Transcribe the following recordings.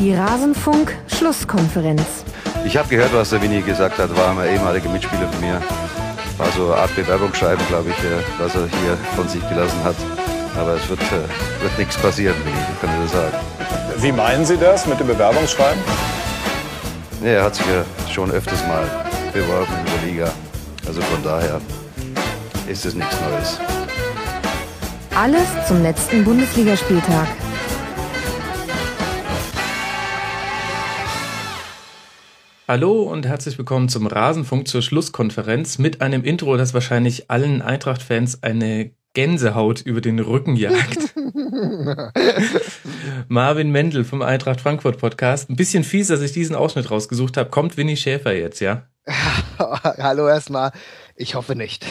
Die Rasenfunk-Schlusskonferenz. Ich habe gehört, was der Winnie gesagt hat, war ein ehemaliger Mitspieler von mir. War so eine Art Bewerbungsschreiben, glaube ich, äh, was er hier von sich gelassen hat. Aber es wird, äh, wird nichts passieren, Winnie, ich kann dir das sagen. Wie meinen Sie das mit dem Bewerbungsschreiben? Nee, er hat sich ja schon öfters mal beworben in der Liga. Also von daher ist es nichts Neues. Alles zum letzten Bundesligaspieltag. Hallo und herzlich willkommen zum Rasenfunk zur Schlusskonferenz mit einem Intro, das wahrscheinlich allen Eintracht-Fans eine Gänsehaut über den Rücken jagt. Marvin Mendel vom Eintracht Frankfurt Podcast. Ein bisschen fies, dass ich diesen Ausschnitt rausgesucht habe. Kommt Winnie Schäfer jetzt, ja? Hallo erstmal. Ich hoffe nicht.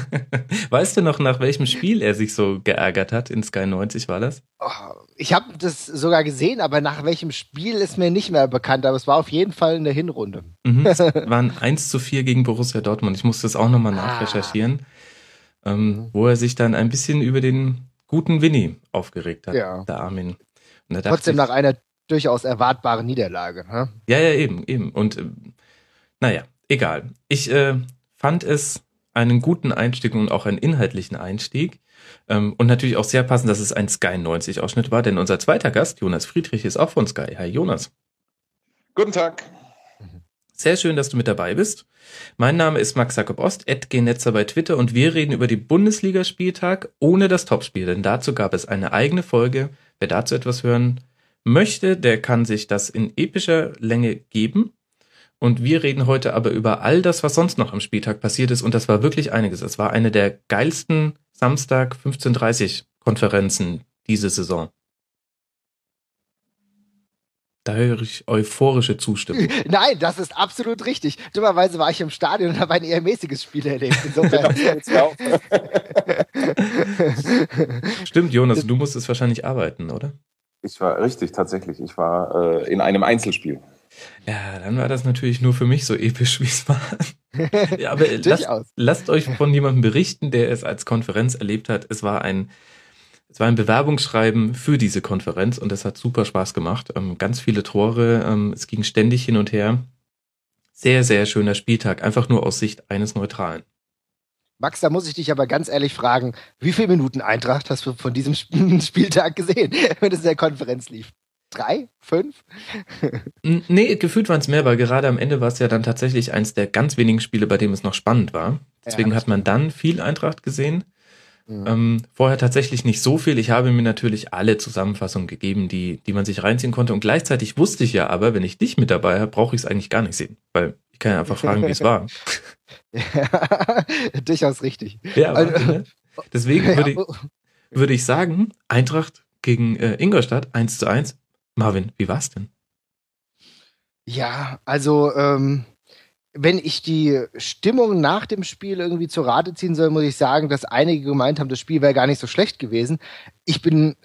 weißt du noch, nach welchem Spiel er sich so geärgert hat? In Sky 90 war das? Oh, ich habe das sogar gesehen, aber nach welchem Spiel ist mir nicht mehr bekannt. Aber es war auf jeden Fall in der Hinrunde. Mhm, es waren 1 zu 4 gegen Borussia Dortmund. Ich musste das auch nochmal ah. nachrecherchieren. Ähm, mhm. Wo er sich dann ein bisschen über den guten Winnie aufgeregt hat, ja. der Armin. Trotzdem ich, nach einer durchaus erwartbaren Niederlage. Hm? Ja, ja, eben, eben. Und äh, naja, egal. Ich äh, fand es einen guten Einstieg und auch einen inhaltlichen Einstieg. Ähm, und natürlich auch sehr passend, dass es ein Sky 90 Ausschnitt war, denn unser zweiter Gast, Jonas Friedrich, ist auch von Sky. Hi Jonas. Guten Tag. Sehr schön, dass du mit dabei bist. Mein Name ist Max Jakob Ost, Netzer bei Twitter und wir reden über die Bundesligaspieltag ohne das Topspiel, denn dazu gab es eine eigene Folge. Wer dazu etwas hören möchte, der kann sich das in epischer Länge geben. Und wir reden heute aber über all das, was sonst noch am Spieltag passiert ist. Und das war wirklich einiges. Es war eine der geilsten Samstag 15.30 Konferenzen diese Saison. Da höre ich euphorische Zustimmung. Nein, das ist absolut richtig. Dummerweise war ich im Stadion und habe ein eher mäßiges Spiel erlebt. Insofern. Stimmt, Jonas, du musstest wahrscheinlich arbeiten, oder? Ich war richtig, tatsächlich. Ich war äh, in einem Einzelspiel. Ja, dann war das natürlich nur für mich so episch, wie es war. ja, aber lasst, lasst euch von jemandem berichten, der es als Konferenz erlebt hat. Es war ein, es war ein Bewerbungsschreiben für diese Konferenz und es hat super Spaß gemacht. Ähm, ganz viele Tore, ähm, es ging ständig hin und her. Sehr, sehr schöner Spieltag, einfach nur aus Sicht eines Neutralen. Max, da muss ich dich aber ganz ehrlich fragen, wie viele Minuten Eintracht hast du von diesem Spieltag gesehen, wenn es in der Konferenz lief? Drei, fünf? nee, gefühlt waren es mehr, weil gerade am Ende war es ja dann tatsächlich eins der ganz wenigen Spiele, bei dem es noch spannend war. Deswegen ja, hat man dann viel Eintracht gesehen. Mhm. Ähm, vorher tatsächlich nicht so viel. Ich habe mir natürlich alle Zusammenfassungen gegeben, die, die man sich reinziehen konnte. Und gleichzeitig wusste ich ja aber, wenn ich dich mit dabei habe, brauche ich es eigentlich gar nicht sehen. Weil ich kann ja einfach fragen, wie es war. ja, durchaus richtig. Ja, also, ne? Deswegen würde ich, würde ich sagen, Eintracht gegen äh, Ingolstadt 1 zu 1 Marvin, wie war's denn? Ja, also ähm, wenn ich die Stimmung nach dem Spiel irgendwie zu Rate ziehen soll, muss ich sagen, dass einige gemeint haben, das Spiel wäre gar nicht so schlecht gewesen. Ich bin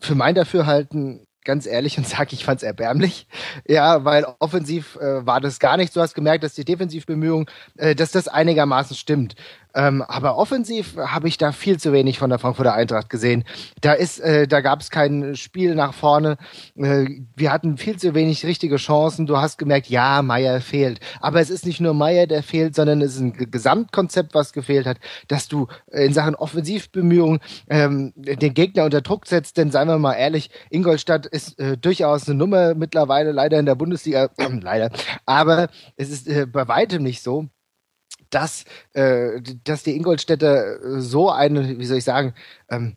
für mein Dafürhalten ganz ehrlich und sage, ich fand's erbärmlich. Ja, weil offensiv äh, war das gar nicht. Du hast gemerkt, dass die Defensivbemühungen, äh, dass das einigermaßen stimmt. Ähm, aber offensiv habe ich da viel zu wenig von der Frankfurter Eintracht gesehen. Da ist, äh, da gab es kein Spiel nach vorne. Äh, wir hatten viel zu wenig richtige Chancen. Du hast gemerkt, ja, Meier fehlt. Aber es ist nicht nur Meier, der fehlt, sondern es ist ein Gesamtkonzept, was gefehlt hat, dass du in Sachen Offensivbemühungen ähm, den Gegner unter Druck setzt. Denn seien wir mal ehrlich, Ingolstadt ist äh, durchaus eine Nummer mittlerweile leider in der Bundesliga, leider. Aber es ist äh, bei weitem nicht so dass, äh, dass die Ingolstädter so eine, wie soll ich sagen, ähm,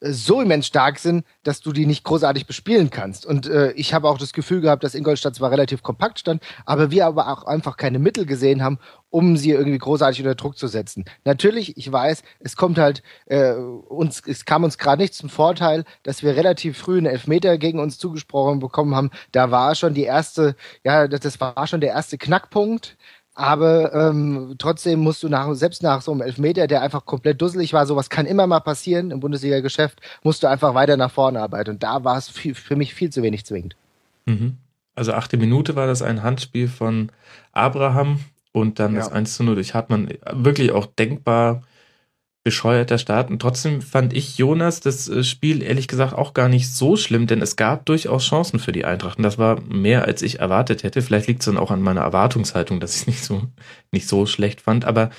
so immens stark sind, dass du die nicht großartig bespielen kannst. Und äh, ich habe auch das Gefühl gehabt, dass Ingolstadt zwar relativ kompakt stand, aber wir aber auch einfach keine Mittel gesehen haben, um sie irgendwie großartig unter Druck zu setzen. Natürlich, ich weiß, es kommt halt äh, uns, es kam uns gerade nicht zum Vorteil, dass wir relativ früh einen Elfmeter gegen uns zugesprochen bekommen haben. Da war schon die erste, ja, das, das war schon der erste Knackpunkt. Aber ähm, trotzdem musst du nach, selbst nach so einem Elfmeter, der einfach komplett dusselig war, sowas kann immer mal passieren im Bundesliga-Geschäft, musst du einfach weiter nach vorne arbeiten. Und da war es für mich viel zu wenig zwingend. Mhm. Also achte Minute war das ein Handspiel von Abraham und dann ja. das 1 zu 0 durch Hartmann. Wirklich auch denkbar bescheuerter Start. Und trotzdem fand ich Jonas das äh, Spiel ehrlich gesagt auch gar nicht so schlimm, denn es gab durchaus Chancen für die Eintracht. Und das war mehr, als ich erwartet hätte. Vielleicht liegt es dann auch an meiner Erwartungshaltung, dass ich es nicht so, nicht so schlecht fand. Aber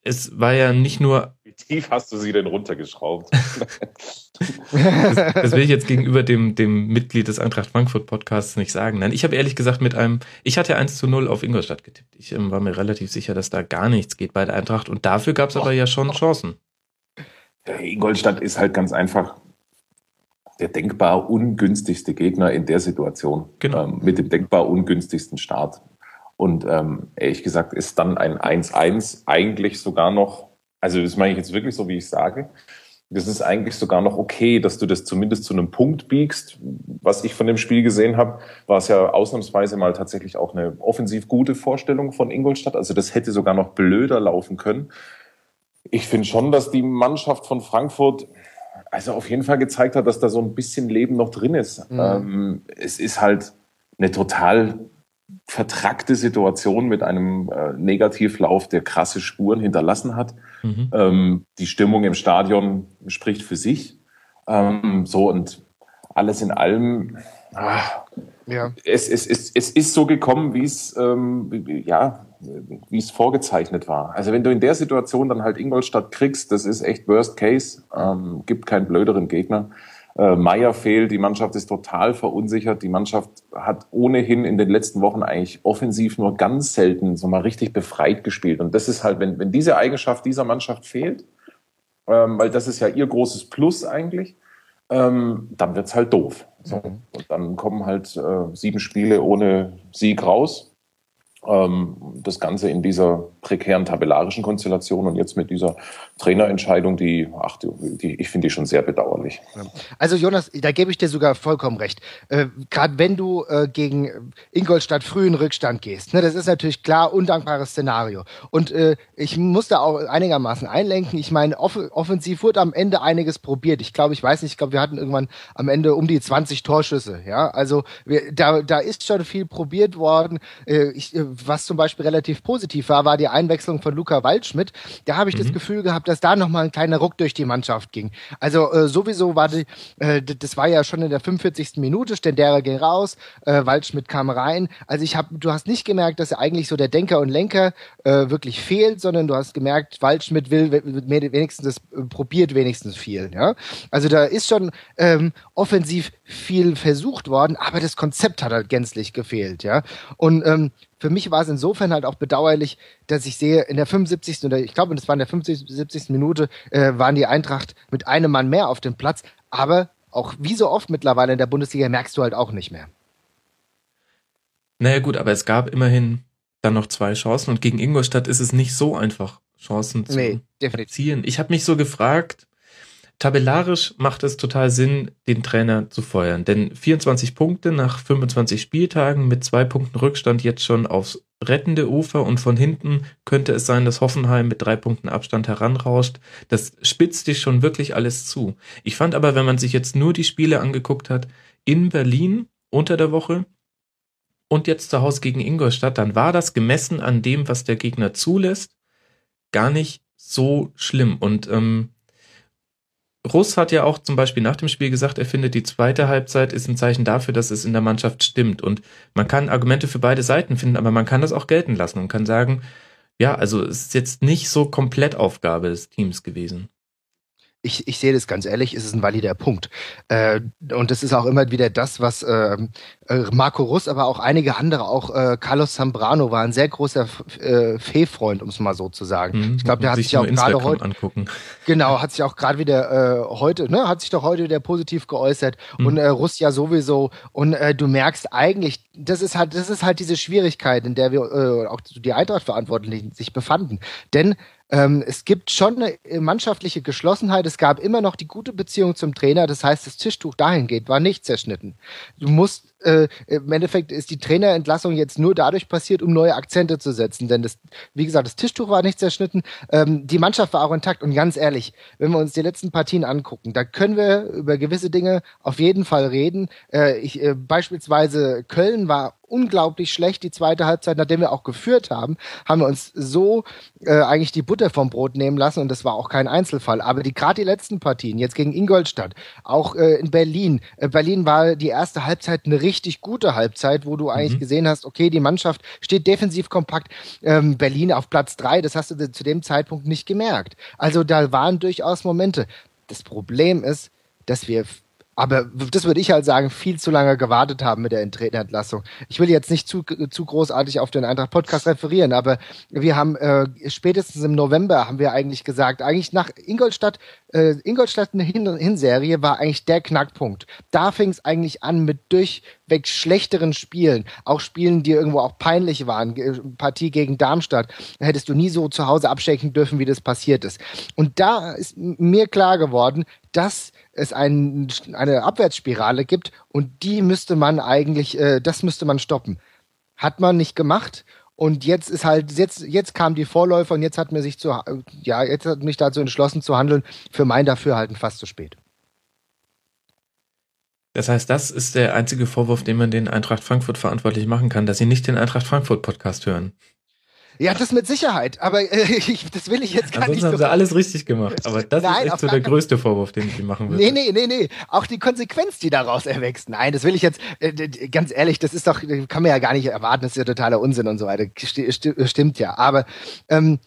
es war ja nicht nur. Wie tief hast du sie denn runtergeschraubt? das, das, will ich jetzt gegenüber dem, dem Mitglied des Eintracht Frankfurt Podcasts nicht sagen. Nein, ich habe ehrlich gesagt mit einem, ich hatte 1 zu 0 auf Ingolstadt getippt. Ich ähm, war mir relativ sicher, dass da gar nichts geht bei der Eintracht und dafür gab es aber ja schon Chancen. Ingolstadt ist halt ganz einfach der denkbar ungünstigste Gegner in der Situation. Genau. Ähm, mit dem denkbar ungünstigsten Start. Und ähm, ehrlich gesagt ist dann ein 1-1 eigentlich sogar noch, also das meine ich jetzt wirklich so, wie ich sage, das ist eigentlich sogar noch okay, dass du das zumindest zu einem Punkt biegst. Was ich von dem Spiel gesehen habe, war es ja ausnahmsweise mal tatsächlich auch eine offensiv gute Vorstellung von Ingolstadt. Also das hätte sogar noch blöder laufen können. Ich finde schon, dass die Mannschaft von Frankfurt also auf jeden Fall gezeigt hat, dass da so ein bisschen Leben noch drin ist. Mhm. Ähm, es ist halt eine total vertrackte Situation mit einem äh, Negativlauf, der krasse Spuren hinterlassen hat. Mhm. Ähm, die Stimmung im Stadion spricht für sich. Ähm, so und alles in allem, ach, ja. es, es, es, es ist so gekommen, wie es ähm, ja, wie es vorgezeichnet war. Also wenn du in der Situation dann halt Ingolstadt kriegst, das ist echt Worst Case, ähm, gibt keinen blöderen Gegner. Äh, Meier fehlt, die Mannschaft ist total verunsichert. Die Mannschaft hat ohnehin in den letzten Wochen eigentlich offensiv nur ganz selten so mal richtig befreit gespielt. Und das ist halt, wenn, wenn diese Eigenschaft dieser Mannschaft fehlt, ähm, weil das ist ja ihr großes Plus eigentlich, ähm, dann wird's halt doof. So. Mhm. Und dann kommen halt äh, sieben Spiele ohne Sieg raus das Ganze in dieser prekären tabellarischen Konstellation und jetzt mit dieser Trainerentscheidung, die, ach, die ich finde die schon sehr bedauerlich. Also Jonas, da gebe ich dir sogar vollkommen recht. Äh, Gerade wenn du äh, gegen Ingolstadt früh in Rückstand gehst, ne, das ist natürlich klar undankbares Szenario. Und äh, ich muss da auch einigermaßen einlenken. Ich meine, off offensiv wurde am Ende einiges probiert. Ich glaube, ich weiß nicht, ich glaube, wir hatten irgendwann am Ende um die 20 Torschüsse. Ja, also wir, da, da ist schon viel probiert worden. Äh, ich, äh, was zum Beispiel relativ positiv war, war die Einwechslung von Luca Waldschmidt. Da habe ich mhm. das Gefühl gehabt, dass da nochmal ein kleiner Ruck durch die Mannschaft ging. Also äh, sowieso war die, äh, das war ja schon in der 45. Minute, Stendera ging raus, äh, Waldschmidt kam rein. Also ich habe, du hast nicht gemerkt, dass er eigentlich so der Denker und Lenker äh, wirklich fehlt, sondern du hast gemerkt, Waldschmidt will wenigstens das, äh, probiert wenigstens viel. Ja? Also da ist schon ähm, offensiv viel versucht worden, aber das Konzept hat halt gänzlich gefehlt. Ja? Und ähm, für mich war es insofern halt auch bedauerlich, dass ich sehe, in der 75. oder ich glaube, das war in der 75. Minute, äh, waren die Eintracht mit einem Mann mehr auf dem Platz. Aber auch wie so oft mittlerweile in der Bundesliga merkst du halt auch nicht mehr. Naja gut, aber es gab immerhin dann noch zwei Chancen und gegen Ingolstadt ist es nicht so einfach, Chancen zu nee, erzielen. Ich habe mich so gefragt, Tabellarisch macht es total Sinn, den Trainer zu feuern, denn 24 Punkte nach 25 Spieltagen mit zwei Punkten Rückstand jetzt schon aufs rettende Ufer und von hinten könnte es sein, dass Hoffenheim mit drei Punkten Abstand heranrauscht. Das spitzt dich schon wirklich alles zu. Ich fand aber, wenn man sich jetzt nur die Spiele angeguckt hat, in Berlin unter der Woche und jetzt zu Hause gegen Ingolstadt, dann war das gemessen an dem, was der Gegner zulässt, gar nicht so schlimm. Und ähm, Russ hat ja auch zum Beispiel nach dem Spiel gesagt, er findet, die zweite Halbzeit ist ein Zeichen dafür, dass es in der Mannschaft stimmt. Und man kann Argumente für beide Seiten finden, aber man kann das auch gelten lassen und kann sagen, ja, also es ist jetzt nicht so komplett Aufgabe des Teams gewesen ich, ich sehe das ganz ehrlich, es ist ein valider Punkt. Äh, und das ist auch immer wieder das, was äh, äh, Marco Russ, aber auch einige andere, auch äh, Carlos Zambrano war ein sehr großer äh, Fee-Freund, um es mal so zu sagen. Mhm, ich glaube, der hat sich, sich auch gerade heute angucken. Genau, hat sich auch gerade wieder äh, heute, ne, hat sich doch heute wieder positiv geäußert mhm. und äh, Russ ja sowieso. Und äh, du merkst eigentlich, das ist halt, das ist halt diese Schwierigkeit, in der wir äh, auch die Eintracht-Verantwortlichen sich befanden. Denn ähm, es gibt schon eine mannschaftliche Geschlossenheit. Es gab immer noch die gute Beziehung zum Trainer. Das heißt, das Tischtuch dahin geht, war nicht zerschnitten. Du musst äh, im Endeffekt ist die Trainerentlassung jetzt nur dadurch passiert, um neue Akzente zu setzen. Denn das, wie gesagt, das Tischtuch war nicht zerschnitten. Ähm, die Mannschaft war auch intakt. Und ganz ehrlich, wenn wir uns die letzten Partien angucken, da können wir über gewisse Dinge auf jeden Fall reden. Äh, ich, äh, beispielsweise Köln war unglaublich schlecht die zweite Halbzeit, nachdem wir auch geführt haben, haben wir uns so äh, eigentlich die Butter vom Brot nehmen lassen und das war auch kein Einzelfall. Aber die gerade die letzten Partien, jetzt gegen Ingolstadt, auch äh, in Berlin. Äh, Berlin war die erste Halbzeit eine richtig gute Halbzeit, wo du eigentlich mhm. gesehen hast, okay, die Mannschaft steht defensiv kompakt. Ähm, Berlin auf Platz drei, das hast du zu dem Zeitpunkt nicht gemerkt. Also da waren durchaus Momente. Das Problem ist, dass wir aber das würde ich halt sagen, viel zu lange gewartet haben mit der Entlassung. Ich will jetzt nicht zu, zu großartig auf den Eintracht Podcast referieren, aber wir haben äh, spätestens im November haben wir eigentlich gesagt, eigentlich nach Ingolstadt, äh, Ingolstadt eine Hin Hinserie war eigentlich der Knackpunkt. Da fing es eigentlich an mit durchweg schlechteren Spielen, auch Spielen, die irgendwo auch peinlich waren. Partie gegen Darmstadt hättest du nie so zu Hause abschenken dürfen, wie das passiert ist. Und da ist mir klar geworden, dass es ein, eine Abwärtsspirale gibt und die müsste man eigentlich, äh, das müsste man stoppen. Hat man nicht gemacht und jetzt ist halt, jetzt, jetzt kam die Vorläufer und jetzt hat mir sich zu, ja, jetzt hat mich dazu entschlossen zu handeln, für mein Dafürhalten fast zu spät. Das heißt, das ist der einzige Vorwurf, den man den Eintracht Frankfurt verantwortlich machen kann, dass sie nicht den Eintracht Frankfurt Podcast hören. Ja, das mit Sicherheit, aber äh, ich, das will ich jetzt gar Ansonsten nicht so. haben sie alles richtig gemacht, aber das Nein, ist echt so der größte Vorwurf, den ich machen würde. Nee, nee, nee, nee, auch die Konsequenz, die daraus erwächst. Nein, das will ich jetzt, äh, ganz ehrlich, das ist doch, kann man ja gar nicht erwarten, das ist ja totaler Unsinn und so weiter, stimmt ja, aber ähm,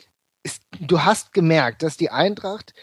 ist, du hast gemerkt, dass die Eintracht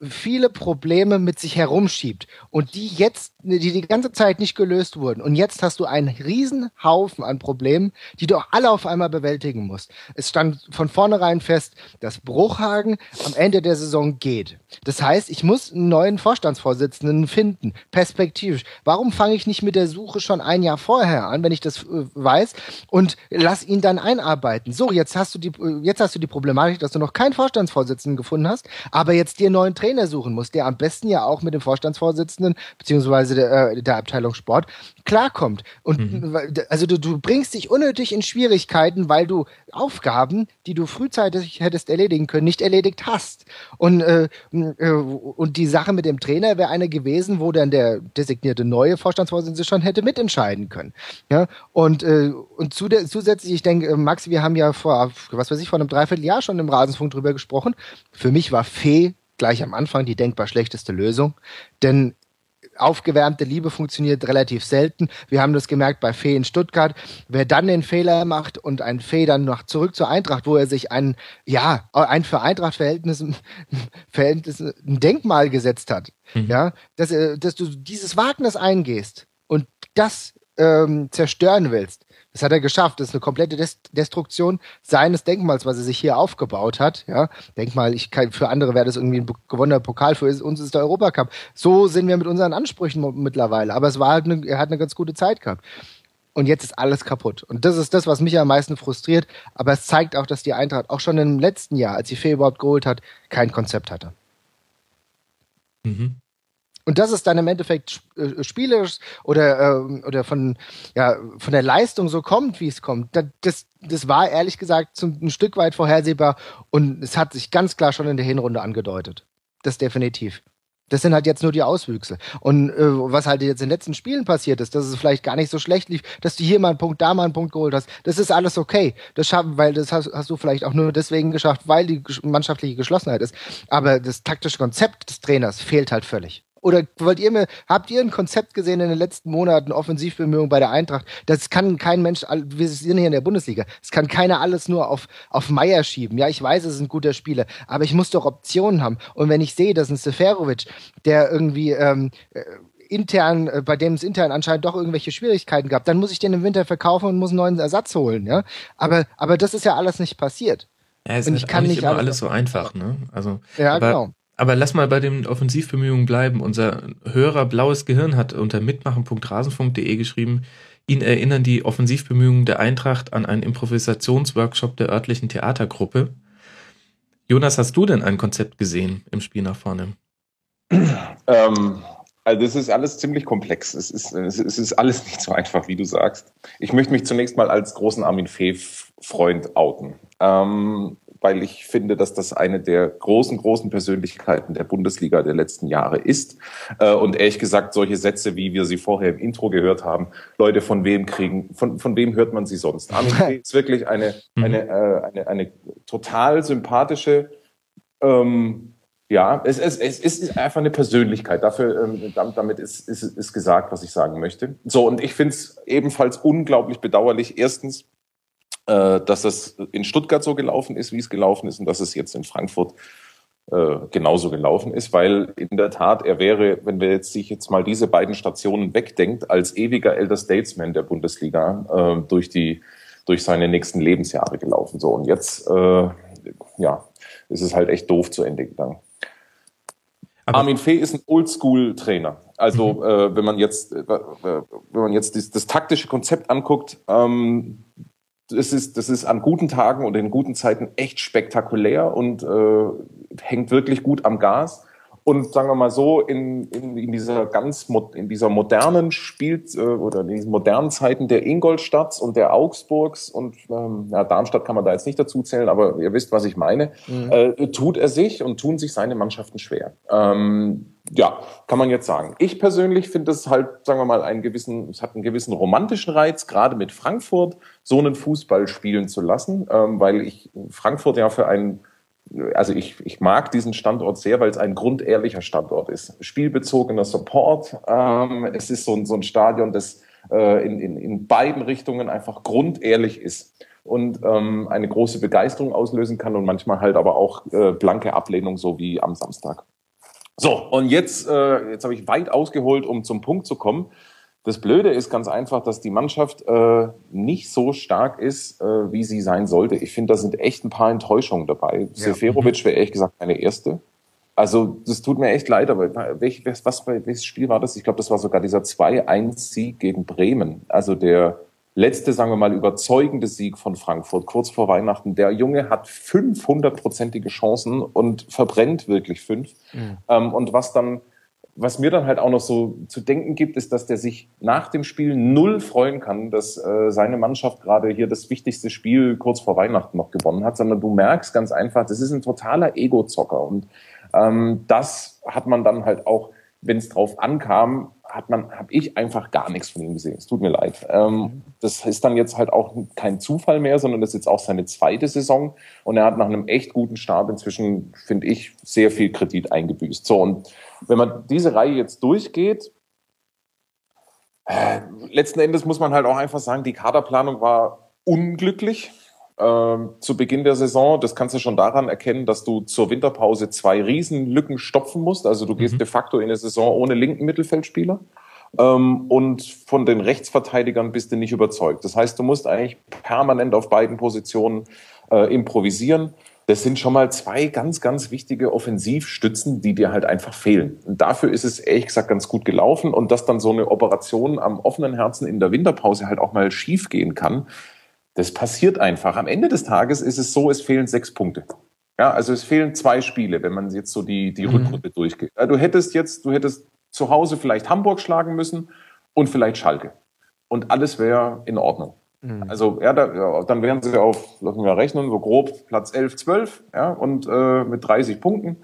viele Probleme mit sich herumschiebt und die jetzt, die die ganze Zeit nicht gelöst wurden. Und jetzt hast du einen riesen Haufen an Problemen, die du alle auf einmal bewältigen musst. Es stand von vornherein fest, dass Bruchhagen am Ende der Saison geht. Das heißt, ich muss einen neuen Vorstandsvorsitzenden finden, perspektivisch. Warum fange ich nicht mit der Suche schon ein Jahr vorher an, wenn ich das äh, weiß und lass ihn dann einarbeiten? So, jetzt hast du die, äh, jetzt hast du die Problematik, dass du noch keinen Vorstandsvorsitzenden gefunden hast, aber jetzt dir neuen Trainer suchen musst, der am besten ja auch mit dem Vorstandsvorsitzenden beziehungsweise der, äh, der Abteilung Sport klarkommt. Und mhm. also du, du bringst dich unnötig in Schwierigkeiten, weil du Aufgaben, die du frühzeitig hättest erledigen können, nicht erledigt hast. Und, äh, äh und die Sache mit dem Trainer wäre eine gewesen, wo dann der designierte neue Vorstandsvorsitzende schon hätte mitentscheiden können. Ja? Und, äh, und zu der, zusätzlich, ich denke, äh, Max, wir haben ja vor, was weiß ich, vor einem Dreivierteljahr schon im Rasenfunk drüber gesprochen. Für mich war Fee gleich am Anfang die denkbar schlechteste Lösung. Denn aufgewärmte Liebe funktioniert relativ selten. Wir haben das gemerkt bei Fee in Stuttgart. Wer dann den Fehler macht und ein Fee dann noch zurück zur Eintracht, wo er sich ein, ja, ein für Eintracht-Verhältnis Verhältnis, ein Denkmal gesetzt hat, mhm. ja, dass, äh, dass du dieses Wagnis eingehst und das ähm, zerstören willst, das hat er geschafft. Das ist eine komplette Destruktion seines Denkmals, was er sich hier aufgebaut hat. Ja, Denkmal, ich kann, für andere wäre das irgendwie ein gewonnener Pokal, für uns ist der Europacup. So sind wir mit unseren Ansprüchen mittlerweile. Aber es war halt eine, er hat eine ganz gute Zeit gehabt. Und jetzt ist alles kaputt. Und das ist das, was mich am meisten frustriert. Aber es zeigt auch, dass die Eintracht auch schon im letzten Jahr, als sie Fee überhaupt geholt hat, kein Konzept hatte. Mhm. Und das ist dann im Endeffekt äh, spielerisch oder, äh, oder von, ja, von der Leistung so kommt, wie es kommt. Das, das war ehrlich gesagt zum, ein Stück weit vorhersehbar und es hat sich ganz klar schon in der Hinrunde angedeutet. Das definitiv. Das sind halt jetzt nur die Auswüchse. Und äh, was halt jetzt in den letzten Spielen passiert ist, dass es vielleicht gar nicht so schlecht lief, dass du hier mal einen Punkt, da mal einen Punkt geholt hast, das ist alles okay. Das schaffen, weil das hast, hast du vielleicht auch nur deswegen geschafft, weil die mannschaftliche Geschlossenheit ist. Aber das taktische Konzept des Trainers fehlt halt völlig. Oder wollt ihr mir, habt ihr ein Konzept gesehen in den letzten Monaten, Offensivbemühungen bei der Eintracht? Das kann kein Mensch, wir sind hier in der Bundesliga, das kann keiner alles nur auf, auf Meier schieben. Ja, ich weiß, es ist ein guter Spieler, aber ich muss doch Optionen haben. Und wenn ich sehe, dass ein Seferovic, der irgendwie, ähm, äh, intern, äh, bei dem es intern anscheinend doch irgendwelche Schwierigkeiten gab, dann muss ich den im Winter verkaufen und muss einen neuen Ersatz holen, ja. Aber, aber das ist ja alles nicht passiert. Ja, es und ist ich kann nicht immer alles, alles so einfach, ne? Also, ja, aber, genau. Aber lass mal bei den Offensivbemühungen bleiben. Unser Hörer Blaues Gehirn hat unter mitmachen.rasenfunk.de geschrieben, ihn erinnern die Offensivbemühungen der Eintracht an einen Improvisationsworkshop der örtlichen Theatergruppe. Jonas, hast du denn ein Konzept gesehen im Spiel nach vorne? Ähm, also das ist alles ziemlich komplex. Es ist, es ist alles nicht so einfach, wie du sagst. Ich möchte mich zunächst mal als großen Armin Fee-Freund outen. Ähm, weil ich finde, dass das eine der großen, großen Persönlichkeiten der Bundesliga der letzten Jahre ist. Äh, und ehrlich gesagt, solche Sätze, wie wir sie vorher im Intro gehört haben, Leute, von wem kriegen, von, von wem hört man sie sonst? Armin ist wirklich eine, mhm. eine, äh, eine, eine total sympathische, ähm, ja, es, es, es ist einfach eine Persönlichkeit. Dafür, ähm, damit ist, ist, ist gesagt, was ich sagen möchte. So, und ich finde es ebenfalls unglaublich bedauerlich. Erstens, äh, dass es in Stuttgart so gelaufen ist, wie es gelaufen ist, und dass es jetzt in Frankfurt äh, genauso gelaufen ist, weil in der Tat er wäre, wenn wir jetzt sich jetzt mal diese beiden Stationen wegdenkt, als ewiger Elder Statesman der Bundesliga äh, durch die durch seine nächsten Lebensjahre gelaufen. So und jetzt, äh, ja, ist es halt echt doof zu Ende gegangen. Aber Armin Fee ist ein Oldschool-Trainer. Also mhm. äh, wenn man jetzt, äh, wenn man jetzt das, das taktische Konzept anguckt, ähm, das ist, das ist an guten Tagen und in guten Zeiten echt spektakulär und äh, hängt wirklich gut am Gas. Und sagen wir mal so, in, in, in dieser ganz in dieser modernen Spiel äh, oder in diesen modernen Zeiten der Ingolstadts und der Augsburgs und ähm, ja, Darmstadt kann man da jetzt nicht dazu zählen, aber ihr wisst, was ich meine, mhm. äh, tut er sich und tun sich seine Mannschaften schwer. Ähm, ja, kann man jetzt sagen. Ich persönlich finde es halt, sagen wir mal, einen gewissen, es hat einen gewissen romantischen Reiz, gerade mit Frankfurt so einen Fußball spielen zu lassen, ähm, weil ich Frankfurt ja für einen also ich, ich mag diesen Standort sehr, weil es ein grundehrlicher Standort ist. Spielbezogener Support. Ähm, es ist so ein, so ein Stadion, das äh, in, in, in beiden Richtungen einfach grundehrlich ist und ähm, eine große Begeisterung auslösen kann und manchmal halt aber auch äh, blanke Ablehnung, so wie am Samstag. So, und jetzt, äh, jetzt habe ich weit ausgeholt, um zum Punkt zu kommen. Das Blöde ist ganz einfach, dass die Mannschaft äh, nicht so stark ist, äh, wie sie sein sollte. Ich finde, da sind echt ein paar Enttäuschungen dabei. Ja. Seferovic wäre ehrlich gesagt meine erste. Also das tut mir echt leid, aber welch, was, welches Spiel war das? Ich glaube, das war sogar dieser 2-1-Sieg gegen Bremen. Also der letzte, sagen wir mal, überzeugende Sieg von Frankfurt kurz vor Weihnachten. Der Junge hat 500-prozentige Chancen und verbrennt wirklich fünf. Mhm. Ähm, und was dann was mir dann halt auch noch so zu denken gibt, ist, dass der sich nach dem Spiel null freuen kann, dass äh, seine Mannschaft gerade hier das wichtigste Spiel kurz vor Weihnachten noch gewonnen hat, sondern du merkst ganz einfach, das ist ein totaler Ego-Zocker und ähm, das hat man dann halt auch, wenn es drauf ankam, hat man, habe ich einfach gar nichts von ihm gesehen. Es tut mir leid. Ähm, das ist dann jetzt halt auch kein Zufall mehr, sondern das ist jetzt auch seine zweite Saison und er hat nach einem echt guten Start inzwischen, finde ich, sehr viel Kredit eingebüßt. So und wenn man diese Reihe jetzt durchgeht, äh, letzten Endes muss man halt auch einfach sagen, die Kaderplanung war unglücklich äh, zu Beginn der Saison. Das kannst du schon daran erkennen, dass du zur Winterpause zwei Riesenlücken stopfen musst. Also du gehst mhm. de facto in eine Saison ohne linken Mittelfeldspieler. Ähm, und von den Rechtsverteidigern bist du nicht überzeugt. Das heißt, du musst eigentlich permanent auf beiden Positionen äh, improvisieren. Das sind schon mal zwei ganz, ganz wichtige Offensivstützen, die dir halt einfach fehlen. Und dafür ist es ehrlich gesagt ganz gut gelaufen. Und dass dann so eine Operation am offenen Herzen in der Winterpause halt auch mal schief gehen kann, das passiert einfach. Am Ende des Tages ist es so, es fehlen sechs Punkte. Ja, also es fehlen zwei Spiele, wenn man jetzt so die, die mhm. Rückrunde durchgeht. Du hättest jetzt, du hättest zu Hause vielleicht Hamburg schlagen müssen und vielleicht Schalke. Und alles wäre in Ordnung. Mhm. Also ja, da, ja, dann wären sie auf, lassen wir rechnen, so grob Platz 11, 12 ja, und äh, mit 30 Punkten.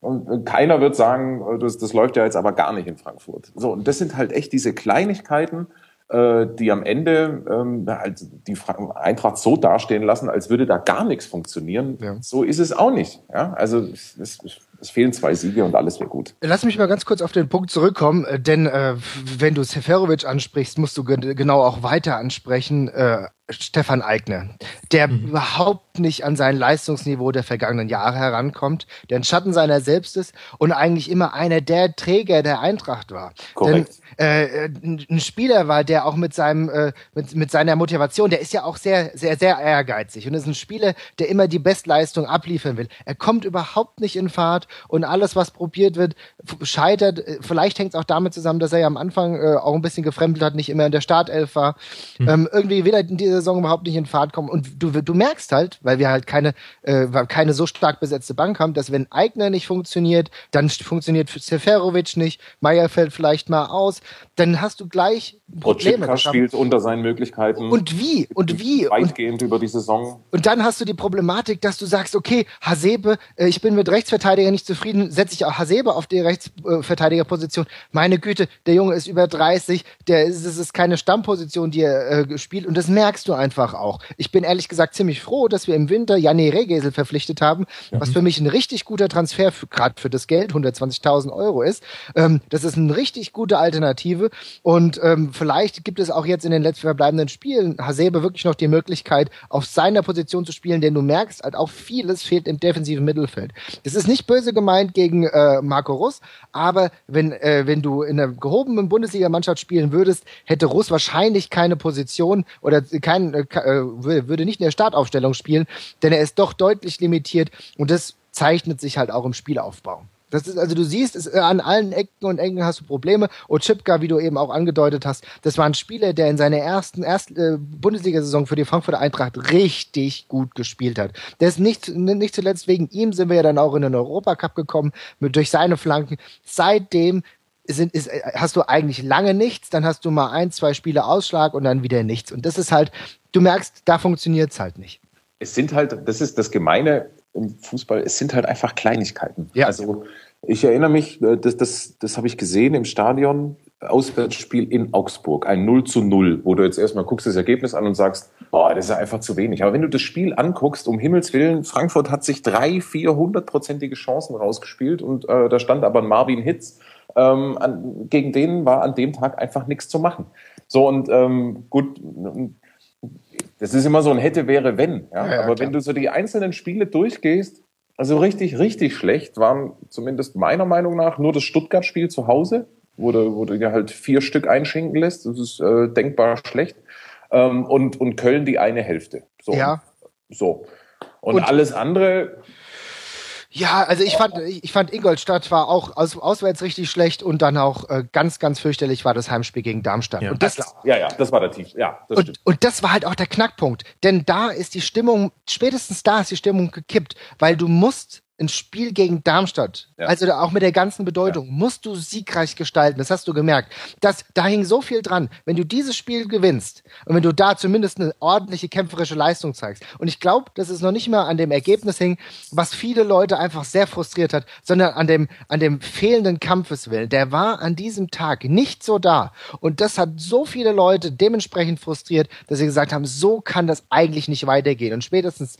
Und äh, keiner wird sagen, äh, das, das läuft ja jetzt aber gar nicht in Frankfurt. So, und das sind halt echt diese Kleinigkeiten, äh, die am Ende ähm, halt die Eintracht so dastehen lassen, als würde da gar nichts funktionieren. Ja. So ist es auch nicht. Ja? Also es, es, es fehlen zwei Siege und alles wäre gut. Lass mich mal ganz kurz auf den Punkt zurückkommen, äh, denn äh, wenn du Seferovic ansprichst, musst du genau auch weiter ansprechen. Äh, Stefan Eigner, der mhm. überhaupt nicht an sein Leistungsniveau der vergangenen Jahre herankommt, der ein Schatten seiner selbst ist und eigentlich immer einer der Träger der Eintracht war. Korrekt. Denn äh, ein Spieler war, der auch mit seinem äh, mit, mit seiner Motivation, der ist ja auch sehr sehr sehr ehrgeizig und ist ein Spieler, der immer die Bestleistung abliefern will. Er kommt überhaupt nicht in Fahrt und alles was probiert wird scheitert. Vielleicht hängt es auch damit zusammen, dass er ja am Anfang äh, auch ein bisschen gefremdelt hat, nicht immer in der Startelf war. Hm. Ähm, irgendwie will er diese Saison überhaupt nicht in Fahrt kommen. Und du, du merkst halt, weil wir halt keine, äh, keine so stark besetzte Bank haben, dass wenn Eigner nicht funktioniert, dann funktioniert Seferovic nicht, Meier fällt vielleicht mal aus, dann hast du gleich Probleme. Oczipka spielt unter seinen Möglichkeiten. Und wie? Und wie? Weitgehend und, über die Saison. Und dann hast du die Problematik, dass du sagst, okay, Hasebe, äh, ich bin mit Rechtsverteidiger nicht zufrieden, setze ich auch Hasebe auf die Rechtsverteidigerposition. Meine Güte, der Junge ist über 30, der ist, es ist keine Stammposition, die er äh, spielt und das merkst du einfach auch. Ich bin ehrlich gesagt ziemlich froh, dass wir im Winter Janne Regesel verpflichtet haben, ja. was für mich ein richtig guter Transfer gerade für das Geld, 120.000 Euro ist. Ähm, das ist eine richtig gute Alternative und ähm, vielleicht gibt es auch jetzt in den letzten verbleibenden Spielen Hasebe wirklich noch die Möglichkeit, auf seiner Position zu spielen, denn du merkst halt auch vieles fehlt im defensiven Mittelfeld. Das ist nicht böse gemeint gegen äh, Marco Russ, aber wenn, äh, wenn du in einer gehobenen Bundesligamannschaft spielen würdest, hätte Russ wahrscheinlich keine Position oder kein, äh, äh würde nicht in der Startaufstellung spielen, denn er ist doch deutlich limitiert und das zeichnet sich halt auch im Spielaufbau. Das ist, also du siehst, es, äh, an allen Ecken und Ecken hast du Probleme. Ochipka, wie du eben auch angedeutet hast, das war ein Spieler, der in seiner ersten, ersten äh, Bundesliga-Saison für die Frankfurter Eintracht richtig gut gespielt hat. Der ist nicht, nicht zuletzt wegen ihm sind wir ja dann auch in den Europacup gekommen, mit, durch seine Flanken. Seitdem sind, ist, äh, hast du eigentlich lange nichts, dann hast du mal ein, zwei Spiele Ausschlag und dann wieder nichts. Und das ist halt, du merkst, da funktioniert's halt nicht. Es sind halt, das ist das Gemeine im Fußball, es sind halt einfach Kleinigkeiten. Ja. Also ich erinnere mich, äh, das, das, das habe ich gesehen im Stadion, Auswärtsspiel in Augsburg, ein 0 zu 0, wo du jetzt erstmal guckst das Ergebnis an und sagst, boah, das ist ja einfach zu wenig. Aber wenn du das Spiel anguckst, um Himmels Willen, Frankfurt hat sich drei, vier hundertprozentige Chancen rausgespielt und äh, da stand aber Marvin Hitz, ähm, an, gegen den war an dem Tag einfach nichts zu machen. So und ähm, gut, das ist immer so ein hätte, wäre, wenn. Ja? ja, Aber klar. wenn du so die einzelnen Spiele durchgehst, also richtig, richtig schlecht waren zumindest meiner Meinung nach nur das Stuttgart-Spiel zu Hause, wo du, wo du dir halt vier Stück einschenken lässt. Das ist äh, denkbar schlecht. Ähm, und, und Köln die eine Hälfte. So. Ja. So. Und, und alles andere, ja, also ich fand, ich fand Ingolstadt war auch aus, auswärts richtig schlecht und dann auch äh, ganz, ganz fürchterlich war das Heimspiel gegen Darmstadt. Ja, und das, ja, ja, das war der Tief. Ja, das und, stimmt. und das war halt auch der Knackpunkt, denn da ist die Stimmung, spätestens da ist die Stimmung gekippt, weil du musst ein Spiel gegen Darmstadt, ja. also auch mit der ganzen Bedeutung, ja. musst du siegreich gestalten. Das hast du gemerkt. Das, da hing so viel dran. Wenn du dieses Spiel gewinnst und wenn du da zumindest eine ordentliche kämpferische Leistung zeigst. Und ich glaube, dass es noch nicht mehr an dem Ergebnis hing, was viele Leute einfach sehr frustriert hat, sondern an dem, an dem fehlenden Kampfeswillen. Der war an diesem Tag nicht so da. Und das hat so viele Leute dementsprechend frustriert, dass sie gesagt haben, so kann das eigentlich nicht weitergehen. Und spätestens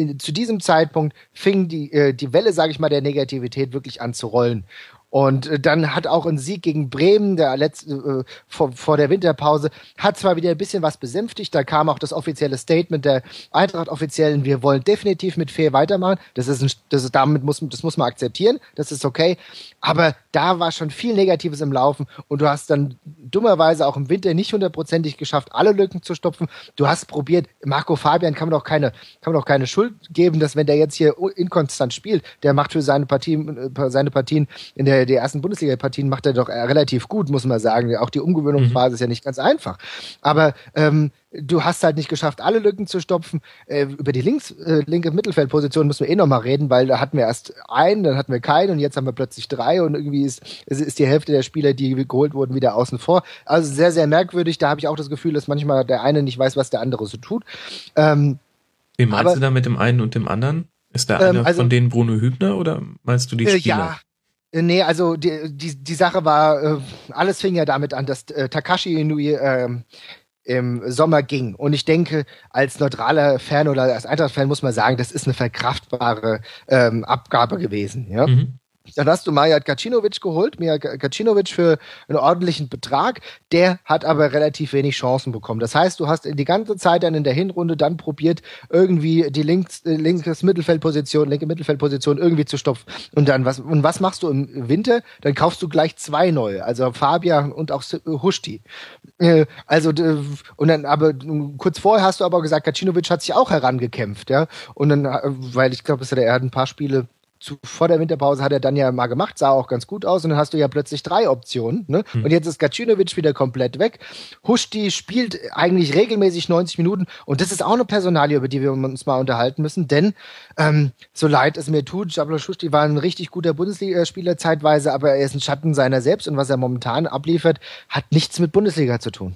in, zu diesem Zeitpunkt fing die, äh, die Welle, sage ich mal, der Negativität wirklich an zu rollen. Und äh, dann hat auch ein Sieg gegen Bremen, der letzte, äh, vor, vor der Winterpause, hat zwar wieder ein bisschen was besänftigt, da kam auch das offizielle Statement der Eintracht-Offiziellen, wir wollen definitiv mit Fair weitermachen. Das ist, ein, das ist damit muss, das muss man akzeptieren, das ist okay. Aber da war schon viel Negatives im Laufen und du hast dann dummerweise auch im Winter nicht hundertprozentig geschafft, alle Lücken zu stopfen. Du hast probiert, Marco Fabian kann man doch keine, kann man doch keine Schuld geben, dass wenn der jetzt hier inkonstant spielt, der macht für seine Partien, äh, seine Partien in der die ersten Bundesliga-Partien macht er doch relativ gut, muss man sagen. Auch die Umgewöhnungsphase mhm. ist ja nicht ganz einfach. Aber ähm, du hast halt nicht geschafft, alle Lücken zu stopfen. Äh, über die links, äh, linke Mittelfeldposition müssen wir eh nochmal reden, weil da hatten wir erst einen, dann hatten wir keinen und jetzt haben wir plötzlich drei und irgendwie ist, ist die Hälfte der Spieler, die geholt wurden, wieder außen vor. Also sehr, sehr merkwürdig. Da habe ich auch das Gefühl, dass manchmal der eine nicht weiß, was der andere so tut. Ähm, Wie meinst aber, du da mit dem einen und dem anderen? Ist der eine ähm, also, von denen Bruno Hübner oder meinst du die Spieler? Äh, ja, äh, nee, also die, die, die Sache war, äh, alles fing ja damit an, dass äh, Takashi Inui äh, im Sommer ging. Und ich denke, als neutraler Fan oder als Eintracht-Fan muss man sagen, das ist eine verkraftbare ähm, Abgabe gewesen. Ja? Mhm. Dann hast du Majat Gacinovic geholt, Mijat Gacinovic für einen ordentlichen Betrag. Der hat aber relativ wenig Chancen bekommen. Das heißt, du hast die ganze Zeit dann in der Hinrunde dann probiert, irgendwie die links, äh, linkes Mittelfeldposition, linke Mittelfeldposition irgendwie zu stopfen. Und dann was, und was machst du im Winter? Dann kaufst du gleich zwei neue, also Fabian und auch Hushti. Äh, also, und dann, aber kurz vorher hast du aber gesagt, Gacinovic hat sich auch herangekämpft, ja. Und dann, äh, weil ich glaube, er hat ein paar Spiele zu, vor der Winterpause hat er dann ja mal gemacht, sah auch ganz gut aus und dann hast du ja plötzlich drei Optionen. Ne? Hm. Und jetzt ist Gacinovic wieder komplett weg. Huschti spielt eigentlich regelmäßig 90 Minuten und das ist auch eine Personalie, über die wir uns mal unterhalten müssen, denn ähm, so leid es mir tut, Jablo Huschti war ein richtig guter Bundesligaspieler zeitweise, aber er ist ein Schatten seiner selbst und was er momentan abliefert, hat nichts mit Bundesliga zu tun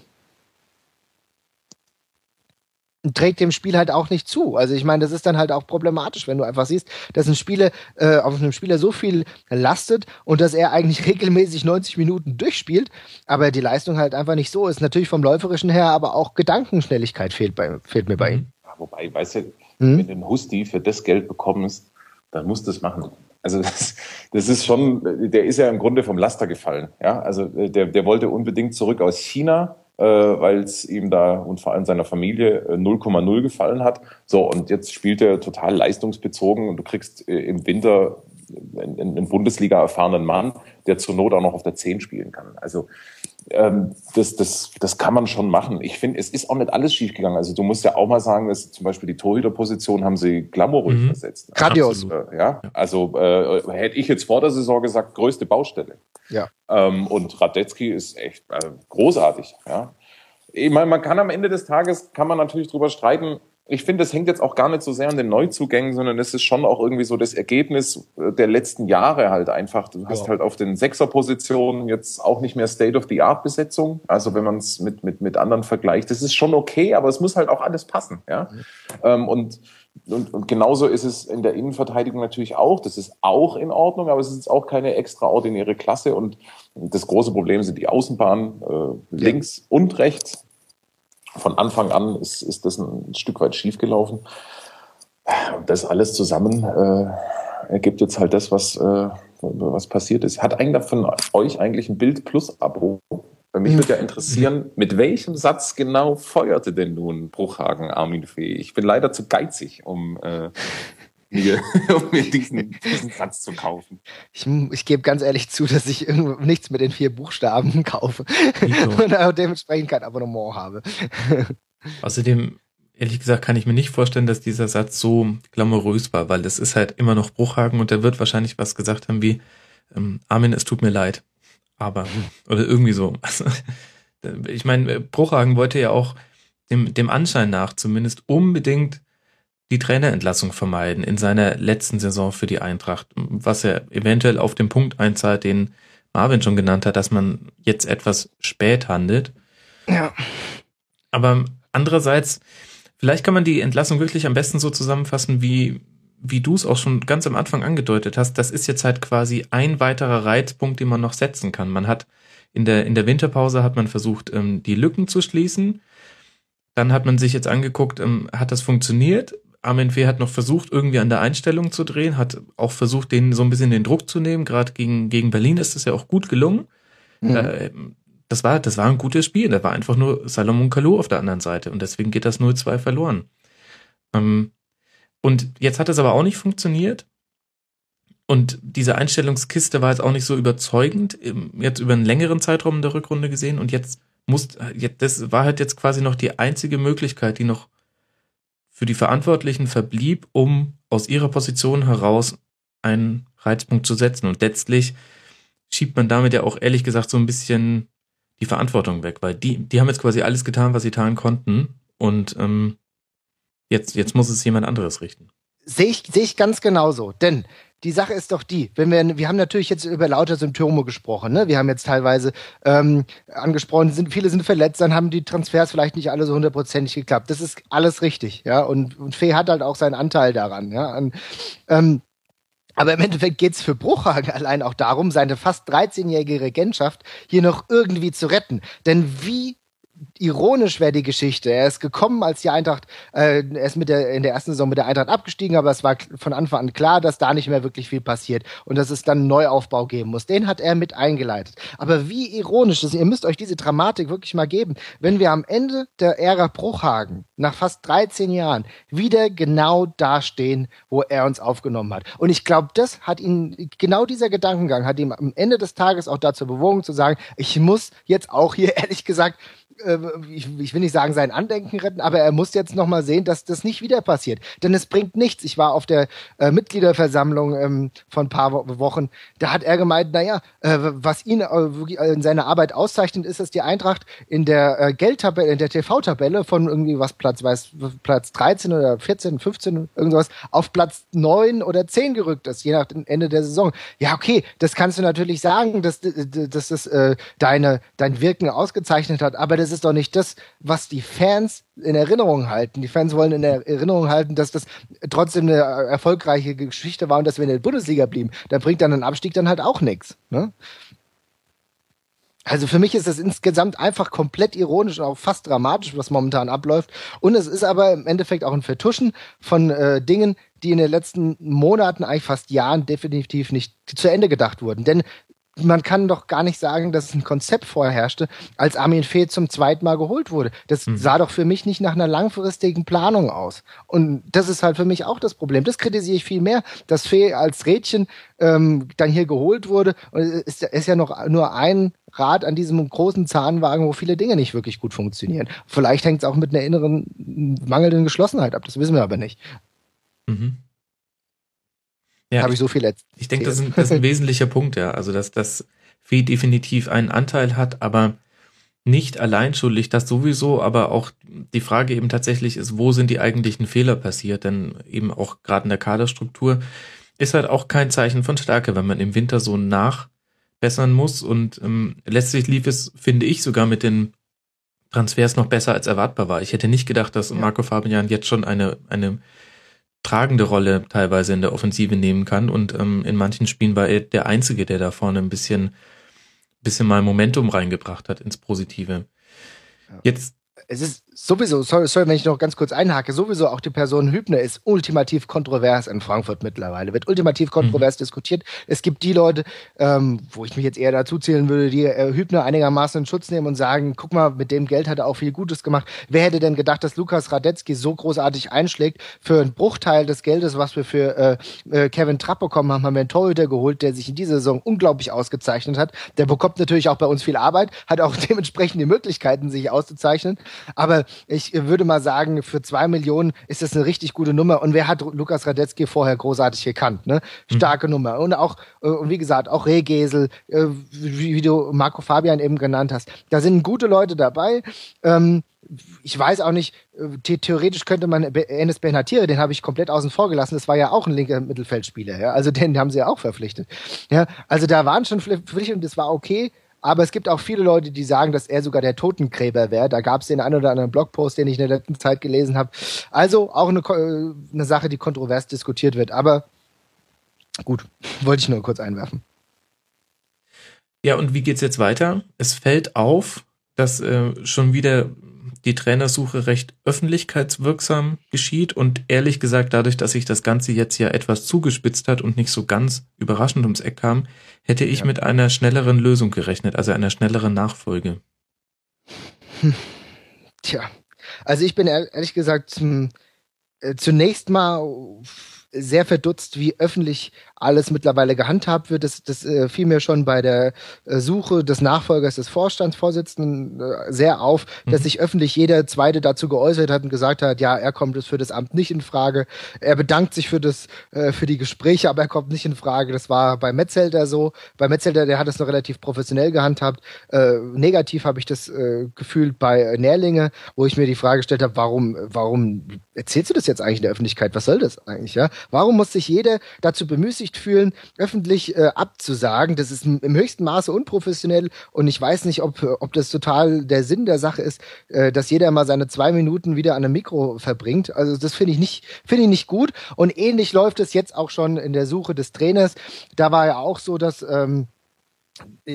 trägt dem Spiel halt auch nicht zu. Also ich meine, das ist dann halt auch problematisch, wenn du einfach siehst, dass ein Spieler äh, auf einem Spieler so viel lastet und dass er eigentlich regelmäßig 90 Minuten durchspielt, aber die Leistung halt einfach nicht so ist. Natürlich vom läuferischen her, aber auch Gedankenschnelligkeit fehlt, bei, fehlt mir bei ihm. Ja, wobei, weißt du, mhm. wenn du einen Husti für das Geld bekommst, dann musst du es machen. Also das, das ist schon, der ist ja im Grunde vom Laster gefallen. Ja, also der, der wollte unbedingt zurück aus China äh, weil es ihm da und vor allem seiner Familie 0,0 äh, gefallen hat. So, und jetzt spielt er total leistungsbezogen und du kriegst äh, im Winter einen, einen Bundesliga erfahrenen Mann, der zur Not auch noch auf der 10 spielen kann. Also ähm, das, das, das kann man schon machen. Ich finde, es ist auch nicht alles schiefgegangen. Also du musst ja auch mal sagen, dass zum Beispiel die Torhüterposition haben sie glamourös mhm. versetzt. Grandios. Äh, ja, also äh, hätte ich jetzt vor der Saison gesagt, größte Baustelle. Ja. Ähm, und Radetzky ist echt äh, großartig. Ja. Ich meine, man kann am Ende des Tages, kann man natürlich drüber streiten, ich finde, es hängt jetzt auch gar nicht so sehr an den Neuzugängen, sondern es ist schon auch irgendwie so das Ergebnis äh, der letzten Jahre halt einfach. Du hast ja. halt auf den Sechserpositionen jetzt auch nicht mehr State-of-the-Art-Besetzung. Also wenn man es mit, mit, mit anderen vergleicht, das ist schon okay, aber es muss halt auch alles passen. Ja? Mhm. Ähm, und, und, und genauso ist es in der Innenverteidigung natürlich auch. Das ist auch in Ordnung, aber es ist auch keine extraordinäre Klasse. Und das große Problem sind die Außenbahnen äh, links ja. und rechts von Anfang an ist, ist das ein Stück weit schiefgelaufen. Und das alles zusammen äh, ergibt jetzt halt das, was, äh, was passiert ist. Hat einer von euch eigentlich ein Bild plus Abo? Bei mich würde ja interessieren, mit welchem Satz genau feuerte denn nun Bruchhagen Armin Fee? Ich bin leider zu geizig, um äh, mir, um mir diesen, diesen Satz zu kaufen. Ich, ich gebe ganz ehrlich zu, dass ich nichts mit den vier Buchstaben kaufe und auch dementsprechend kein Abonnement habe. Außerdem, ehrlich gesagt, kann ich mir nicht vorstellen, dass dieser Satz so glamourös war, weil das ist halt immer noch Bruchhagen und der wird wahrscheinlich was gesagt haben wie ähm, Armin, es tut mir leid. Aber, oder irgendwie so. Also, ich meine, Bruchhagen wollte ja auch dem, dem Anschein nach zumindest unbedingt die Trainerentlassung vermeiden in seiner letzten Saison für die Eintracht, was er eventuell auf den Punkt einzahlt, den Marvin schon genannt hat, dass man jetzt etwas spät handelt. Ja. Aber andererseits, vielleicht kann man die Entlassung wirklich am besten so zusammenfassen, wie, wie du es auch schon ganz am Anfang angedeutet hast. Das ist jetzt halt quasi ein weiterer Reizpunkt, den man noch setzen kann. Man hat in der, in der Winterpause hat man versucht, ähm, die Lücken zu schließen. Dann hat man sich jetzt angeguckt, ähm, hat das funktioniert? Armin Fee hat noch versucht, irgendwie an der Einstellung zu drehen, hat auch versucht, denen so ein bisschen den Druck zu nehmen. Gerade gegen, gegen Berlin ist das ja auch gut gelungen. Mhm. Äh, das war, das war ein gutes Spiel. Da war einfach nur Salomon Kalou auf der anderen Seite und deswegen geht das 0-2 verloren. Ähm, und jetzt hat es aber auch nicht funktioniert. Und diese Einstellungskiste war jetzt auch nicht so überzeugend, jetzt über einen längeren Zeitraum in der Rückrunde gesehen. Und jetzt muss, jetzt, das war halt jetzt quasi noch die einzige Möglichkeit, die noch für die Verantwortlichen verblieb, um aus ihrer Position heraus einen Reizpunkt zu setzen. Und letztlich schiebt man damit ja auch ehrlich gesagt so ein bisschen die Verantwortung weg, weil die, die haben jetzt quasi alles getan, was sie tun konnten. Und ähm, jetzt, jetzt muss es jemand anderes richten. Sehe ich, sehe ich ganz genauso. Denn die Sache ist doch die, wenn wir, wir haben natürlich jetzt über lauter Symptome gesprochen, ne? Wir haben jetzt teilweise ähm, angesprochen, sind, viele sind verletzt, dann haben die Transfers vielleicht nicht alle so hundertprozentig geklappt. Das ist alles richtig, ja. Und, und Fee hat halt auch seinen Anteil daran, ja. Und, ähm, aber im Endeffekt geht's für Bruchhagen allein auch darum, seine fast 13-jährige Regentschaft hier noch irgendwie zu retten. Denn wie ironisch wäre die Geschichte. Er ist gekommen, als die Eintracht, äh, er ist mit der, in der ersten Saison mit der Eintracht abgestiegen, aber es war von Anfang an klar, dass da nicht mehr wirklich viel passiert und dass es dann einen Neuaufbau geben muss. Den hat er mit eingeleitet. Aber wie ironisch ist, ihr müsst euch diese Dramatik wirklich mal geben, wenn wir am Ende der Ära Bruchhagen, nach fast 13 Jahren, wieder genau da stehen, wo er uns aufgenommen hat. Und ich glaube, das hat ihn, genau dieser Gedankengang hat ihm am Ende des Tages auch dazu bewogen zu sagen, ich muss jetzt auch hier ehrlich gesagt ich, ich, will nicht sagen, sein Andenken retten, aber er muss jetzt nochmal sehen, dass das nicht wieder passiert. Denn es bringt nichts. Ich war auf der äh, Mitgliederversammlung ähm, von ein paar Wochen, da hat er gemeint, naja, äh, was ihn äh, in seiner Arbeit auszeichnet, ist, dass die Eintracht in der äh, Geldtabelle, in der TV-Tabelle von irgendwie was Platz, weiß, Platz 13 oder 14, 15, irgendwas, auf Platz 9 oder 10 gerückt ist, je nach Ende der Saison. Ja, okay, das kannst du natürlich sagen, dass, dass das äh, deine, dein Wirken ausgezeichnet hat, aber das ist doch nicht das, was die Fans in Erinnerung halten. Die Fans wollen in Erinnerung halten, dass das trotzdem eine erfolgreiche Geschichte war und dass wir in der Bundesliga blieben. Da bringt dann ein Abstieg dann halt auch nichts. Ne? Also für mich ist das insgesamt einfach komplett ironisch und auch fast dramatisch, was momentan abläuft. Und es ist aber im Endeffekt auch ein Vertuschen von äh, Dingen, die in den letzten Monaten, eigentlich fast Jahren definitiv nicht zu Ende gedacht wurden. Denn man kann doch gar nicht sagen, dass ein Konzept vorherrschte, als Armin Fee zum zweiten Mal geholt wurde. Das mhm. sah doch für mich nicht nach einer langfristigen Planung aus. Und das ist halt für mich auch das Problem. Das kritisiere ich viel mehr, dass Fee als Rädchen ähm, dann hier geholt wurde. Und es ist, ist ja noch nur ein Rad an diesem großen Zahnwagen, wo viele Dinge nicht wirklich gut funktionieren. Vielleicht hängt es auch mit einer inneren mangelnden Geschlossenheit ab. Das wissen wir aber nicht. Mhm. Ja, Habe ich so viel jetzt. Ich denke, das, das, ist ein wesentlicher Punkt, ja. Also, dass das Vieh definitiv einen Anteil hat, aber nicht allein schuldig, das sowieso, aber auch die Frage eben tatsächlich ist, wo sind die eigentlichen Fehler passiert? Denn eben auch gerade in der Kaderstruktur ist halt auch kein Zeichen von Stärke, wenn man im Winter so nachbessern muss. Und ähm, letztlich lief es, finde ich, sogar mit den Transfers noch besser als erwartbar war. Ich hätte nicht gedacht, dass ja. Marco Fabian jetzt schon eine, eine tragende Rolle teilweise in der Offensive nehmen kann. Und ähm, in manchen Spielen war er der Einzige, der da vorne ein bisschen, bisschen mal Momentum reingebracht hat ins Positive. Jetzt es ist sowieso, sorry, sorry, wenn ich noch ganz kurz einhake, sowieso auch die Person Hübner ist ultimativ kontrovers in Frankfurt mittlerweile, wird ultimativ kontrovers mhm. diskutiert. Es gibt die Leute, ähm, wo ich mich jetzt eher dazu zählen würde, die äh, Hübner einigermaßen in Schutz nehmen und sagen, guck mal, mit dem Geld hat er auch viel Gutes gemacht. Wer hätte denn gedacht, dass Lukas Radetzky so großartig einschlägt für einen Bruchteil des Geldes, was wir für äh, äh, Kevin Trapp bekommen haben, haben wir einen Torhüter geholt, der sich in dieser Saison unglaublich ausgezeichnet hat. Der bekommt natürlich auch bei uns viel Arbeit, hat auch dementsprechend die Möglichkeiten, sich auszuzeichnen. Aber ich würde mal sagen, für zwei Millionen ist das eine richtig gute Nummer. Und wer hat Lukas Radetzky vorher großartig gekannt? Ne? Mhm. Starke mhm. Nummer. Und auch, äh, und wie gesagt, auch Rehgesel, äh, wie, du Marco Fabian eben genannt hast. Da sind gute Leute dabei. Ähm, ich weiß auch nicht, äh, theoretisch könnte man Enes Benatire, den habe ich komplett außen vor gelassen, das war ja auch ein linker Mittelfeldspieler, ja. Also den haben sie ja auch verpflichtet. Ja, also da waren schon Verpflichtungen, das war okay. Aber es gibt auch viele Leute, die sagen, dass er sogar der Totengräber wäre. Da gab es den einen oder anderen Blogpost, den ich in der letzten Zeit gelesen habe. Also auch eine, äh, eine Sache, die kontrovers diskutiert wird. Aber gut, wollte ich nur kurz einwerfen. Ja, und wie geht's jetzt weiter? Es fällt auf, dass äh, schon wieder die Trainersuche recht öffentlichkeitswirksam geschieht und ehrlich gesagt dadurch, dass sich das Ganze jetzt ja etwas zugespitzt hat und nicht so ganz überraschend ums Eck kam, hätte ich ja. mit einer schnelleren Lösung gerechnet, also einer schnelleren Nachfolge. Hm. Tja, also ich bin ehrlich gesagt zum, äh, zunächst mal sehr verdutzt, wie öffentlich alles mittlerweile gehandhabt wird. Das, das äh, fiel mir schon bei der äh, Suche des Nachfolgers des Vorstandsvorsitzenden äh, sehr auf, mhm. dass sich öffentlich jeder Zweite dazu geäußert hat und gesagt hat, ja, er kommt es für das Amt nicht in Frage. Er bedankt sich für das, äh, für die Gespräche, aber er kommt nicht in Frage. Das war bei Metzelder so. Bei Metzelder, der hat es noch relativ professionell gehandhabt. Äh, negativ habe ich das äh, gefühlt bei Nährlinge, wo ich mir die Frage gestellt habe, warum, warum erzählst du das jetzt eigentlich in der Öffentlichkeit? Was soll das eigentlich, ja? Warum muss sich jeder dazu bemüßigt fühlen, öffentlich äh, abzusagen? Das ist im höchsten Maße unprofessionell und ich weiß nicht, ob, ob das total der Sinn der Sache ist, äh, dass jeder mal seine zwei Minuten wieder an einem Mikro verbringt. Also das finde ich nicht, finde ich nicht gut. Und ähnlich läuft es jetzt auch schon in der Suche des Trainers. Da war ja auch so, dass ähm,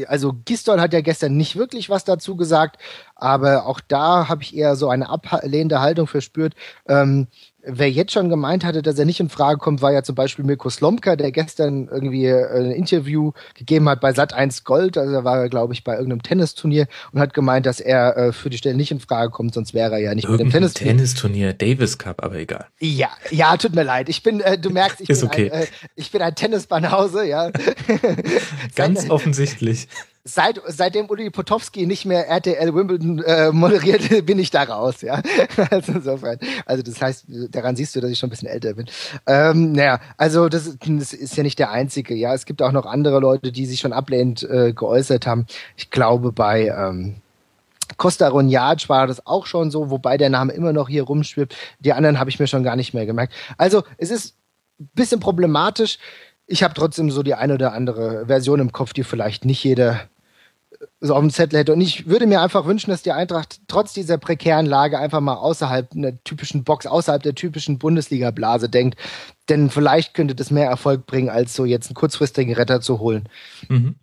also Gistol hat ja gestern nicht wirklich was dazu gesagt, aber auch da habe ich eher so eine ablehnende Haltung verspürt. Ähm, Wer jetzt schon gemeint hatte, dass er nicht in Frage kommt, war ja zum Beispiel Mirko Slomka, der gestern irgendwie äh, ein Interview gegeben hat bei Sat 1 Gold. Also er war, glaube ich, bei irgendeinem Tennisturnier und hat gemeint, dass er äh, für die Stelle nicht in Frage kommt, sonst wäre er ja nicht Irgendein mit dem Tennisturnier. Tennisturnier, Davis Cup, aber egal. Ja, ja, tut mir leid. Ich bin, äh, du merkst, ich, Ist bin, okay. ein, äh, ich bin ein Tennisbanause, ja. Ganz offensichtlich. Seit, seitdem Uli Potowski nicht mehr RTL Wimbledon äh, moderiert, bin ich da raus, ja. Also insofern. Also das heißt, daran siehst du, dass ich schon ein bisschen älter bin. Ähm, naja, also das, das ist ja nicht der einzige, ja. Es gibt auch noch andere Leute, die sich schon ablehnend äh, geäußert haben. Ich glaube bei ähm, Costa Ronjad war das auch schon so, wobei der Name immer noch hier rumschwirbt. Die anderen habe ich mir schon gar nicht mehr gemerkt. Also es ist ein bisschen problematisch. Ich habe trotzdem so die eine oder andere Version im Kopf, die vielleicht nicht jeder so auf dem Zettel hätte. Und ich würde mir einfach wünschen, dass die Eintracht trotz dieser prekären Lage einfach mal außerhalb einer typischen Box, außerhalb der typischen Bundesliga-Blase denkt. Denn vielleicht könnte das mehr Erfolg bringen, als so jetzt einen kurzfristigen Retter zu holen. Mhm.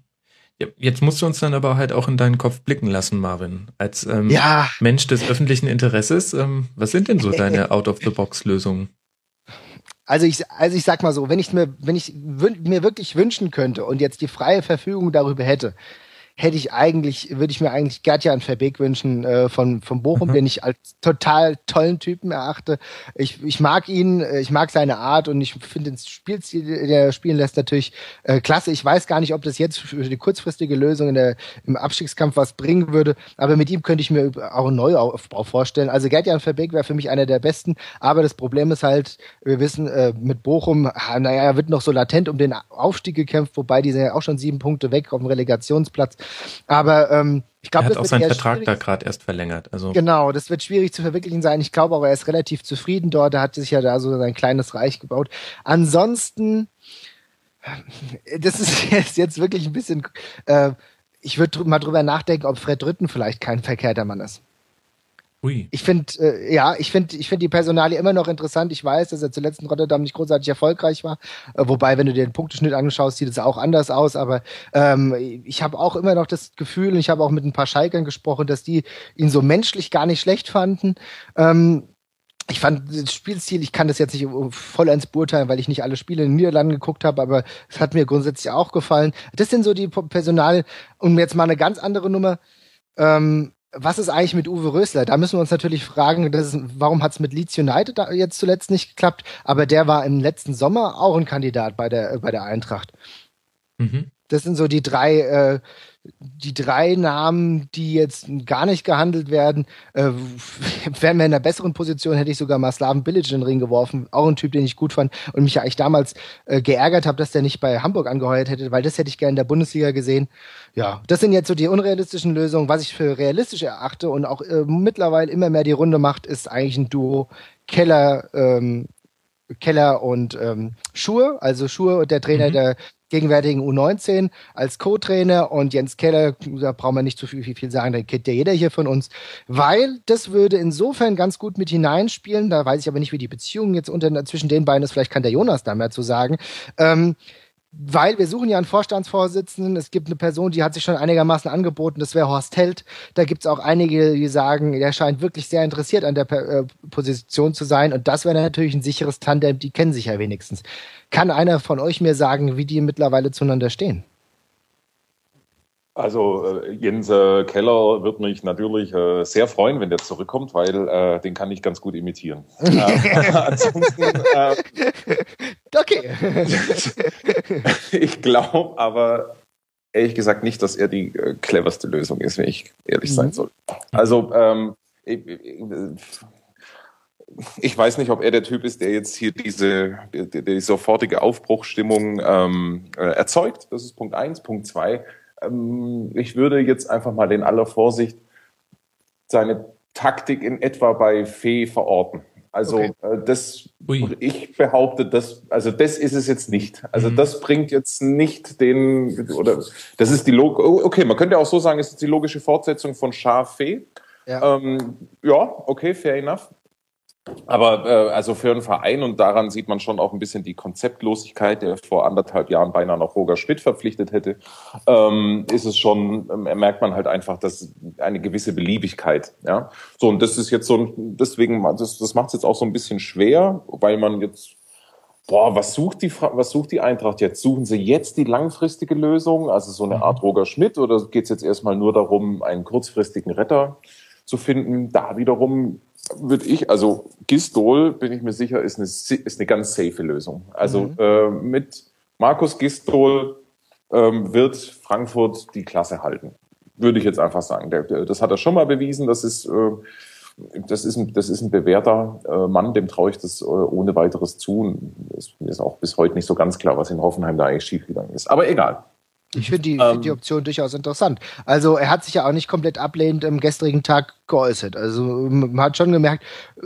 Jetzt musst du uns dann aber halt auch in deinen Kopf blicken lassen, Marvin. Als ähm, ja. Mensch des öffentlichen Interesses, ähm, was sind denn so deine Out-of-the-Box-Lösungen? Also ich, also ich sag mal so, wenn ich mir, wenn ich mir wirklich wünschen könnte und jetzt die freie Verfügung darüber hätte, hätte ich eigentlich, würde ich mir eigentlich Gertjan Verbeek wünschen äh, von, von Bochum, mhm. den ich als total tollen Typen erachte. Ich, ich mag ihn, äh, ich mag seine Art und ich finde den Spielstil, der er spielen lässt, natürlich äh, klasse. Ich weiß gar nicht, ob das jetzt für die kurzfristige Lösung in der, im Abstiegskampf was bringen würde, aber mit ihm könnte ich mir auch einen Neuaufbau vorstellen. Also Gertjan Verbeek wäre für mich einer der besten, aber das Problem ist halt, wir wissen, äh, mit Bochum, naja, er wird noch so latent um den Aufstieg gekämpft, wobei die sind ja auch schon sieben Punkte weg auf dem Relegationsplatz. Aber ähm, ich glaube, er hat auch seinen Vertrag da gerade erst verlängert. Also genau, das wird schwierig zu verwirklichen sein. Ich glaube aber, er ist relativ zufrieden dort. Er hat sich ja da so sein kleines Reich gebaut. Ansonsten, das ist jetzt, jetzt wirklich ein bisschen. Äh, ich würde mal drüber nachdenken, ob Fred Rütten vielleicht kein verkehrter Mann ist. Ui. Ich finde, äh, ja, ich finde, ich finde die Personalie immer noch interessant. Ich weiß, dass er zuletzt in Rotterdam nicht großartig erfolgreich war. Äh, wobei, wenn du dir den Punkteschnitt anschaust, sieht es auch anders aus. Aber ähm, ich habe auch immer noch das Gefühl, und ich habe auch mit ein paar Schalkern gesprochen, dass die ihn so menschlich gar nicht schlecht fanden. Ähm, ich fand das Spielstil, ich kann das jetzt nicht vollends beurteilen, weil ich nicht alle Spiele in den Niederlanden geguckt habe, aber es hat mir grundsätzlich auch gefallen. Das sind so die Personal und jetzt mal eine ganz andere Nummer. Ähm, was ist eigentlich mit Uwe Rösler? Da müssen wir uns natürlich fragen, ist, warum hat es mit Leeds United jetzt zuletzt nicht geklappt? Aber der war im letzten Sommer auch ein Kandidat bei der, bei der Eintracht. Mhm. Das sind so die drei, äh, die drei Namen, die jetzt gar nicht gehandelt werden. Äh, wären wir in einer besseren Position, hätte ich sogar mal Slaven Bilic in den Ring geworfen. Auch ein Typ, den ich gut fand und mich ja eigentlich damals äh, geärgert habe, dass der nicht bei Hamburg angeheuert hätte, weil das hätte ich gerne in der Bundesliga gesehen. Ja, das sind jetzt so die unrealistischen Lösungen. Was ich für realistisch erachte und auch äh, mittlerweile immer mehr die Runde macht, ist eigentlich ein Duo Keller, ähm, Keller und ähm, Schur, also Schur und der Trainer mhm. der gegenwärtigen U19 als Co-Trainer. Und Jens Keller, da brauchen wir nicht zu viel, viel, viel sagen, da kennt ja jeder hier von uns, weil das würde insofern ganz gut mit hineinspielen, da weiß ich aber nicht, wie die Beziehung jetzt unter, zwischen den beiden ist, vielleicht kann der Jonas da mehr zu sagen, ähm, weil wir suchen ja einen Vorstandsvorsitzenden. Es gibt eine Person, die hat sich schon einigermaßen angeboten, das wäre Horst Held. Da gibt es auch einige, die sagen, der scheint wirklich sehr interessiert an der äh, Position zu sein. Und das wäre natürlich ein sicheres Tandem, die kennen sich ja wenigstens. Kann einer von euch mir sagen, wie die mittlerweile zueinander stehen? Also äh, Jens äh, Keller wird mich natürlich äh, sehr freuen, wenn der zurückkommt, weil äh, den kann ich ganz gut imitieren. Äh, ansonsten, äh, okay. ich glaube aber ehrlich gesagt nicht, dass er die cleverste Lösung ist, wenn ich ehrlich sein mhm. soll. Also ähm, ich, ich weiß nicht, ob er der Typ ist, der jetzt hier diese die, die sofortige Aufbruchstimmung ähm, erzeugt. Das ist Punkt eins. Punkt zwei ähm, ich würde jetzt einfach mal in aller Vorsicht seine Taktik in etwa bei Fee verorten. Also okay. äh, das, Ui. ich behaupte, das, also das ist es jetzt nicht. Also mhm. das bringt jetzt nicht den, oder das ist die Log okay, man könnte auch so sagen, es ist die logische Fortsetzung von Schaf Fee. Ja. Ähm, ja, okay, fair enough. Aber äh, also für einen Verein, und daran sieht man schon auch ein bisschen die Konzeptlosigkeit, der vor anderthalb Jahren beinahe noch Roger Schmidt verpflichtet hätte, ähm, ist es schon, äh, merkt man halt einfach, dass eine gewisse Beliebigkeit. Ja, so und das ist jetzt so, deswegen, das, das macht es jetzt auch so ein bisschen schwer, weil man jetzt Boah, was sucht die was sucht die Eintracht jetzt? Suchen sie jetzt die langfristige Lösung, also so eine mhm. Art Roger Schmidt, oder geht es jetzt erstmal nur darum, einen kurzfristigen Retter zu finden? Da wiederum würde ich, also Gistol, bin ich mir sicher, ist eine, ist eine ganz safe Lösung. Also mhm. äh, mit Markus Gistol ähm, wird Frankfurt die Klasse halten. Würde ich jetzt einfach sagen. Der, der, das hat er schon mal bewiesen. Das ist, äh, das ist, ein, das ist ein bewährter äh, Mann, dem traue ich das äh, ohne weiteres zu. Es, mir ist auch bis heute nicht so ganz klar, was in Hoffenheim da eigentlich schiefgegangen ist. Aber egal. Ich finde die, ähm, find die Option durchaus interessant. Also er hat sich ja auch nicht komplett ablehnend am gestrigen Tag geäußert. Also man hat schon gemerkt,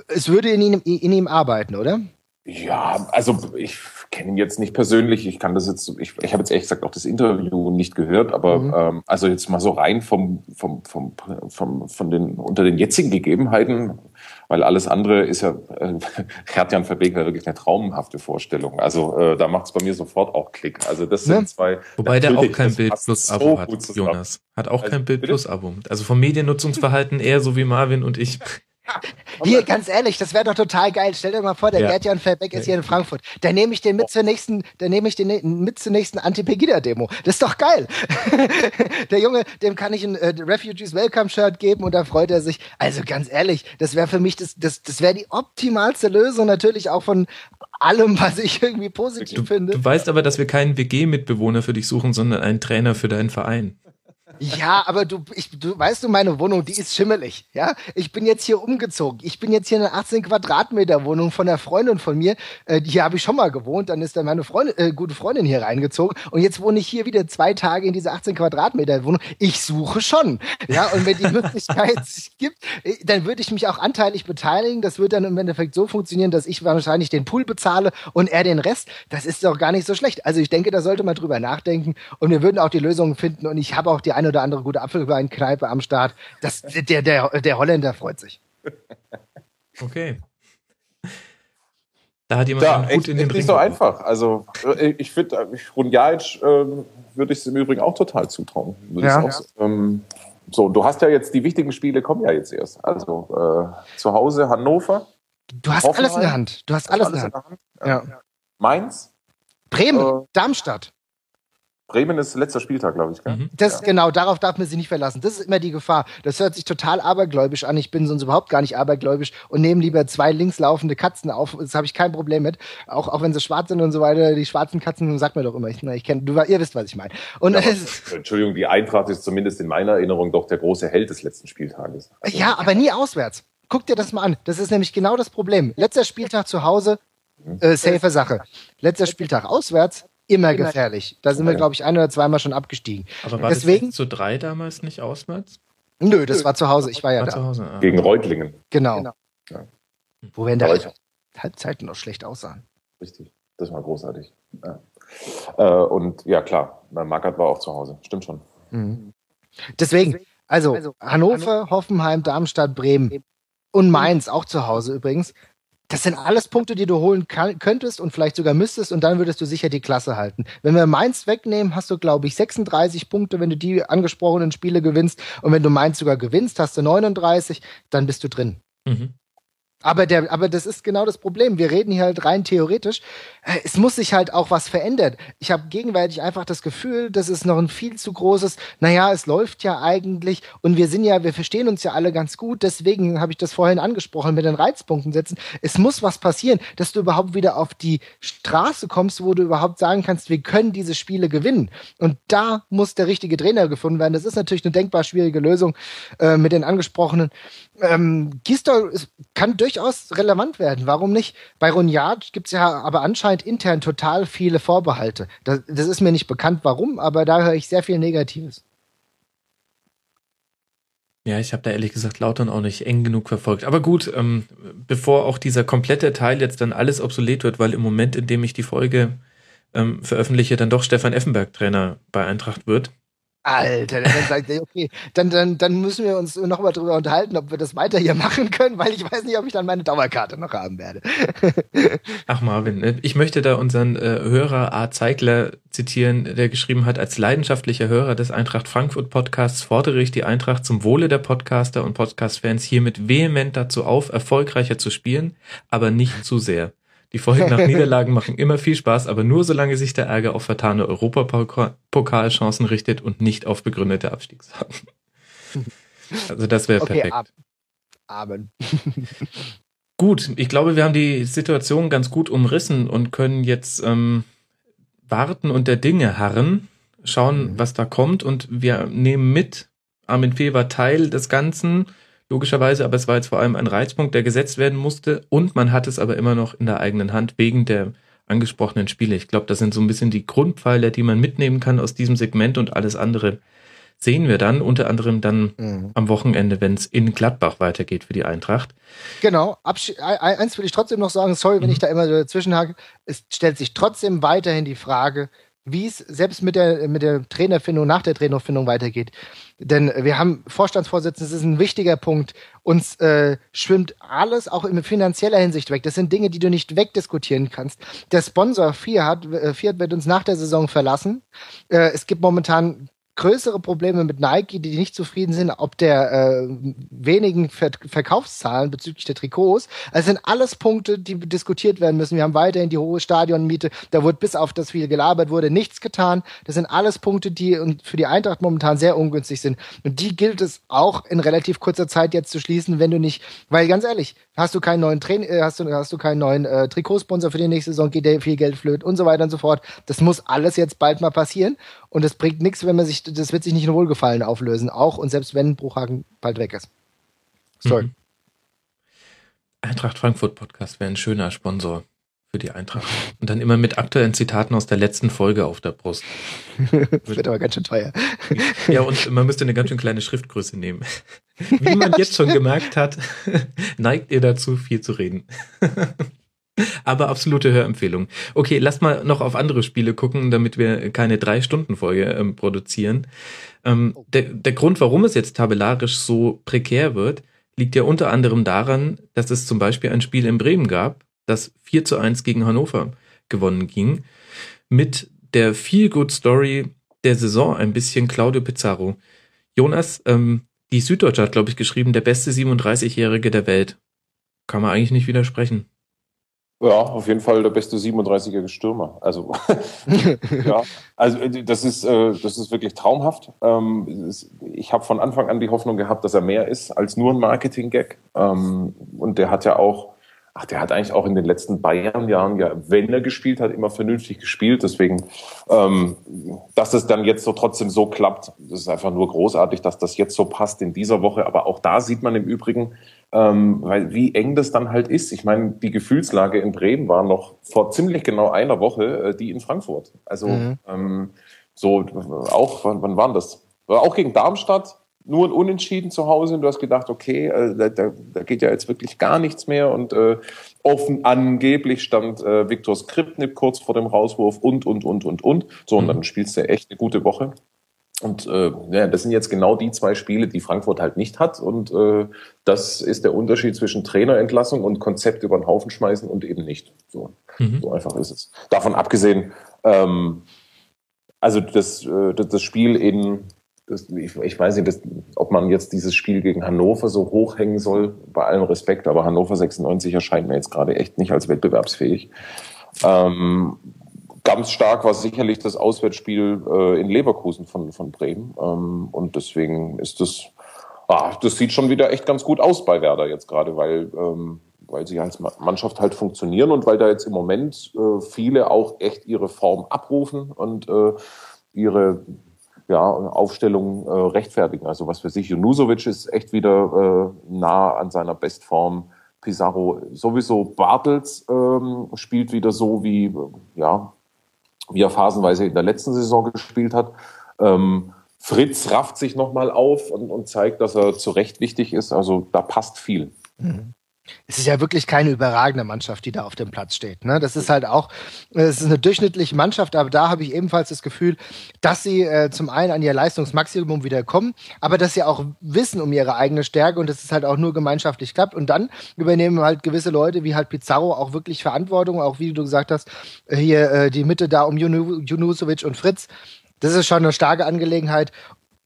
es würde in ihm, in ihm arbeiten, oder? Ja, also ich kenne ihn jetzt nicht persönlich. Ich kann das jetzt, ich, ich habe jetzt ehrlich gesagt auch das Interview nicht gehört, aber mhm. ähm, also jetzt mal so rein vom, vom, vom, vom, von den unter den jetzigen Gegebenheiten, weil alles andere ist ja, äh, Gerd-Jan Verbeek war wirklich eine traumhafte Vorstellung. Also äh, da macht es bei mir sofort auch Klick. Also das sind ja. zwei. Wobei der auch kein Bild Plus Abo so hat, Jonas. Hat auch also, kein Bild Plus Abo. Also vom Mediennutzungsverhalten eher so wie Marvin und ich. Hier, ganz ehrlich, das wäre doch total geil. Stell dir mal vor, der ja. Gerd-Jan Verbeck ist hier in Frankfurt. Da nehme ich den mit zur nächsten, da nehme ich den mit zur nächsten Anti-Pegida-Demo. Das ist doch geil. der Junge, dem kann ich ein äh, Refugees Welcome-Shirt geben und da freut er sich. Also ganz ehrlich, das wäre für mich das, das, das wäre die optimalste Lösung natürlich auch von allem, was ich irgendwie positiv du, finde. Du weißt aber, dass wir keinen WG-Mitbewohner für dich suchen, sondern einen Trainer für deinen Verein. Ja, aber du, ich, du weißt du, meine Wohnung, die ist schimmelig. Ja, ich bin jetzt hier umgezogen. Ich bin jetzt hier in einer 18 Quadratmeter Wohnung von einer Freundin von mir. Äh, hier habe ich schon mal gewohnt. Dann ist dann meine Freundin, äh, gute Freundin hier reingezogen. Und jetzt wohne ich hier wieder zwei Tage in dieser 18 Quadratmeter Wohnung. Ich suche schon. Ja, und wenn die Möglichkeit sich gibt, äh, dann würde ich mich auch anteilig beteiligen. Das wird dann im Endeffekt so funktionieren, dass ich wahrscheinlich den Pool bezahle und er den Rest. Das ist doch gar nicht so schlecht. Also ich denke, da sollte man drüber nachdenken. Und wir würden auch die Lösungen finden. Und ich habe auch die eine oder andere gute Apfelweinkneipe am Start. Das, der, der, der Holländer freut sich. Okay. Da hat jemand ja, gut in den Ring. Nicht so einfach. Also äh, ich finde, Runjaic äh, würde ich es im Übrigen auch total zutrauen. Ja. Auch, ähm, so, du hast ja jetzt die wichtigen Spiele kommen ja jetzt erst. Also äh, zu Hause Hannover. Du hast alles in der Hand. Du hast alles, alles in der Hand. In der Hand. Ja. Mainz. Bremen, äh, Darmstadt. Bremen ist letzter Spieltag, glaube ich. Gell? Mhm. Das ja. genau, darauf darf man sich nicht verlassen. Das ist immer die Gefahr. Das hört sich total abergläubisch an. Ich bin sonst überhaupt gar nicht abergläubisch und nehme lieber zwei links laufende Katzen auf. Das habe ich kein Problem mit. Auch, auch wenn sie schwarz sind und so weiter. Die schwarzen Katzen, sagt mir doch immer. Ich, ich kenn, du, ihr wisst, was ich meine. Und ja, Entschuldigung, die Eintracht ist zumindest in meiner Erinnerung doch der große Held des letzten Spieltages. Also, ja, aber nie auswärts. Guck dir das mal an. Das ist nämlich genau das Problem. Letzter Spieltag zu Hause, mhm. äh, safe Sache. Letzter Spieltag auswärts, immer gefährlich. Da sind wir, glaube ich, ein oder zweimal schon abgestiegen. Aber war Deswegen, das zu drei damals nicht auswärts? Nö, das war zu Hause. Ich war ja war da. Zu Hause, ah. Gegen Reutlingen. Genau. genau. Ja. Wo wir in der Halbzeit noch schlecht aussahen. Richtig. Das war großartig. Ja. Äh, und ja, klar, Markert war auch zu Hause. Stimmt schon. Mhm. Deswegen, also, also Hannover, Hoffenheim, Darmstadt, Bremen und Mainz auch zu Hause übrigens. Das sind alles Punkte, die du holen kann, könntest und vielleicht sogar müsstest und dann würdest du sicher die Klasse halten. Wenn wir Mainz wegnehmen, hast du, glaube ich, 36 Punkte, wenn du die angesprochenen Spiele gewinnst. Und wenn du Mainz sogar gewinnst, hast du 39, dann bist du drin. Mhm. Aber, der, aber das ist genau das Problem. Wir reden hier halt rein theoretisch. Äh, es muss sich halt auch was verändern. Ich habe gegenwärtig einfach das Gefühl, das ist noch ein viel zu großes, naja, es läuft ja eigentlich und wir sind ja, wir verstehen uns ja alle ganz gut. Deswegen habe ich das vorhin angesprochen mit den Reizpunkten setzen. Es muss was passieren, dass du überhaupt wieder auf die Straße kommst, wo du überhaupt sagen kannst, wir können diese Spiele gewinnen. Und da muss der richtige Trainer gefunden werden. Das ist natürlich eine denkbar schwierige Lösung äh, mit den angesprochenen. Ähm, Gisdol kann durch durchaus relevant werden. Warum nicht? Bei Ronyard gibt es ja aber anscheinend intern total viele Vorbehalte. Das, das ist mir nicht bekannt, warum, aber da höre ich sehr viel Negatives. Ja, ich habe da ehrlich gesagt Lautern auch nicht eng genug verfolgt. Aber gut, ähm, bevor auch dieser komplette Teil jetzt dann alles obsolet wird, weil im Moment, in dem ich die Folge ähm, veröffentliche, dann doch Stefan Effenberg Trainer bei Eintracht wird, Alter, dann sagt er, okay, dann, dann, dann müssen wir uns nochmal drüber unterhalten, ob wir das weiter hier machen können, weil ich weiß nicht, ob ich dann meine Dauerkarte noch haben werde. Ach Marvin, ne, ich möchte da unseren äh, Hörer A. Zeigler zitieren, der geschrieben hat, als leidenschaftlicher Hörer des Eintracht Frankfurt Podcasts fordere ich die Eintracht zum Wohle der Podcaster und Podcast-Fans hiermit vehement dazu auf, erfolgreicher zu spielen, aber nicht zu sehr. Die Folgen nach Niederlagen machen immer viel Spaß, aber nur solange sich der Ärger auf vertane Europapokalchancen richtet und nicht auf begründete Abstiegssachen. Also das wäre okay, perfekt. Amen. gut, ich glaube, wir haben die Situation ganz gut umrissen und können jetzt ähm, warten und der Dinge harren. schauen, mhm. was da kommt und wir nehmen mit, Armin Fee war Teil des Ganzen, logischerweise, aber es war jetzt vor allem ein Reizpunkt, der gesetzt werden musste und man hat es aber immer noch in der eigenen Hand wegen der angesprochenen Spiele. Ich glaube, das sind so ein bisschen die Grundpfeiler, die man mitnehmen kann aus diesem Segment und alles andere sehen wir dann, unter anderem dann mhm. am Wochenende, wenn es in Gladbach weitergeht für die Eintracht. Genau, Absch eins will ich trotzdem noch sagen, sorry, wenn mhm. ich da immer dazwischen hake, es stellt sich trotzdem weiterhin die Frage, wie es selbst mit der, mit der Trainerfindung, nach der Trainerfindung weitergeht. Denn wir haben Vorstandsvorsitzenden, das ist ein wichtiger Punkt. Uns äh, schwimmt alles auch in finanzieller Hinsicht weg. Das sind Dinge, die du nicht wegdiskutieren kannst. Der Sponsor Fiat, äh, Fiat wird uns nach der Saison verlassen. Äh, es gibt momentan größere Probleme mit Nike, die nicht zufrieden sind, ob der äh, wenigen Ver Verkaufszahlen bezüglich der Trikots. Es sind alles Punkte, die diskutiert werden müssen. Wir haben weiterhin die hohe Stadionmiete. Da wurde bis auf das viel gelabert wurde nichts getan. Das sind alles Punkte, die für die Eintracht momentan sehr ungünstig sind. Und die gilt es auch in relativ kurzer Zeit jetzt zu schließen, wenn du nicht, weil ganz ehrlich, hast du keinen neuen Train äh, hast du hast du keinen neuen äh, Trikotsponsor für die nächste Saison, geht dir viel Geld flöt und so weiter und so fort. Das muss alles jetzt bald mal passieren und es bringt nichts, wenn man sich das wird sich nicht in Wohlgefallen auflösen, auch und selbst wenn Bruchhagen bald weg ist. Sorry. Mhm. Eintracht Frankfurt Podcast wäre ein schöner Sponsor für die Eintracht. Und dann immer mit aktuellen Zitaten aus der letzten Folge auf der Brust. das wird aber ganz schön teuer. Ja, und man müsste eine ganz schön kleine Schriftgröße nehmen. Wie man jetzt schon gemerkt hat, neigt ihr dazu, viel zu reden. Aber absolute Hörempfehlung. Okay, lass mal noch auf andere Spiele gucken, damit wir keine Drei-Stunden-Folge ähm, produzieren. Ähm, der, der Grund, warum es jetzt tabellarisch so prekär wird, liegt ja unter anderem daran, dass es zum Beispiel ein Spiel in Bremen gab, das 4 zu 1 gegen Hannover gewonnen ging, mit der Feel-Good-Story der Saison ein bisschen Claudio Pizarro. Jonas, ähm, die Süddeutsche hat, glaube ich, geschrieben, der beste 37-Jährige der Welt. Kann man eigentlich nicht widersprechen. Ja, auf jeden Fall der beste 37-jährige Stürmer. Also, ja, also äh, das ist, äh, das ist wirklich traumhaft. Ähm, ich habe von Anfang an die Hoffnung gehabt, dass er mehr ist als nur ein Marketing-Gag. Ähm, und der hat ja auch, ach, der hat eigentlich auch in den letzten Bayern-Jahren ja, wenn er gespielt hat, immer vernünftig gespielt. Deswegen, ähm, dass es dann jetzt so trotzdem so klappt, das ist einfach nur großartig, dass das jetzt so passt in dieser Woche. Aber auch da sieht man im Übrigen, ähm, weil wie eng das dann halt ist. Ich meine, die Gefühlslage in Bremen war noch vor ziemlich genau einer Woche äh, die in Frankfurt. Also mhm. ähm, so auch, wann, wann waren das? Auch gegen Darmstadt, nur ein Unentschieden zu Hause und du hast gedacht, okay, äh, da, da, geht ja jetzt wirklich gar nichts mehr und äh, offen angeblich stand äh, Viktor Skripnik kurz vor dem Rauswurf und, und, und, und, und. So, und mhm. dann spielst du echt eine gute Woche. Und äh, ja, das sind jetzt genau die zwei Spiele, die Frankfurt halt nicht hat. Und äh, das ist der Unterschied zwischen Trainerentlassung und Konzept über den Haufen schmeißen und eben nicht. So, mhm. so einfach ist es. Davon abgesehen, ähm, also das, äh, das Spiel in, das, ich, ich weiß nicht, das, ob man jetzt dieses Spiel gegen Hannover so hochhängen soll, bei allem Respekt, aber Hannover 96 erscheint mir jetzt gerade echt nicht als wettbewerbsfähig. Ähm, ganz stark war sicherlich das Auswärtsspiel äh, in Leverkusen von, von Bremen. Ähm, und deswegen ist das, ah, das sieht schon wieder echt ganz gut aus bei Werder jetzt gerade, weil, ähm, weil sie als Mannschaft halt funktionieren und weil da jetzt im Moment äh, viele auch echt ihre Form abrufen und äh, ihre ja, Aufstellung äh, rechtfertigen. Also was für sich, Junusovic ist echt wieder äh, nah an seiner Bestform. Pizarro sowieso Bartels ähm, spielt wieder so wie ja wie er phasenweise in der letzten Saison gespielt hat. Ähm, Fritz rafft sich nochmal auf und, und, zeigt, dass er zu Recht wichtig ist. Also da passt viel. Mhm es ist ja wirklich keine überragende Mannschaft, die da auf dem Platz steht. Ne? Das ist halt auch, es ist eine durchschnittliche Mannschaft, aber da habe ich ebenfalls das Gefühl, dass sie äh, zum einen an ihr Leistungsmaximum wieder kommen, aber dass sie auch wissen um ihre eigene Stärke und dass es halt auch nur gemeinschaftlich klappt. Und dann übernehmen halt gewisse Leute wie halt Pizarro auch wirklich Verantwortung, auch wie du gesagt hast, hier äh, die Mitte da um Junusovic und Fritz. Das ist schon eine starke Angelegenheit.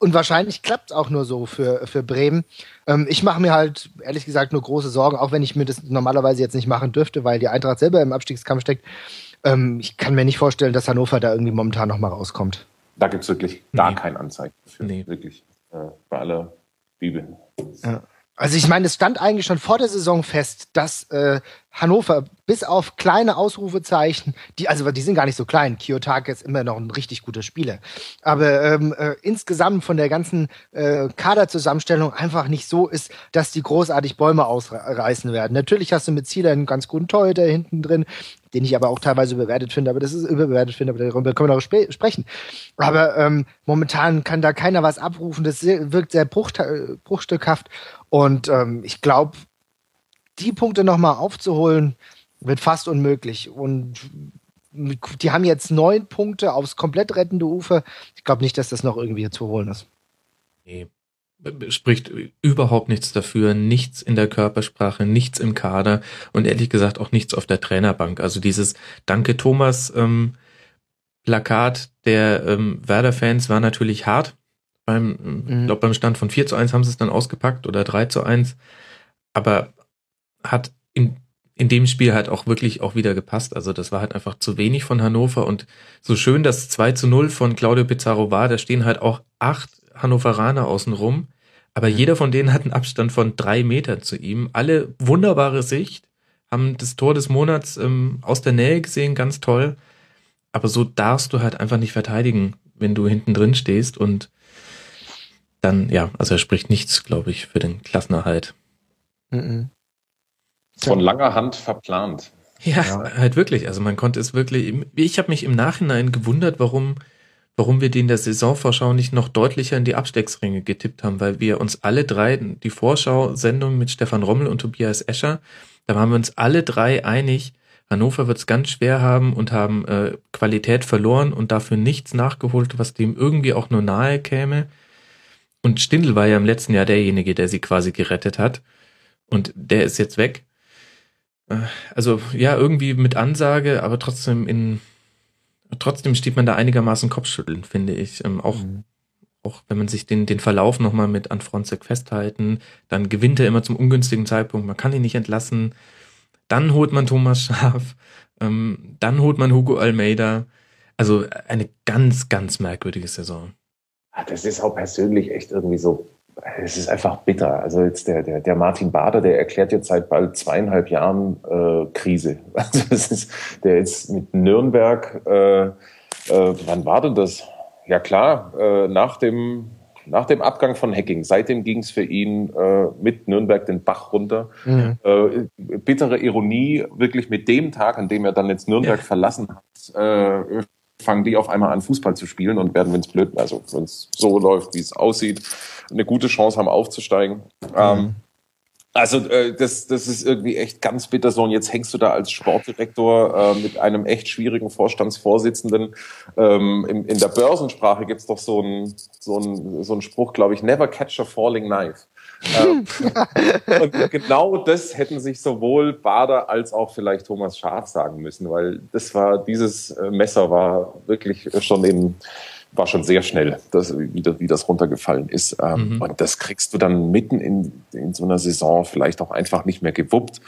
Und wahrscheinlich klappt es auch nur so für, für Bremen. Ähm, ich mache mir halt, ehrlich gesagt, nur große Sorgen, auch wenn ich mir das normalerweise jetzt nicht machen dürfte, weil die Eintracht selber im Abstiegskampf steckt. Ähm, ich kann mir nicht vorstellen, dass Hannover da irgendwie momentan noch mal rauskommt. Da gibt es wirklich gar nee. kein Anzeichen für. Nee. Wirklich. Äh, bei aller Bibel. Ja. Also ich meine, es stand eigentlich schon vor der Saison fest, dass äh, Hannover, bis auf kleine Ausrufezeichen, die, also die sind gar nicht so klein. Kiyotake ist immer noch ein richtig guter Spieler. Aber ähm, äh, insgesamt von der ganzen äh, Kaderzusammenstellung einfach nicht so ist, dass die großartig Bäume ausreißen werden. Natürlich hast du mit Zieler einen ganz guten Torhüter hinten drin, den ich aber auch teilweise überwertet finde, aber das ist überbewertet finde, aber darüber können wir noch sp sprechen. Aber ähm, momentan kann da keiner was abrufen. Das wirkt sehr bruch bruchstückhaft. Und ähm, ich glaube, die Punkte nochmal aufzuholen, wird fast unmöglich. Und die haben jetzt neun Punkte aufs komplett rettende Ufer. Ich glaube nicht, dass das noch irgendwie zu holen ist. Nee. Spricht überhaupt nichts dafür, nichts in der Körpersprache, nichts im Kader und ehrlich gesagt auch nichts auf der Trainerbank. Also dieses Danke Thomas ähm, Plakat der ähm, Werder-Fans war natürlich hart. Beim, mhm. ich glaube, beim Stand von 4 zu 1 haben sie es dann ausgepackt oder 3 zu 1. Aber hat in, in dem Spiel halt auch wirklich auch wieder gepasst. Also das war halt einfach zu wenig von Hannover und so schön das 2 zu 0 von Claudio Pizarro war, da stehen halt auch acht Hannoveraner außen rum. Aber mhm. jeder von denen hat einen Abstand von drei Metern zu ihm. Alle wunderbare Sicht, haben das Tor des Monats ähm, aus der Nähe gesehen, ganz toll. Aber so darfst du halt einfach nicht verteidigen, wenn du hinten drin stehst und dann, ja, also er spricht nichts, glaube ich, für den Klassenerhalt. Mhm. Von langer Hand verplant. Ja, ja, halt wirklich. Also man konnte es wirklich. Ich habe mich im Nachhinein gewundert, warum, warum wir die in der Saisonvorschau nicht noch deutlicher in die Abstecksringe getippt haben, weil wir uns alle drei, die Vorschau-Sendung mit Stefan Rommel und Tobias Escher, da waren wir uns alle drei einig, Hannover wird es ganz schwer haben und haben äh, Qualität verloren und dafür nichts nachgeholt, was dem irgendwie auch nur nahe käme. Und Stindl war ja im letzten Jahr derjenige, der sie quasi gerettet hat. Und der ist jetzt weg. Äh, also ja, irgendwie mit Ansage, aber trotzdem in trotzdem steht man da einigermaßen Kopfschütteln, finde ich. Ähm, auch, mhm. auch wenn man sich den, den Verlauf nochmal mit Anfronzek festhalten, dann gewinnt er immer zum ungünstigen Zeitpunkt, man kann ihn nicht entlassen. Dann holt man Thomas Schaf, ähm, dann holt man Hugo Almeida. Also eine ganz, ganz merkwürdige Saison. Das ist auch persönlich echt irgendwie so es ist einfach bitter. Also jetzt der, der, der Martin Bader, der erklärt jetzt seit bald zweieinhalb Jahren äh, Krise. Also das ist, der ist mit Nürnberg, äh, äh, wann war denn das? Ja klar, äh, nach dem nach dem Abgang von Hacking, seitdem ging es für ihn äh, mit Nürnberg den Bach runter. Mhm. Äh, bittere Ironie, wirklich mit dem Tag, an dem er dann jetzt Nürnberg ja. verlassen hat, äh, fangen die auf einmal an, Fußball zu spielen und werden, wenn es blöd, also wenn es so läuft, wie es aussieht, eine gute Chance haben aufzusteigen. Mhm. Ähm, also äh, das, das ist irgendwie echt ganz bitter so. Und jetzt hängst du da als Sportdirektor äh, mit einem echt schwierigen Vorstandsvorsitzenden. Ähm, in, in der Börsensprache gibt's doch so einen so einen so einen Spruch, glaube ich, never catch a falling knife. Ähm, und genau das hätten sich sowohl Bader als auch vielleicht Thomas Schaf sagen müssen, weil das war, dieses äh, Messer war wirklich schon in war schon sehr schnell, dass, wie, das, wie das runtergefallen ist. Ähm, mhm. Und das kriegst du dann mitten in, in so einer Saison vielleicht auch einfach nicht mehr gewuppt.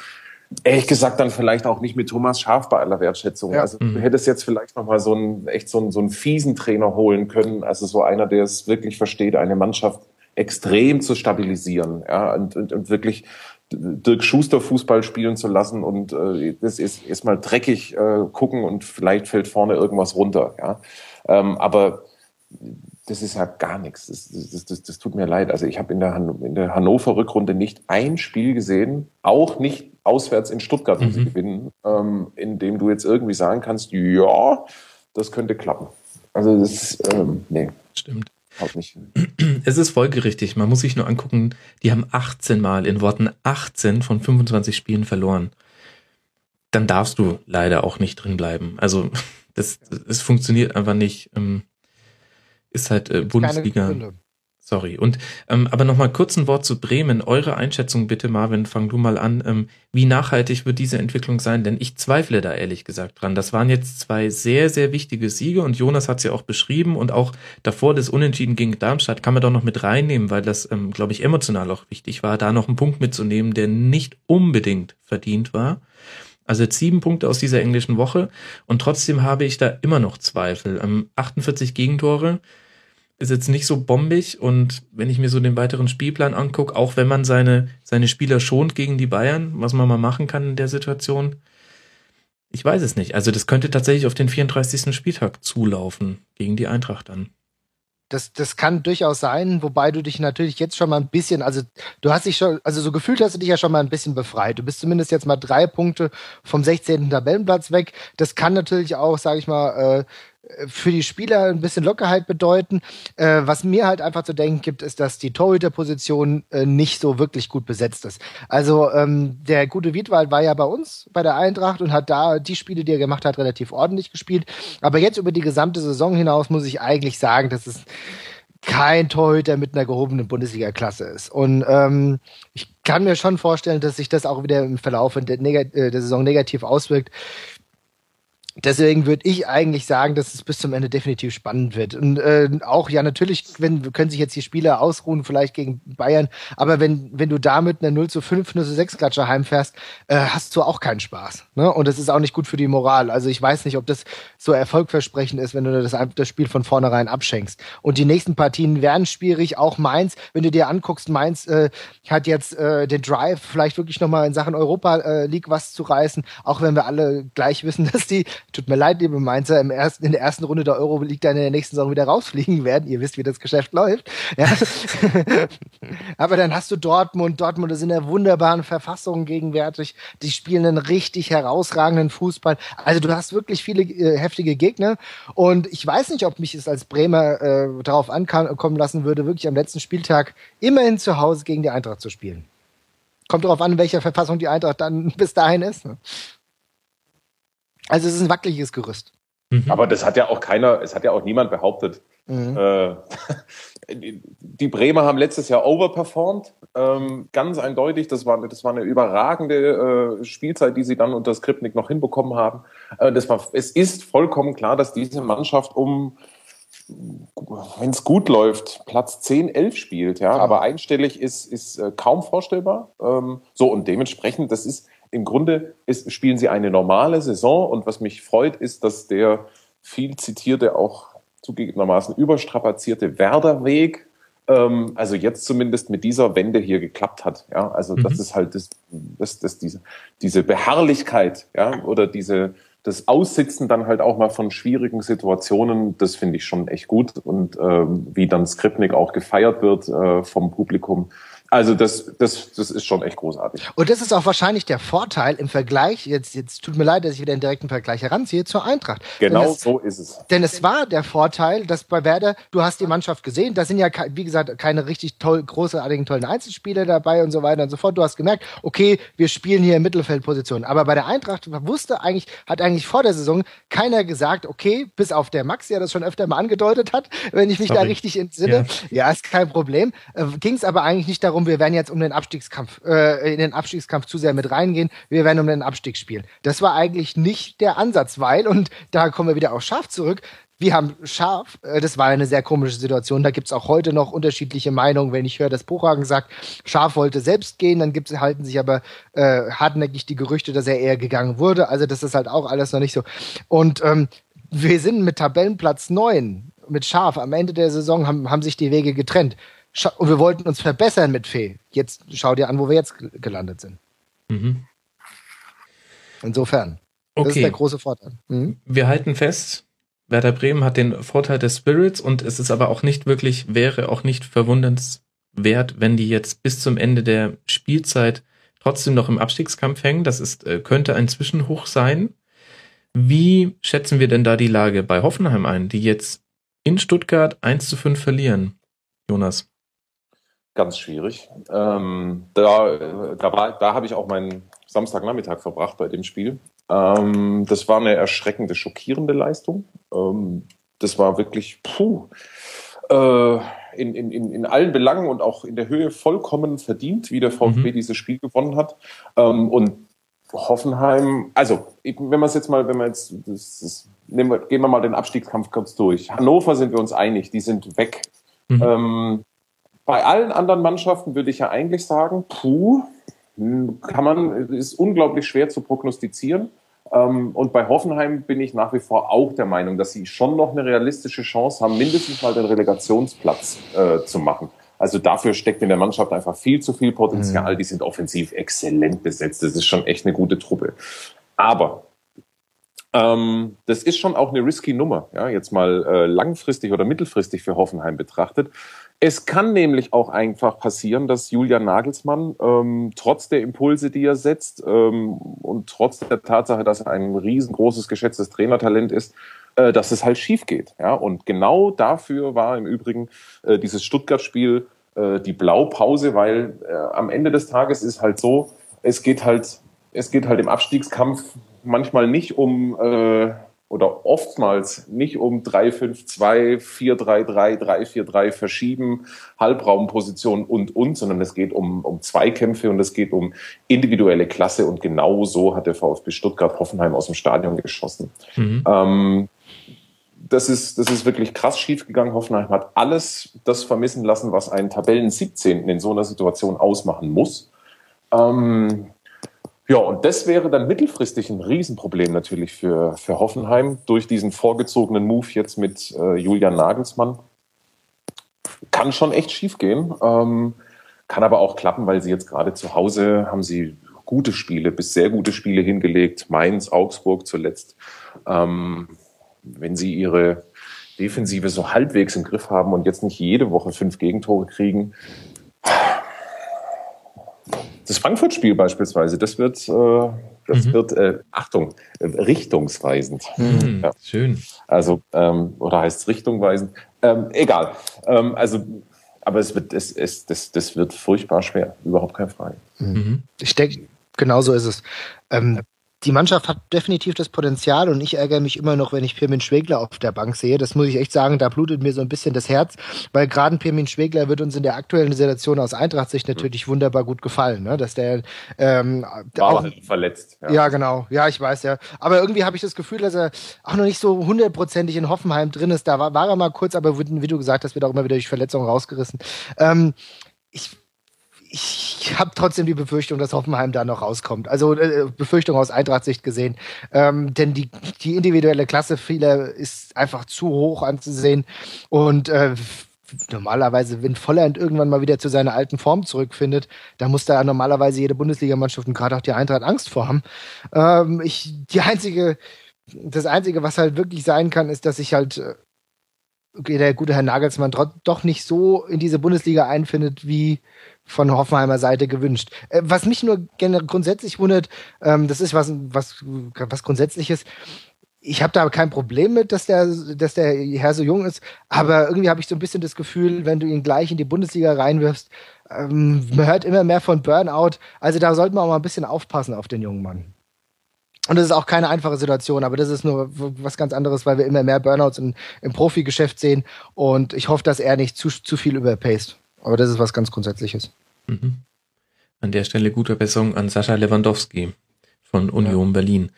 Ehrlich gesagt, dann vielleicht auch nicht mit Thomas Schaf bei aller Wertschätzung. Ja. Also du mhm. hättest jetzt vielleicht nochmal so einen, echt so einen, so einen fiesen Trainer holen können. Also so einer, der es wirklich versteht, eine Mannschaft extrem zu stabilisieren, ja, und, und, und wirklich Dirk Schuster Fußball spielen zu lassen und äh, das ist erstmal dreckig äh, gucken und vielleicht fällt vorne irgendwas runter, ja. Ähm, aber das ist ja gar nichts. Das, das, das, das tut mir leid. Also ich habe in der, Han in der Hannover-Rückrunde nicht ein Spiel gesehen, auch nicht auswärts in Stuttgart, wo mhm. sie gewinnen, ähm, in dem du jetzt irgendwie sagen kannst, ja, das könnte klappen. Also das, ähm, nee. Stimmt. Es ist folgerichtig. Man muss sich nur angucken, die haben 18 Mal in Worten 18 von 25 Spielen verloren. Dann darfst du leider auch nicht drin bleiben. Also das, es funktioniert einfach nicht. Ähm, ist halt äh, Bundesliga. Sorry. Und ähm, aber noch mal kurz ein Wort zu Bremen. Eure Einschätzung bitte, Marvin, fang du mal an. Ähm, wie nachhaltig wird diese Entwicklung sein? Denn ich zweifle da ehrlich gesagt dran. Das waren jetzt zwei sehr, sehr wichtige Siege und Jonas hat es ja auch beschrieben und auch davor das Unentschieden gegen Darmstadt kann man doch noch mit reinnehmen, weil das, ähm, glaube ich, emotional auch wichtig war, da noch einen Punkt mitzunehmen, der nicht unbedingt verdient war. Also jetzt sieben Punkte aus dieser englischen Woche und trotzdem habe ich da immer noch Zweifel. Ähm, 48 Gegentore ist jetzt nicht so bombig und wenn ich mir so den weiteren Spielplan angucke, auch wenn man seine, seine Spieler schont gegen die Bayern, was man mal machen kann in der Situation, ich weiß es nicht. Also das könnte tatsächlich auf den 34. Spieltag zulaufen gegen die Eintracht dann. Das, das kann durchaus sein, wobei du dich natürlich jetzt schon mal ein bisschen, also du hast dich schon, also so gefühlt hast du dich ja schon mal ein bisschen befreit. Du bist zumindest jetzt mal drei Punkte vom 16. Tabellenplatz weg. Das kann natürlich auch, sage ich mal, äh, für die Spieler ein bisschen Lockerheit bedeuten. Äh, was mir halt einfach zu denken gibt, ist, dass die Torhüterposition äh, nicht so wirklich gut besetzt ist. Also ähm, der gute Wiedwald war ja bei uns bei der Eintracht und hat da die Spiele, die er gemacht hat, relativ ordentlich gespielt. Aber jetzt über die gesamte Saison hinaus muss ich eigentlich sagen, dass es kein Torhüter mit einer gehobenen Bundesliga-Klasse ist. Und ähm, ich kann mir schon vorstellen, dass sich das auch wieder im Verlauf der, der Saison negativ auswirkt. Deswegen würde ich eigentlich sagen, dass es bis zum Ende definitiv spannend wird. Und äh, auch, ja, natürlich wenn, können sich jetzt die Spieler ausruhen, vielleicht gegen Bayern, aber wenn, wenn du damit eine 0 zu 5, 0 zu 6 Klatscher heimfährst, äh, hast du auch keinen Spaß. Ne? Und das ist auch nicht gut für die Moral. Also ich weiß nicht, ob das so erfolgversprechend ist, wenn du das, das Spiel von vornherein abschenkst. Und die nächsten Partien werden schwierig, auch Mainz, wenn du dir anguckst, Mainz äh, hat jetzt äh, den Drive, vielleicht wirklich nochmal in Sachen Europa äh, League was zu reißen, auch wenn wir alle gleich wissen, dass die Tut mir leid, liebe Mainzer, im ersten, in der ersten Runde der Euro liegt dann in der nächsten Saison wieder rausfliegen werden. Ihr wisst, wie das Geschäft läuft. Ja. Aber dann hast du Dortmund. Dortmund ist in der wunderbaren Verfassung gegenwärtig. Die spielen einen richtig herausragenden Fußball. Also du hast wirklich viele äh, heftige Gegner. Und ich weiß nicht, ob mich es als Bremer äh, darauf ankommen lassen würde, wirklich am letzten Spieltag immerhin zu Hause gegen die Eintracht zu spielen. Kommt darauf an, in welcher Verfassung die Eintracht dann bis dahin ist. Ne? Also es ist ein wackeliges Gerüst. Mhm. Aber das hat ja auch keiner, es hat ja auch niemand behauptet. Mhm. Äh, die Bremer haben letztes Jahr overperformed, ähm, ganz eindeutig. Das war, das war eine überragende äh, Spielzeit, die sie dann unter Skripnik noch hinbekommen haben. Äh, das war, es ist vollkommen klar, dass diese Mannschaft um, wenn es gut läuft, Platz 10, 11 spielt. Ja, aber einstellig ist, ist äh, kaum vorstellbar. Ähm, so und dementsprechend, das ist im Grunde ist, spielen sie eine normale Saison und was mich freut, ist, dass der viel zitierte, auch zugegebenermaßen überstrapazierte Werderweg, ähm, also jetzt zumindest mit dieser Wende hier geklappt hat. Ja, also mhm. das ist halt das, das, das, diese, diese Beharrlichkeit, ja, oder diese, das Aussitzen dann halt auch mal von schwierigen Situationen, das finde ich schon echt gut. Und ähm, wie dann Skripnik auch gefeiert wird äh, vom Publikum, also das, das, das ist schon echt großartig. Und das ist auch wahrscheinlich der Vorteil im Vergleich, jetzt, jetzt tut mir leid, dass ich wieder einen direkten Vergleich heranziehe, zur Eintracht. Genau es, so ist es. Denn es war der Vorteil, dass bei Werder, du hast die Mannschaft gesehen, da sind ja, wie gesagt, keine richtig toll, großartigen, tollen Einzelspieler dabei und so weiter und so fort. Du hast gemerkt, okay, wir spielen hier in Mittelfeldposition. Aber bei der Eintracht wusste eigentlich, hat eigentlich vor der Saison keiner gesagt, okay, bis auf der Max, der das schon öfter mal angedeutet hat, wenn ich mich Sorry. da richtig entsinne. Ja. ja, ist kein Problem. Äh, Ging es aber eigentlich nicht darum, darum, wir werden jetzt um den Abstiegskampf, äh, in den Abstiegskampf zu sehr mit reingehen, wir werden um den Abstieg spielen. Das war eigentlich nicht der Ansatz, weil, und da kommen wir wieder auf Scharf zurück, wir haben Scharf, äh, das war eine sehr komische Situation, da gibt's auch heute noch unterschiedliche Meinungen, wenn ich höre, dass Buchhagen sagt, Scharf wollte selbst gehen, dann gibt's, halten sich aber äh, hartnäckig die Gerüchte, dass er eher gegangen wurde, also das ist halt auch alles noch nicht so. Und ähm, wir sind mit Tabellenplatz neun mit Scharf am Ende der Saison haben, haben sich die Wege getrennt und wir wollten uns verbessern mit Fee. Jetzt schau dir an, wo wir jetzt gelandet sind. Mhm. Insofern. Okay. Das ist der große Vorteil. Mhm. Wir halten fest, Werder Bremen hat den Vorteil des Spirits und es ist aber auch nicht wirklich, wäre auch nicht verwundernswert, wenn die jetzt bis zum Ende der Spielzeit trotzdem noch im Abstiegskampf hängen. Das ist, äh, könnte ein Zwischenhoch sein. Wie schätzen wir denn da die Lage bei Hoffenheim ein, die jetzt in Stuttgart 1 zu 5 verlieren? Jonas ganz schwierig. Ähm, da da, war, da habe ich auch meinen Samstagnachmittag verbracht bei dem Spiel. Ähm, das war eine erschreckende, schockierende Leistung. Ähm, das war wirklich, puh, äh, in, in, in allen Belangen und auch in der Höhe vollkommen verdient, wie der VfB mhm. dieses Spiel gewonnen hat. Ähm, und Hoffenheim, also wenn man es jetzt mal, wenn man jetzt, das, das, nehmen wir, gehen wir mal den Abstiegskampf kurz durch. Hannover sind wir uns einig, die sind weg. Mhm. Ähm, bei allen anderen Mannschaften würde ich ja eigentlich sagen, puh, kann man, ist unglaublich schwer zu prognostizieren. Ähm, und bei Hoffenheim bin ich nach wie vor auch der Meinung, dass sie schon noch eine realistische Chance haben, mindestens mal den Relegationsplatz äh, zu machen. Also dafür steckt in der Mannschaft einfach viel zu viel Potenzial. Mhm. Die sind offensiv exzellent besetzt. Das ist schon echt eine gute Truppe. Aber ähm, das ist schon auch eine risky Nummer, ja, jetzt mal äh, langfristig oder mittelfristig für Hoffenheim betrachtet. Es kann nämlich auch einfach passieren, dass Julian Nagelsmann ähm, trotz der Impulse, die er setzt ähm, und trotz der Tatsache, dass er ein riesengroßes, geschätztes Trainertalent ist, äh, dass es halt schief geht. Ja? Und genau dafür war im Übrigen äh, dieses Stuttgart-Spiel äh, die Blaupause, weil äh, am Ende des Tages ist halt so, es geht halt, es geht halt im Abstiegskampf manchmal nicht um äh, oder oftmals nicht um 3-5-2, 4-3-3, 3-4-3 verschieben, Halbraumpositionen und, und, sondern es geht um, um Zweikämpfe und es geht um individuelle Klasse und genau so hat der VfB Stuttgart Hoffenheim aus dem Stadion geschossen. Mhm. Ähm, das ist, das ist wirklich krass schiefgegangen. Hoffenheim hat alles das vermissen lassen, was einen Tabellen 17. in so einer Situation ausmachen muss. Ähm, ja, und das wäre dann mittelfristig ein Riesenproblem natürlich für, für Hoffenheim durch diesen vorgezogenen Move jetzt mit äh, Julian Nagelsmann. Kann schon echt schief gehen, ähm, kann aber auch klappen, weil sie jetzt gerade zu Hause haben sie gute Spiele, bis sehr gute Spiele hingelegt. Mainz, Augsburg zuletzt. Ähm, wenn sie ihre Defensive so halbwegs im Griff haben und jetzt nicht jede Woche fünf Gegentore kriegen, das Frankfurt-Spiel beispielsweise, das wird, äh, das mhm. wird äh, Achtung, äh, richtungsweisend. Mhm, ja. Schön. Also, ähm, oder heißt es richtungweisend? Ähm, egal. Ähm, also, aber es wird, es, es, das, das wird furchtbar schwer. Überhaupt keine Frage. Mhm. Ich denke, genau so ist es. Ähm, die Mannschaft hat definitiv das Potenzial und ich ärgere mich immer noch, wenn ich Pirmin Schwegler auf der Bank sehe. Das muss ich echt sagen, da blutet mir so ein bisschen das Herz, weil gerade Pirmin Schwegler wird uns in der aktuellen Situation aus Eintracht-Sicht natürlich wunderbar gut gefallen, ne? dass der ähm, War auch halt verletzt. Ja. ja. genau. Ja, ich weiß ja. Aber irgendwie habe ich das Gefühl, dass er auch noch nicht so hundertprozentig in Hoffenheim drin ist. Da war, war er mal kurz, aber wie du gesagt hast, wird auch immer wieder durch Verletzungen rausgerissen. Ähm, ich ich habe trotzdem die Befürchtung, dass Hoffenheim da noch rauskommt. Also äh, Befürchtung aus Eintracht-Sicht gesehen. Ähm, denn die, die individuelle Klasse vieler ist einfach zu hoch anzusehen. Und äh, normalerweise, wenn Volland irgendwann mal wieder zu seiner alten Form zurückfindet, da muss da normalerweise jede Bundesligamannschaft und gerade auch die Eintracht Angst vor haben. Ähm, ich, die einzige, das Einzige, was halt wirklich sein kann, ist, dass ich halt äh, der gute Herr Nagelsmann doch nicht so in diese Bundesliga einfindet, wie von Hoffenheimer Seite gewünscht. Äh, was mich nur grundsätzlich wundert, ähm, das ist was, was, was Grundsätzliches. Ich habe da kein Problem mit, dass der, dass der Herr so jung ist, aber irgendwie habe ich so ein bisschen das Gefühl, wenn du ihn gleich in die Bundesliga reinwirfst, ähm, man hört immer mehr von Burnout. Also da sollten wir auch mal ein bisschen aufpassen auf den jungen Mann. Und das ist auch keine einfache Situation, aber das ist nur was ganz anderes, weil wir immer mehr Burnouts im, im Profigeschäft sehen. Und ich hoffe, dass er nicht zu, zu viel überpaced. Aber das ist was ganz Grundsätzliches. Mhm. An der Stelle gute Besserung an Sascha Lewandowski von Union ja. Berlin.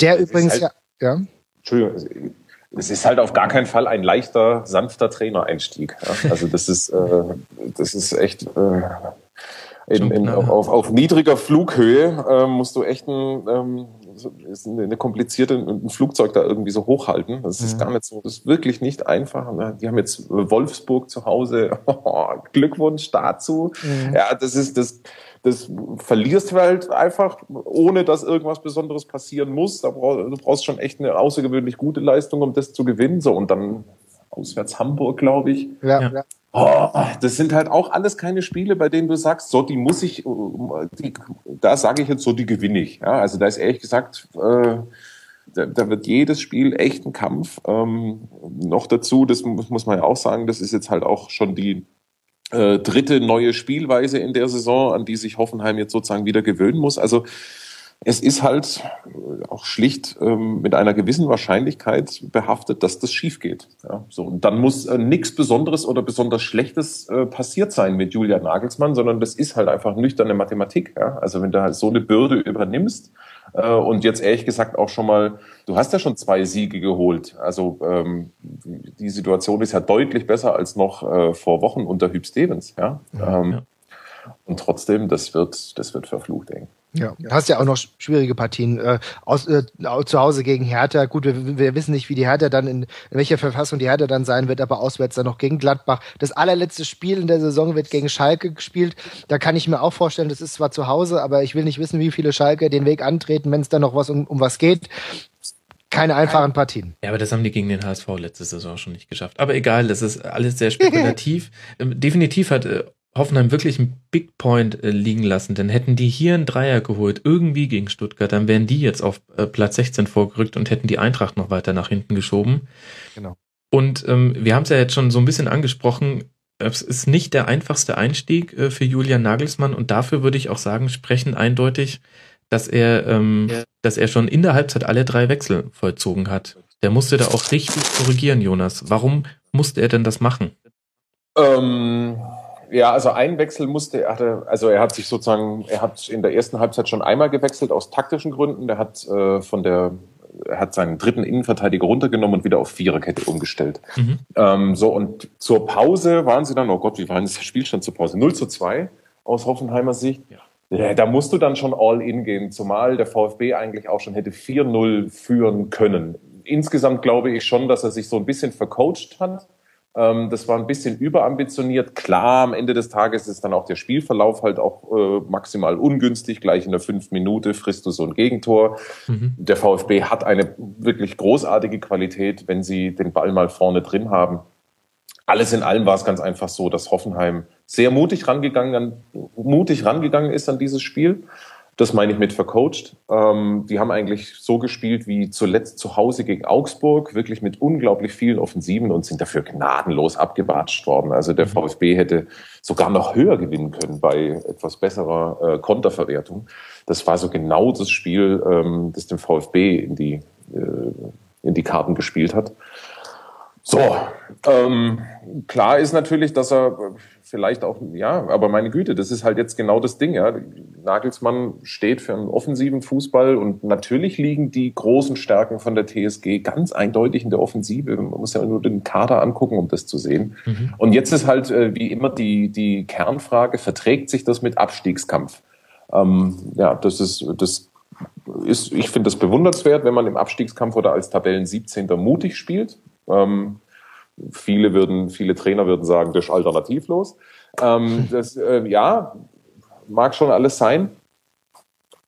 Der das übrigens halt, ja, ja. Entschuldigung, es ist halt auf gar keinen Fall ein leichter, sanfter Trainereinstieg. Ja? Also das ist, äh, das ist echt äh, in, in, auf, auf niedriger Flughöhe äh, musst du echt ein, ähm, eine komplizierte ein Flugzeug da irgendwie so hochhalten. Das ist mhm. gar nicht so, das ist wirklich nicht einfach. Ne? Die haben jetzt Wolfsburg zu Hause. Glückwunsch dazu. Mhm. Ja, das ist das. Das verlierst du halt einfach, ohne dass irgendwas Besonderes passieren muss. Da brauch, du brauchst schon echt eine außergewöhnlich gute Leistung, um das zu gewinnen. So und dann auswärts Hamburg, glaube ich. Ja, ja. Oh, das sind halt auch alles keine Spiele, bei denen du sagst, so, die muss ich, die, da sage ich jetzt so, die gewinne ich. Ja, also da ist ehrlich gesagt, äh, da, da wird jedes Spiel echt ein Kampf. Ähm, noch dazu, das muss, muss man ja auch sagen, das ist jetzt halt auch schon die äh, dritte neue Spielweise in der Saison, an die sich Hoffenheim jetzt sozusagen wieder gewöhnen muss. Also es ist halt auch schlicht ähm, mit einer gewissen Wahrscheinlichkeit behaftet, dass das schief geht. Ja, so. Und dann muss äh, nichts Besonderes oder besonders Schlechtes äh, passiert sein mit Julia Nagelsmann, sondern das ist halt einfach nüchterne Mathematik. Ja? Also wenn du halt so eine Bürde übernimmst äh, und jetzt ehrlich gesagt auch schon mal, du hast ja schon zwei Siege geholt. Also ähm, die Situation ist ja deutlich besser als noch äh, vor Wochen unter Hüb Stevens. Ja? ja, ähm, ja. Und trotzdem, das wird, das wird verflucht eng. Ja, du hast ja auch noch schwierige Partien. Äh, aus, äh, zu Hause gegen Hertha. Gut, wir, wir, wissen nicht, wie die Hertha dann in, in welcher Verfassung die Hertha dann sein wird, aber auswärts dann noch gegen Gladbach. Das allerletzte Spiel in der Saison wird gegen Schalke gespielt. Da kann ich mir auch vorstellen, das ist zwar zu Hause, aber ich will nicht wissen, wie viele Schalke den Weg antreten, wenn es dann noch was um, um was geht. Keine einfachen Partien. Ja, aber das haben die gegen den HSV letzte Saison schon nicht geschafft. Aber egal, das ist alles sehr spekulativ. Ähm, definitiv hat äh, Hoffenheim wirklich einen Big Point äh, liegen lassen, denn hätten die hier einen Dreier geholt, irgendwie gegen Stuttgart, dann wären die jetzt auf äh, Platz 16 vorgerückt und hätten die Eintracht noch weiter nach hinten geschoben. Genau. Und ähm, wir haben es ja jetzt schon so ein bisschen angesprochen, es ist nicht der einfachste Einstieg äh, für Julian Nagelsmann und dafür würde ich auch sagen, sprechen eindeutig, dass er, ähm, ja. dass er schon in der Halbzeit alle drei Wechsel vollzogen hat. Der musste da auch richtig korrigieren, Jonas. Warum musste er denn das machen? Ähm, ja, also ein Wechsel musste er hatte, also er hat sich sozusagen, er hat in der ersten Halbzeit schon einmal gewechselt aus taktischen Gründen. Der hat äh, von der er hat seinen dritten Innenverteidiger runtergenommen und wieder auf Viererkette umgestellt. Mhm. Ähm, so, und zur Pause waren sie dann, oh Gott, wie war denn das Spielstand zur Pause? 0 zu 2 aus Hoffenheimer Sicht. Ja. Ja, da musst du dann schon all in gehen, zumal der VfB eigentlich auch schon hätte 4-0 führen können. Insgesamt glaube ich schon, dass er sich so ein bisschen vercoacht hat ähm, das war ein bisschen überambitioniert. Klar, am Ende des Tages ist dann auch der Spielverlauf halt auch äh, maximal ungünstig. Gleich in der fünf Minute frisst du so ein Gegentor. Mhm. Der VfB hat eine wirklich großartige Qualität, wenn sie den Ball mal vorne drin haben. Alles in allem war es ganz einfach so, dass Hoffenheim sehr mutig rangegangen, mutig rangegangen ist an dieses Spiel das meine ich mit vercoacht. Ähm, die haben eigentlich so gespielt wie zuletzt zu Hause gegen Augsburg, wirklich mit unglaublich vielen Offensiven und sind dafür gnadenlos abgewatscht worden. Also der mhm. VfB hätte sogar noch höher gewinnen können bei etwas besserer äh, Konterverwertung. Das war so genau das Spiel, ähm, das dem VfB in die, äh, in die Karten gespielt hat. So, ähm, klar ist natürlich, dass er vielleicht auch, ja, aber meine Güte, das ist halt jetzt genau das Ding, ja. Nagelsmann steht für einen offensiven Fußball und natürlich liegen die großen Stärken von der TSG ganz eindeutig in der Offensive. Man muss ja nur den Kader angucken, um das zu sehen. Mhm. Und jetzt ist halt äh, wie immer die, die Kernfrage, verträgt sich das mit Abstiegskampf? Ähm, ja, das ist, das ist, ich finde das bewundernswert, wenn man im Abstiegskampf oder als Tabellen 17. mutig spielt. Ähm, viele würden, viele Trainer würden sagen, das ist alternativlos. Ähm, das, äh, ja, mag schon alles sein.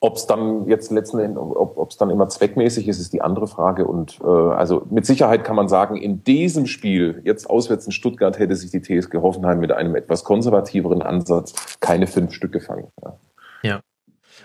Ob es dann jetzt letzten Endes, ob es dann immer zweckmäßig ist, ist die andere Frage. Und äh, also mit Sicherheit kann man sagen, in diesem Spiel, jetzt auswärts in Stuttgart, hätte sich die TSG Hoffenheim mit einem etwas konservativeren Ansatz keine fünf Stück gefangen. Ja. ja.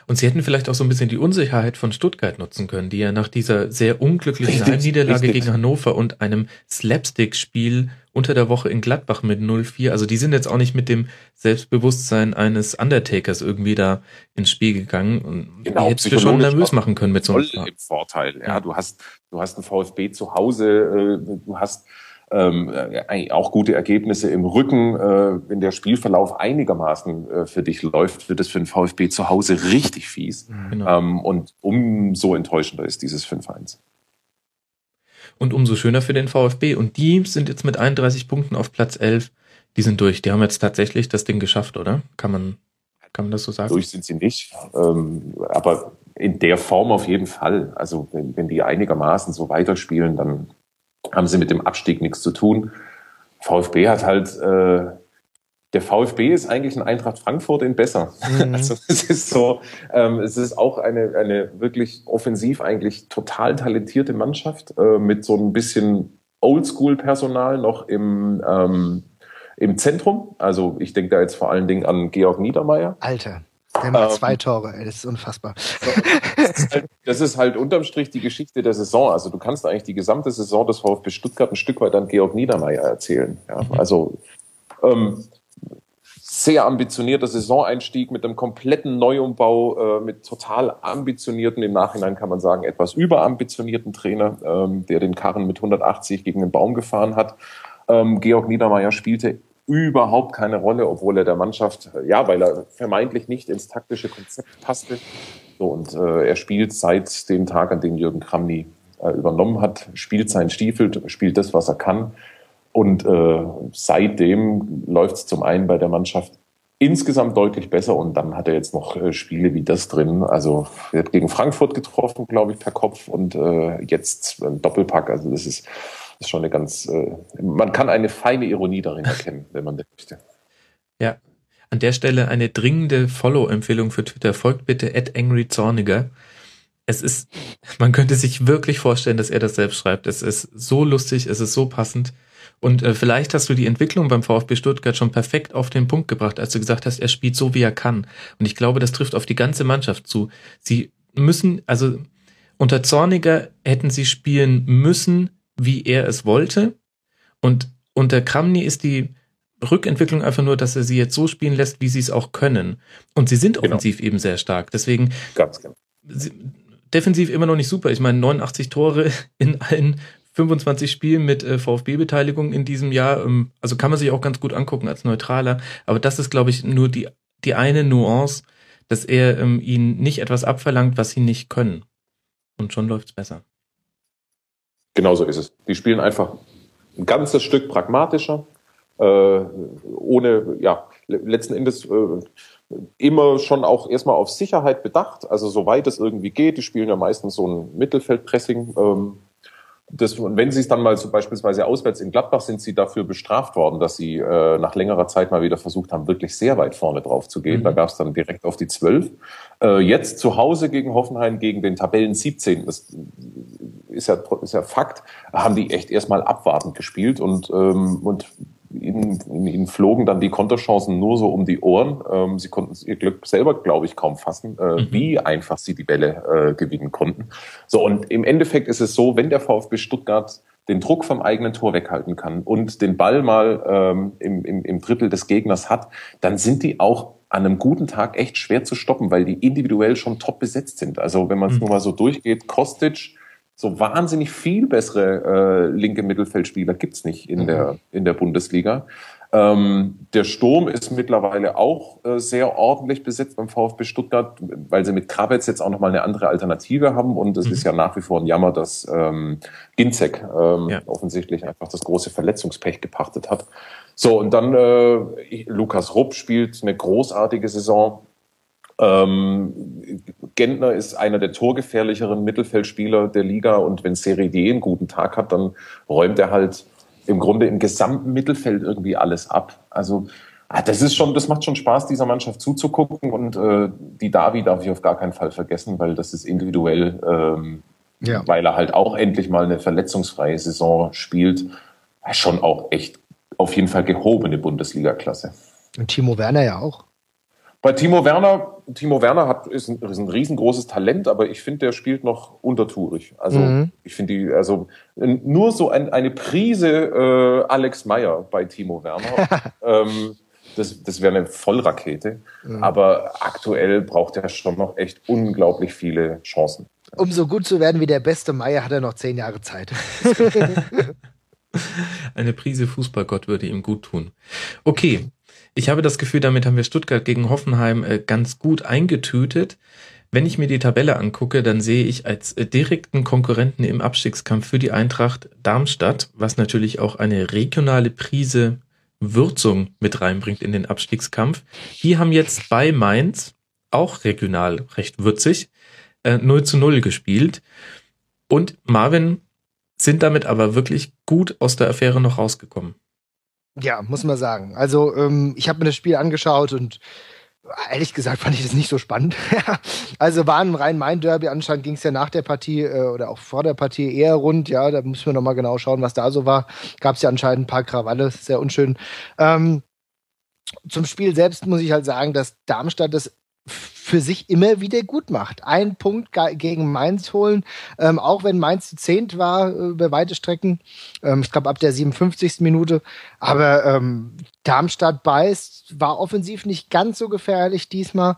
Und sie hätten vielleicht auch so ein bisschen die Unsicherheit von Stuttgart nutzen können, die ja nach dieser sehr unglücklichen Heimniederlage gegen Hannover und einem Slapstick-Spiel unter der Woche in Gladbach mit 0-4, also die sind jetzt auch nicht mit dem Selbstbewusstsein eines Undertakers irgendwie da ins Spiel gegangen und genau, die hättest du schon nervös machen können mit so einem Vorteil. Ja, du hast, du hast einen VfB zu Hause, äh, du hast ähm, äh, auch gute Ergebnisse im Rücken. Äh, wenn der Spielverlauf einigermaßen äh, für dich läuft, wird es für den VfB zu Hause richtig fies. Mhm. Genau. Ähm, und umso enttäuschender ist dieses 5-1. Und umso schöner für den VfB. Und die sind jetzt mit 31 Punkten auf Platz 11. Die sind durch. Die haben jetzt tatsächlich das Ding geschafft, oder? Kann man, kann man das so sagen? Durch sind sie nicht. Ähm, aber in der Form auf jeden Fall. Also wenn, wenn die einigermaßen so weiterspielen, dann haben sie mit dem Abstieg nichts zu tun. VfB hat halt, äh, der VfB ist eigentlich ein Eintracht Frankfurt in besser. Mhm. Also es ist so, ähm, es ist auch eine, eine wirklich offensiv eigentlich total talentierte Mannschaft äh, mit so ein bisschen Oldschool-Personal noch im, ähm, im Zentrum. Also ich denke da jetzt vor allen Dingen an Georg Niedermeyer. Alter. Der macht ähm, zwei Tore, ey, das ist unfassbar. Das ist, halt, das ist halt unterm Strich die Geschichte der Saison. Also du kannst eigentlich die gesamte Saison des VfB Stuttgart ein Stück weit an Georg Niedermeyer erzählen. Ja, mhm. also ähm, sehr ambitionierter Saisoneinstieg mit einem kompletten Neuumbau, äh, mit total ambitionierten, im Nachhinein kann man sagen, etwas überambitionierten Trainer, ähm, der den Karren mit 180 gegen den Baum gefahren hat. Ähm, Georg Niedermeyer spielte überhaupt keine Rolle, obwohl er der Mannschaft, ja, weil er vermeintlich nicht ins taktische Konzept passte. So, und äh, er spielt seit dem Tag, an dem Jürgen Kramny äh, übernommen hat, spielt seinen Stiefel, spielt das, was er kann. Und äh, seitdem läuft es zum einen bei der Mannschaft insgesamt deutlich besser und dann hat er jetzt noch äh, Spiele wie das drin. Also er hat gegen Frankfurt getroffen, glaube ich, per Kopf und äh, jetzt ein Doppelpack. Also das ist, ist schon eine ganz, äh, man kann eine feine Ironie darin erkennen, wenn man das möchte. Ja, an der Stelle eine dringende Follow-Empfehlung für Twitter. Folgt bitte at angryzorniger. Es ist, man könnte sich wirklich vorstellen, dass er das selbst schreibt. Es ist so lustig, es ist so passend. Und äh, vielleicht hast du die Entwicklung beim VfB Stuttgart schon perfekt auf den Punkt gebracht, als du gesagt hast, er spielt so, wie er kann. Und ich glaube, das trifft auf die ganze Mannschaft zu. Sie müssen, also unter Zorniger hätten sie spielen müssen, wie er es wollte. Und unter Kramny ist die Rückentwicklung einfach nur, dass er sie jetzt so spielen lässt, wie sie es auch können. Und sie sind genau. offensiv eben sehr stark. Deswegen Ganz genau. Sie, defensiv immer noch nicht super. Ich meine, 89 Tore in allen 25 Spielen mit äh, VfB-Beteiligung in diesem Jahr. Ähm, also kann man sich auch ganz gut angucken als Neutraler. Aber das ist, glaube ich, nur die, die eine Nuance, dass er ähm, ihnen nicht etwas abverlangt, was sie nicht können. Und schon läuft's besser. Genau so ist es. Die spielen einfach ein ganzes Stück pragmatischer, äh, ohne, ja, letzten Endes äh, immer schon auch erstmal auf Sicherheit bedacht, also soweit es irgendwie geht. Die spielen ja meistens so ein Mittelfeldpressing. Ähm, das, und wenn sie es dann mal so beispielsweise auswärts in Gladbach sind sie dafür bestraft worden, dass sie äh, nach längerer Zeit mal wieder versucht haben, wirklich sehr weit vorne drauf zu gehen. Mhm. Da gab es dann direkt auf die zwölf. Äh, jetzt zu Hause gegen Hoffenheim, gegen den Tabellen 17. Das ist ja, ist ja Fakt, haben die echt erstmal abwartend gespielt und, ähm, und ihnen, ihnen flogen dann die Konterchancen nur so um die Ohren. Ähm, sie konnten ihr Glück selber, glaube ich, kaum fassen, äh, mhm. wie einfach sie die Bälle äh, gewinnen konnten. So, und im Endeffekt ist es so, wenn der VfB Stuttgart den Druck vom eigenen Tor weghalten kann und den Ball mal ähm, im, im, im Drittel des Gegners hat, dann sind die auch an einem guten Tag echt schwer zu stoppen, weil die individuell schon top besetzt sind. Also wenn man es mhm. nur mal so durchgeht, Kostic, so wahnsinnig viel bessere äh, linke Mittelfeldspieler gibt's nicht in, mhm. der, in der Bundesliga. Ähm, der Sturm ist mittlerweile auch äh, sehr ordentlich besetzt beim VfB Stuttgart, weil sie mit Krabetz jetzt auch nochmal eine andere Alternative haben. Und es mhm. ist ja nach wie vor ein Jammer, dass ähm, Ginzek ähm, ja. offensichtlich einfach das große Verletzungspech gepachtet hat. So, und dann äh, Lukas Rupp spielt eine großartige Saison. Ähm, Gentner ist einer der torgefährlicheren Mittelfeldspieler der Liga und wenn Serie D einen guten Tag hat, dann räumt er halt im Grunde im gesamten Mittelfeld irgendwie alles ab. Also ah, das ist schon, das macht schon Spaß, dieser Mannschaft zuzugucken und äh, die Davi darf ich auf gar keinen Fall vergessen, weil das ist individuell, ähm, ja. weil er halt auch endlich mal eine verletzungsfreie Saison spielt, schon auch echt auf jeden Fall gehobene Bundesliga-Klasse. Und Timo Werner ja auch. Bei Timo Werner, Timo Werner hat, ist, ein, ist ein riesengroßes Talent, aber ich finde, der spielt noch untertourig. Also mhm. ich finde die, also nur so ein, eine Prise äh, Alex Meyer bei Timo Werner. ähm, das, das wäre eine Vollrakete. Mhm. Aber aktuell braucht er schon noch echt unglaublich viele Chancen. Um so gut zu werden wie der beste Meyer, hat er noch zehn Jahre Zeit. Eine Prise Fußballgott würde ihm gut tun. Okay, ich habe das Gefühl, damit haben wir Stuttgart gegen Hoffenheim äh, ganz gut eingetütet. Wenn ich mir die Tabelle angucke, dann sehe ich als äh, direkten Konkurrenten im Abstiegskampf für die Eintracht Darmstadt, was natürlich auch eine regionale Prise Würzung mit reinbringt in den Abstiegskampf. Die haben jetzt bei Mainz, auch regional recht würzig, 0 äh, zu 0 gespielt. Und Marvin sind damit aber wirklich gut aus der Affäre noch rausgekommen. Ja, muss man sagen. Also ähm, ich habe mir das Spiel angeschaut und ehrlich gesagt fand ich das nicht so spannend. also war ein rein mein Derby. Anscheinend ging es ja nach der Partie äh, oder auch vor der Partie eher rund. Ja, da müssen wir noch mal genau schauen, was da so war. Gab es ja anscheinend ein paar Krawalle, sehr unschön. Ähm, zum Spiel selbst muss ich halt sagen, dass Darmstadt das für sich immer wieder gut macht. Ein Punkt gegen Mainz holen, ähm, auch wenn Mainz zu zehnt war äh, über weite Strecken. Ähm, ich glaube ab der 57. Minute. Aber ähm, Darmstadt beißt, war offensiv nicht ganz so gefährlich diesmal,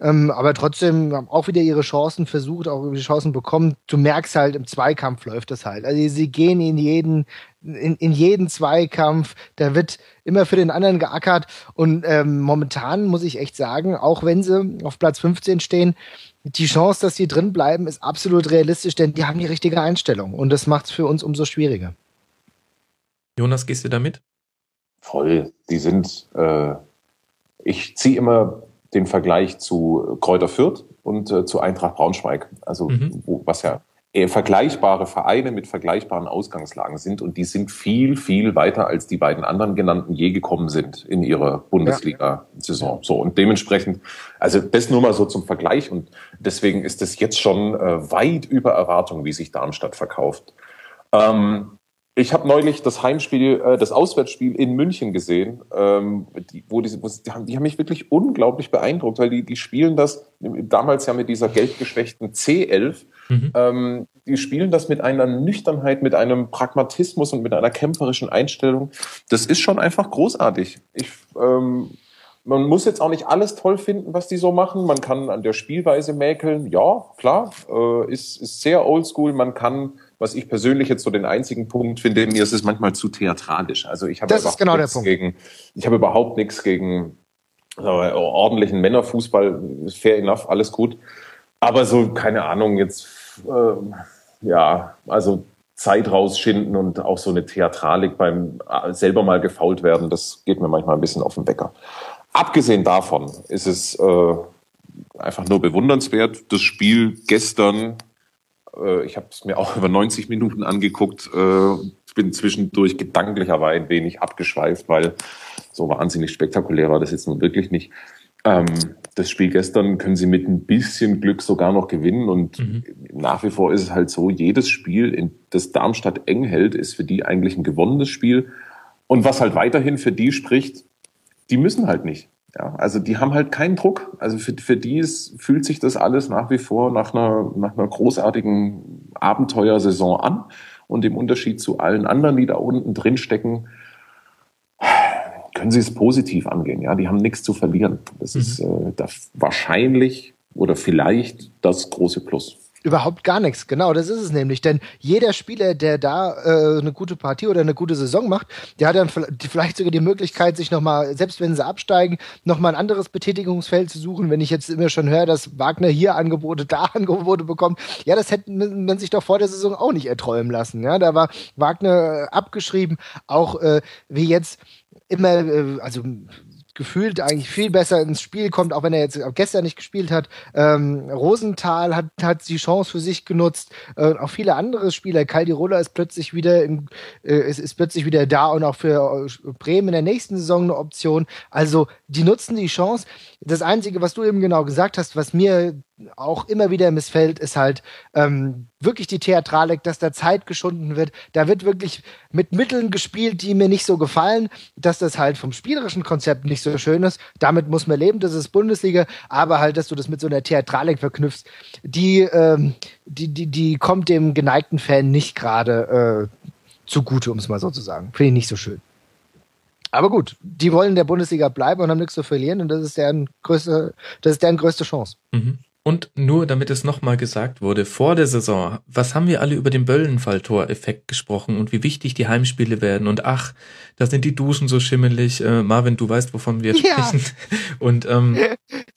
ähm, aber trotzdem auch wieder ihre Chancen versucht, auch die Chancen bekommen. Du merkst halt, im Zweikampf läuft das halt. Also sie gehen in jeden, in, in jeden Zweikampf, da wird immer für den anderen geackert und ähm, momentan muss ich echt sagen, auch wenn sie auf Platz 15 stehen, die Chance, dass sie drin bleiben, ist absolut realistisch, denn die haben die richtige Einstellung und das macht es für uns umso schwieriger. Jonas, gehst du damit? Voll. Die sind, äh, ich ziehe immer den Vergleich zu Kräuter Fürth und äh, zu Eintracht Braunschweig. Also, mhm. wo, was ja eher vergleichbare Vereine mit vergleichbaren Ausgangslagen sind und die sind viel, viel weiter als die beiden anderen genannten je gekommen sind in ihrer Bundesliga-Saison. So und dementsprechend, also das nur mal so zum Vergleich und deswegen ist es jetzt schon äh, weit über Erwartung, wie sich Darmstadt verkauft. Ähm, ich habe neulich das Heimspiel, äh, das Auswärtsspiel in München gesehen, ähm, die, wo die, wo, die, haben, die haben mich wirklich unglaublich beeindruckt, weil die, die spielen das damals ja mit dieser geldgeschwächten C11. Mhm. Ähm, die spielen das mit einer Nüchternheit, mit einem Pragmatismus und mit einer kämpferischen Einstellung. Das ist schon einfach großartig. Ich, ähm, man muss jetzt auch nicht alles toll finden, was die so machen. Man kann an der Spielweise mäkeln. Ja, klar, äh, ist, ist sehr oldschool. Man kann was ich persönlich jetzt so den einzigen Punkt finde, mir ist es manchmal zu theatralisch. Also ich habe das ist genau der Punkt. gegen, ich habe überhaupt nichts gegen äh, ordentlichen Männerfußball, fair enough, alles gut. Aber so, keine Ahnung, jetzt, äh, ja, also Zeit rausschinden und auch so eine Theatralik beim äh, selber mal gefault werden, das geht mir manchmal ein bisschen auf den Wecker. Abgesehen davon ist es äh, einfach nur bewundernswert. Das Spiel gestern äh, ich habe es mir auch über 90 Minuten angeguckt. Äh, bin zwischendurch gedanklich aber ein wenig abgeschweift, weil so wahnsinnig spektakulär war das jetzt nun wirklich nicht. Ähm, das Spiel gestern können sie mit ein bisschen Glück sogar noch gewinnen und mhm. nach wie vor ist es halt so, jedes Spiel, in das Darmstadt eng hält, ist für die eigentlich ein gewonnenes Spiel. Und was halt weiterhin für die spricht, die müssen halt nicht. Ja, also die haben halt keinen Druck. Also für, für die ist, fühlt sich das alles nach wie vor nach einer, nach einer großartigen Abenteuersaison an. Und im Unterschied zu allen anderen, die da unten drin stecken, können sie es positiv angehen. Ja, die haben nichts zu verlieren. Das mhm. ist äh, das wahrscheinlich oder vielleicht das große Plus. Überhaupt gar nichts, genau, das ist es nämlich. Denn jeder Spieler, der da äh, eine gute Partie oder eine gute Saison macht, der hat dann vielleicht sogar die Möglichkeit, sich nochmal, selbst wenn sie absteigen, nochmal ein anderes Betätigungsfeld zu suchen. Wenn ich jetzt immer schon höre, dass Wagner hier Angebote, da Angebote bekommt, ja, das hätte man sich doch vor der Saison auch nicht erträumen lassen. Ja, da war Wagner äh, abgeschrieben, auch äh, wie jetzt immer, äh, also gefühlt eigentlich viel besser ins Spiel kommt, auch wenn er jetzt gestern nicht gespielt hat. Ähm, Rosenthal hat, hat die Chance für sich genutzt. Äh, auch viele andere Spieler. Caldirola ist plötzlich wieder in, äh, ist, ist plötzlich wieder da und auch für äh, Bremen in der nächsten Saison eine Option. Also die nutzen die Chance. Das Einzige, was du eben genau gesagt hast, was mir auch immer wieder missfällt, ist halt ähm, wirklich die Theatralik, dass da Zeit geschunden wird. Da wird wirklich mit Mitteln gespielt, die mir nicht so gefallen, dass das halt vom spielerischen Konzept nicht so schön ist. Damit muss man leben, das ist Bundesliga, aber halt, dass du das mit so einer Theatralik verknüpfst, die, ähm, die, die, die kommt dem geneigten Fan nicht gerade äh, zugute, um es mal so zu sagen. Finde ich nicht so schön. Aber gut, die wollen in der Bundesliga bleiben und haben nichts zu verlieren und das ist deren größte, das ist deren größte Chance. Mhm. Und nur damit es nochmal gesagt wurde, vor der Saison, was haben wir alle über den Böllenfalltor-Effekt gesprochen und wie wichtig die Heimspiele werden und ach, da sind die Duschen so schimmelig. Äh, Marvin, du weißt, wovon wir ja. sprechen. Und ähm,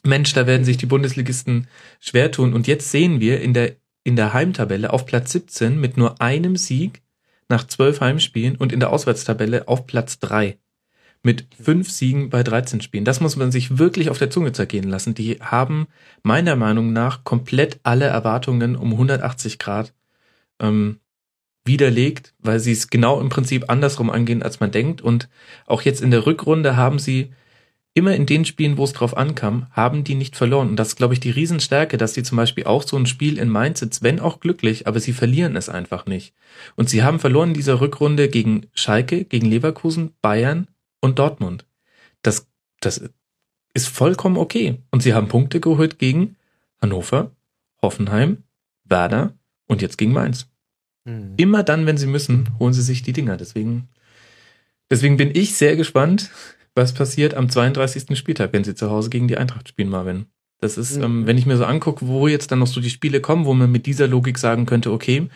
Mensch, da werden sich die Bundesligisten schwer tun. Und jetzt sehen wir in der, in der Heimtabelle auf Platz 17 mit nur einem Sieg nach zwölf Heimspielen und in der Auswärtstabelle auf Platz drei mit fünf Siegen bei 13 Spielen. Das muss man sich wirklich auf der Zunge zergehen lassen. Die haben meiner Meinung nach komplett alle Erwartungen um 180 Grad ähm, widerlegt, weil sie es genau im Prinzip andersrum angehen, als man denkt. Und auch jetzt in der Rückrunde haben sie immer in den Spielen, wo es drauf ankam, haben die nicht verloren. Und das ist, glaube ich, die Riesenstärke, dass sie zum Beispiel auch so ein Spiel in Mainz sitzt, wenn auch glücklich, aber sie verlieren es einfach nicht. Und sie haben verloren in dieser Rückrunde gegen Schalke, gegen Leverkusen, Bayern, und Dortmund. Das, das ist vollkommen okay. Und sie haben Punkte geholt gegen Hannover, Hoffenheim, Werder und jetzt gegen Mainz. Mhm. Immer dann, wenn sie müssen, holen sie sich die Dinger. Deswegen, deswegen bin ich sehr gespannt, was passiert am 32. Spieltag, wenn sie zu Hause gegen die Eintracht spielen, Marvin. Das ist, mhm. ähm, wenn ich mir so angucke, wo jetzt dann noch so die Spiele kommen, wo man mit dieser Logik sagen könnte, okay,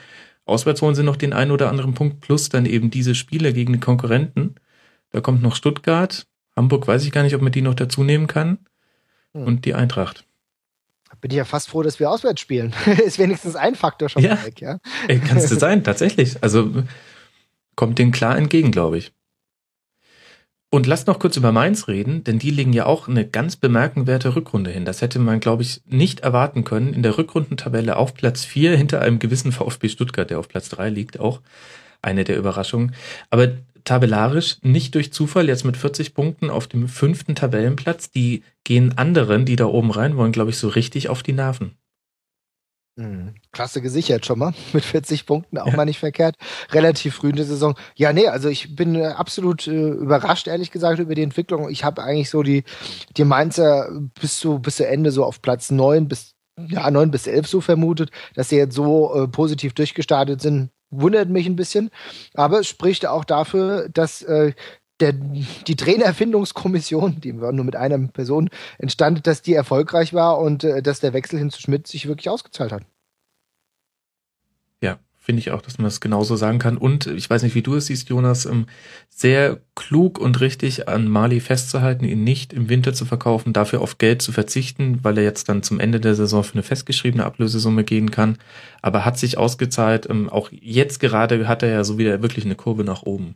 auswärts holen sie noch den einen oder anderen Punkt plus dann eben diese Spiele gegen die Konkurrenten. Da kommt noch Stuttgart. Hamburg weiß ich gar nicht, ob man die noch dazu nehmen kann. Hm. Und die Eintracht. Bin ich ja fast froh, dass wir auswärts spielen. ist wenigstens ein Faktor schon ja. weg, ja. Kannst du sein, tatsächlich. Also kommt denen klar entgegen, glaube ich. Und lasst noch kurz über Mainz reden, denn die legen ja auch eine ganz bemerkenswerte Rückrunde hin. Das hätte man, glaube ich, nicht erwarten können. In der Rückrundentabelle auf Platz 4 hinter einem gewissen VfB Stuttgart, der auf Platz 3 liegt, auch eine der Überraschungen. Aber tabellarisch nicht durch Zufall jetzt mit 40 Punkten auf dem fünften Tabellenplatz. Die gehen anderen, die da oben rein wollen, glaube ich, so richtig auf die Nerven. Hm, klasse gesichert schon mal mit 40 Punkten, auch ja. mal nicht verkehrt. Relativ früh in der Saison. Ja, nee, also ich bin äh, absolut äh, überrascht, ehrlich gesagt, über die Entwicklung. Ich habe eigentlich so die, die Mainzer bis zu, bis zu Ende so auf Platz 9 bis, ja, 9 bis 11 so vermutet, dass sie jetzt so äh, positiv durchgestartet sind. Wundert mich ein bisschen. Aber es spricht auch dafür, dass äh, der, die Trainerfindungskommission, die war nur mit einer Person entstand, dass die erfolgreich war und äh, dass der Wechsel hin zu Schmidt sich wirklich ausgezahlt hat. Finde ich auch, dass man das genauso sagen kann. Und ich weiß nicht, wie du es siehst, Jonas, ähm, sehr klug und richtig an Mali festzuhalten, ihn nicht im Winter zu verkaufen, dafür auf Geld zu verzichten, weil er jetzt dann zum Ende der Saison für eine festgeschriebene Ablösesumme gehen kann. Aber hat sich ausgezahlt. Ähm, auch jetzt gerade hat er ja so wieder wirklich eine Kurve nach oben.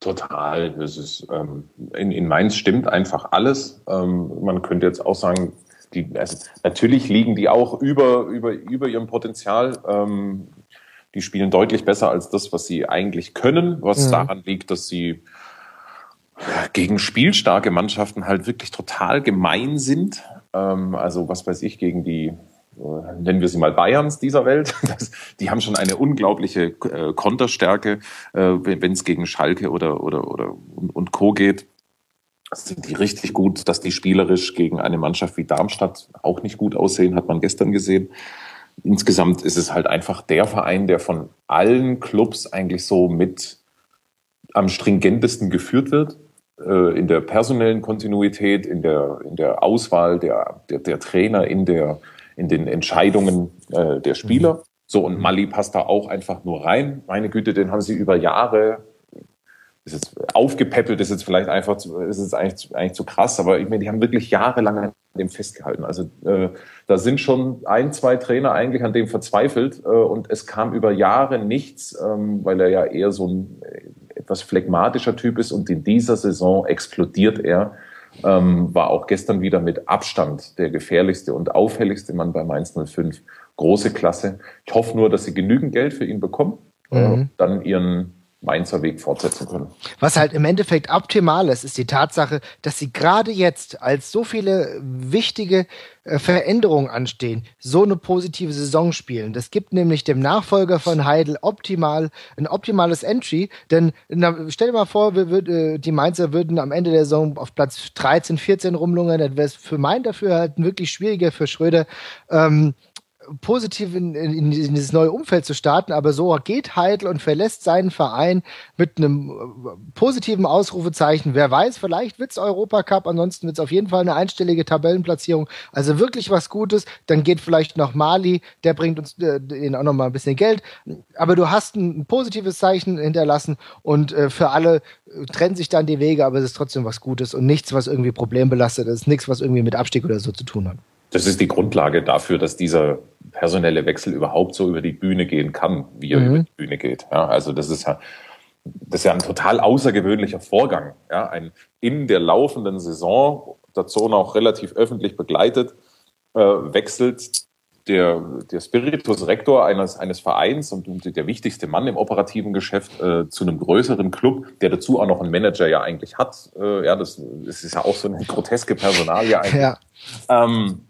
Total. Das ist, ähm, in, in Mainz stimmt einfach alles. Ähm, man könnte jetzt auch sagen, die, also natürlich liegen die auch über, über, über ihrem Potenzial. Ähm, die spielen deutlich besser als das, was sie eigentlich können, was mhm. daran liegt, dass sie gegen spielstarke Mannschaften halt wirklich total gemein sind. Ähm, also was weiß ich, gegen die äh, nennen wir sie mal Bayerns dieser Welt. Das, die haben schon eine unglaubliche äh, Konterstärke, äh, wenn es gegen Schalke oder, oder, oder und Co. geht. Sind die richtig gut, dass die spielerisch gegen eine Mannschaft wie Darmstadt auch nicht gut aussehen, hat man gestern gesehen. Insgesamt ist es halt einfach der Verein, der von allen Clubs eigentlich so mit am stringentesten geführt wird äh, in der personellen Kontinuität, in der, in der Auswahl der, der, der Trainer, in der, in den Entscheidungen äh, der Spieler. Mhm. So, und Mali passt da auch einfach nur rein. Meine Güte, den haben sie über Jahre, ist jetzt aufgepäppelt, ist jetzt vielleicht einfach zu, ist jetzt eigentlich, eigentlich zu krass, aber ich meine, die haben wirklich jahrelang an dem festgehalten. Also äh, da sind schon ein, zwei Trainer eigentlich an dem verzweifelt äh, und es kam über Jahre nichts, ähm, weil er ja eher so ein äh, etwas phlegmatischer Typ ist und in dieser Saison explodiert er ähm, war auch gestern wieder mit Abstand der gefährlichste und auffälligste Mann bei Mainz 05. Große Klasse. Ich hoffe nur, dass sie genügend Geld für ihn bekommen, äh, mhm. äh, dann ihren Mainzer Weg fortsetzen können. Was halt im Endeffekt optimal ist, ist die Tatsache, dass sie gerade jetzt, als so viele wichtige äh, Veränderungen anstehen, so eine positive Saison spielen. Das gibt nämlich dem Nachfolger von Heidel optimal ein optimales Entry, denn na, stell dir mal vor, wir würd, äh, die Mainzer würden am Ende der Saison auf Platz 13, 14 rumlungern, dann wäre es für mein dafür halt wirklich schwieriger für Schröder. Ähm, positiv in, in, in, dieses neue Umfeld zu starten, aber so geht Heidel und verlässt seinen Verein mit einem äh, positiven Ausrufezeichen. Wer weiß, vielleicht wird's Europacup, ansonsten wird's auf jeden Fall eine einstellige Tabellenplatzierung. Also wirklich was Gutes. Dann geht vielleicht noch Mali, der bringt uns äh, ihnen auch noch mal ein bisschen Geld. Aber du hast ein, ein positives Zeichen hinterlassen und äh, für alle äh, trennen sich dann die Wege, aber es ist trotzdem was Gutes und nichts, was irgendwie problembelastet ist, nichts, was irgendwie mit Abstieg oder so zu tun hat das ist die Grundlage dafür, dass dieser personelle Wechsel überhaupt so über die Bühne gehen kann, wie er mhm. über die Bühne geht. Ja, also das ist ja, das ist ja ein total außergewöhnlicher Vorgang. Ja, ein in der laufenden Saison, dazu noch relativ öffentlich begleitet, äh, wechselt der, der Spiritus Rector eines, eines Vereins und der wichtigste Mann im operativen Geschäft äh, zu einem größeren Club, der dazu auch noch einen Manager ja eigentlich hat. Äh, ja, das, das ist ja auch so eine groteske Personalie eigentlich. Ja. Ähm,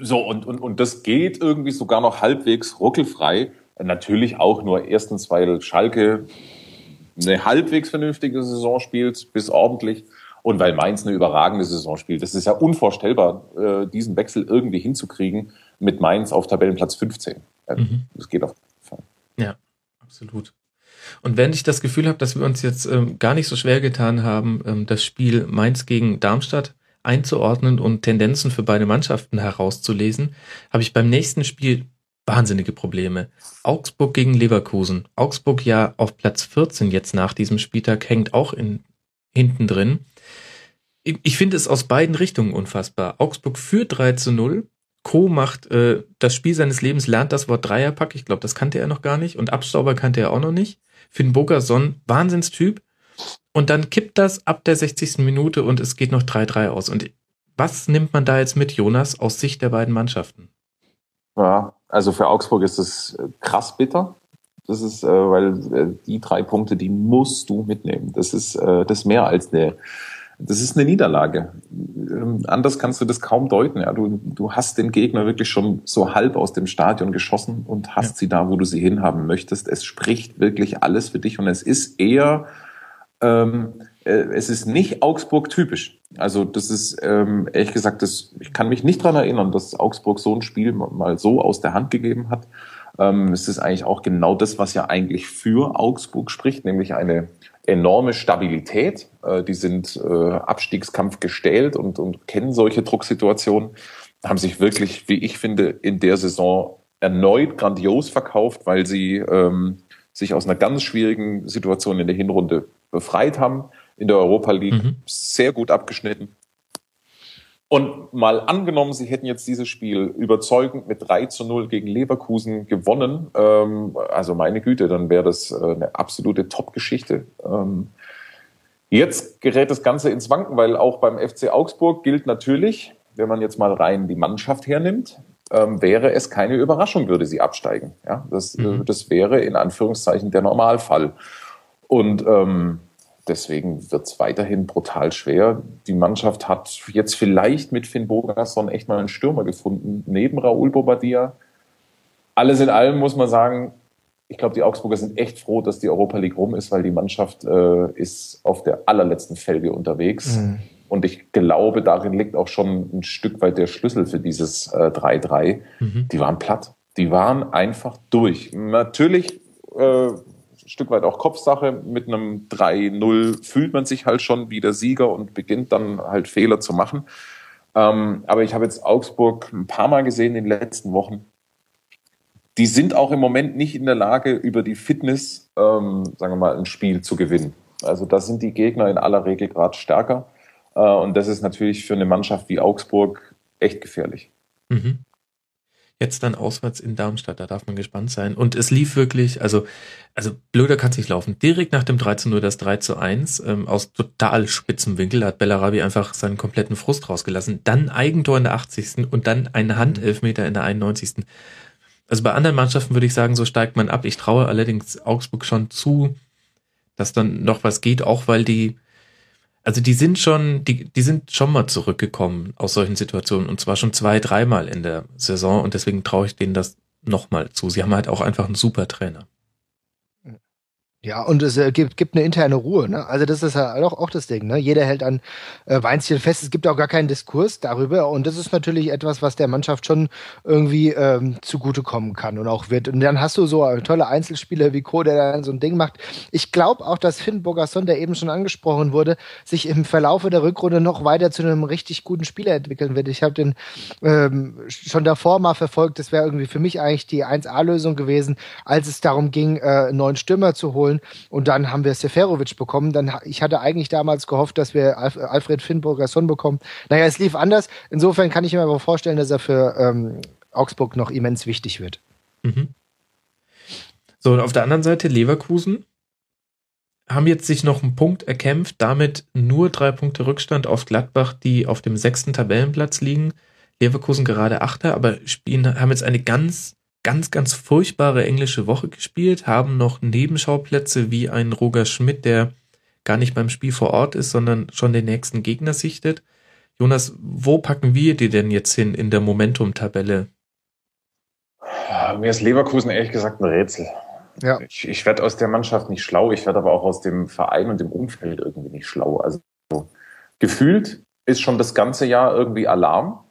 so, und, und, und das geht irgendwie sogar noch halbwegs ruckelfrei. Natürlich auch nur erstens, weil Schalke eine halbwegs vernünftige Saison spielt, bis ordentlich. Und weil Mainz eine überragende Saison spielt. Das ist ja unvorstellbar, äh, diesen Wechsel irgendwie hinzukriegen mit Mainz auf Tabellenplatz 15. Mhm. Das geht auf jeden Fall. Ja, absolut. Und wenn ich das Gefühl habe, dass wir uns jetzt ähm, gar nicht so schwer getan haben, ähm, das Spiel Mainz gegen Darmstadt einzuordnen und Tendenzen für beide Mannschaften herauszulesen, habe ich beim nächsten Spiel wahnsinnige Probleme. Augsburg gegen Leverkusen. Augsburg ja auf Platz 14 jetzt nach diesem Spieltag hängt auch in, hinten drin. Ich finde es aus beiden Richtungen unfassbar. Augsburg führt 3 zu 0. Co macht äh, das Spiel seines Lebens, lernt das Wort Dreierpack. Ich glaube, das kannte er noch gar nicht. Und Abstauber kannte er auch noch nicht. Finn Bogerson, Wahnsinnstyp. Und dann kippt das ab der 60. Minute und es geht noch 3-3 aus. Und was nimmt man da jetzt mit, Jonas, aus Sicht der beiden Mannschaften? Ja, also für Augsburg ist es äh, krass bitter. Das ist, äh, weil äh, die drei Punkte, die musst du mitnehmen. Das ist, äh, das ist mehr als eine, das ist eine Niederlage. Ähm, anders kannst du das kaum deuten. Ja, du, du hast den Gegner wirklich schon so halb aus dem Stadion geschossen und hast ja. sie da, wo du sie hinhaben möchtest. Es spricht wirklich alles für dich und es ist eher ähm, äh, es ist nicht Augsburg typisch. Also das ist ähm, ehrlich gesagt, das, ich kann mich nicht dran erinnern, dass Augsburg so ein Spiel mal so aus der Hand gegeben hat. Ähm, es ist eigentlich auch genau das, was ja eigentlich für Augsburg spricht, nämlich eine enorme Stabilität. Äh, die sind äh, Abstiegskampf gestählt und, und kennen solche Drucksituationen, haben sich wirklich, wie ich finde, in der Saison erneut grandios verkauft, weil sie ähm, sich aus einer ganz schwierigen Situation in der Hinrunde befreit haben. In der Europa League mhm. sehr gut abgeschnitten. Und mal angenommen, sie hätten jetzt dieses Spiel überzeugend mit 3 zu 0 gegen Leverkusen gewonnen, ähm, also meine Güte, dann wäre das äh, eine absolute Top-Geschichte. Ähm, jetzt gerät das Ganze ins Wanken, weil auch beim FC Augsburg gilt natürlich, wenn man jetzt mal rein die Mannschaft hernimmt, ähm, wäre es keine Überraschung, würde sie absteigen. Ja, das, äh, mhm. das wäre in Anführungszeichen der Normalfall. Und ähm, deswegen wird es weiterhin brutal schwer. Die Mannschaft hat jetzt vielleicht mit Finn Bogason echt mal einen Stürmer gefunden, neben Raoul Bobadilla. Alles in allem muss man sagen, ich glaube, die Augsburger sind echt froh, dass die Europa League rum ist, weil die Mannschaft äh, ist auf der allerletzten Felge unterwegs. Mhm. Und ich glaube, darin liegt auch schon ein Stück weit der Schlüssel für dieses 3-3. Äh, mhm. Die waren platt. Die waren einfach durch. Natürlich äh, ein Stück weit auch Kopfsache. Mit einem 3-0 fühlt man sich halt schon wie der Sieger und beginnt dann halt Fehler zu machen. Ähm, aber ich habe jetzt Augsburg ein paar Mal gesehen in den letzten Wochen. Die sind auch im Moment nicht in der Lage, über die Fitness, ähm, sagen wir mal, ein Spiel zu gewinnen. Also da sind die Gegner in aller Regel gerade stärker. Äh, und das ist natürlich für eine Mannschaft wie Augsburg echt gefährlich. Mhm jetzt dann auswärts in Darmstadt. Da darf man gespannt sein. Und es lief wirklich, also, also blöder kann es nicht laufen. Direkt nach dem 3 zu 0 das 3 zu 1 ähm, aus total spitzem Winkel hat Bellarabi einfach seinen kompletten Frust rausgelassen. Dann Eigentor in der 80. und dann ein Handelfmeter in der 91. Also bei anderen Mannschaften würde ich sagen, so steigt man ab. Ich traue allerdings Augsburg schon zu, dass dann noch was geht, auch weil die also die sind schon, die, die sind schon mal zurückgekommen aus solchen Situationen und zwar schon zwei, dreimal in der Saison und deswegen traue ich denen das nochmal zu. Sie haben halt auch einfach einen super Trainer. Ja, und es äh, gibt, gibt eine interne Ruhe. Ne? Also das ist ja auch, auch das Ding. Ne? Jeder hält an äh, Weinstein fest. Es gibt auch gar keinen Diskurs darüber. Und das ist natürlich etwas, was der Mannschaft schon irgendwie ähm, zugutekommen kann und auch wird. Und dann hast du so tolle Einzelspieler wie Co, der dann so ein Ding macht. Ich glaube auch, dass Finn Bogasson, der eben schon angesprochen wurde, sich im Verlaufe der Rückrunde noch weiter zu einem richtig guten Spieler entwickeln wird. Ich habe den ähm, schon davor mal verfolgt. Das wäre irgendwie für mich eigentlich die 1A-Lösung gewesen, als es darum ging, äh, einen neuen Stürmer zu holen holen. Und dann haben wir Seferovic bekommen. Dann, ich hatte eigentlich damals gehofft, dass wir Alf, Alfred Finnburger Son bekommen. Naja, es lief anders. Insofern kann ich mir aber vorstellen, dass er für ähm, Augsburg noch immens wichtig wird. Mhm. So, und auf der anderen Seite Leverkusen haben jetzt sich noch einen Punkt erkämpft, damit nur drei Punkte Rückstand auf Gladbach, die auf dem sechsten Tabellenplatz liegen. Leverkusen gerade Achter, aber spielen, haben jetzt eine ganz ganz, ganz furchtbare englische Woche gespielt, haben noch Nebenschauplätze wie ein Roger Schmidt, der gar nicht beim Spiel vor Ort ist, sondern schon den nächsten Gegner sichtet. Jonas, wo packen wir die denn jetzt hin in der Momentum-Tabelle? Mir ist Leverkusen ehrlich gesagt ein Rätsel. Ja. Ich, ich werde aus der Mannschaft nicht schlau, ich werde aber auch aus dem Verein und dem Umfeld irgendwie nicht schlau. Also gefühlt ist schon das ganze Jahr irgendwie Alarm.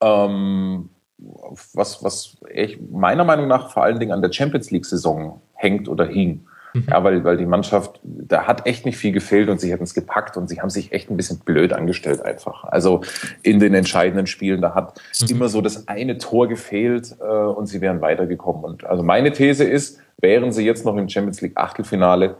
Ähm, was, was ich meiner Meinung nach vor allen Dingen an der Champions League-Saison hängt oder hing. Mhm. Ja, weil, weil die Mannschaft, da hat echt nicht viel gefehlt und sie hätten es gepackt und sie haben sich echt ein bisschen blöd angestellt einfach. Also in den entscheidenden Spielen, da hat mhm. immer so das eine Tor gefehlt äh, und sie wären weitergekommen. Und also meine These ist, wären sie jetzt noch im Champions League Achtelfinale,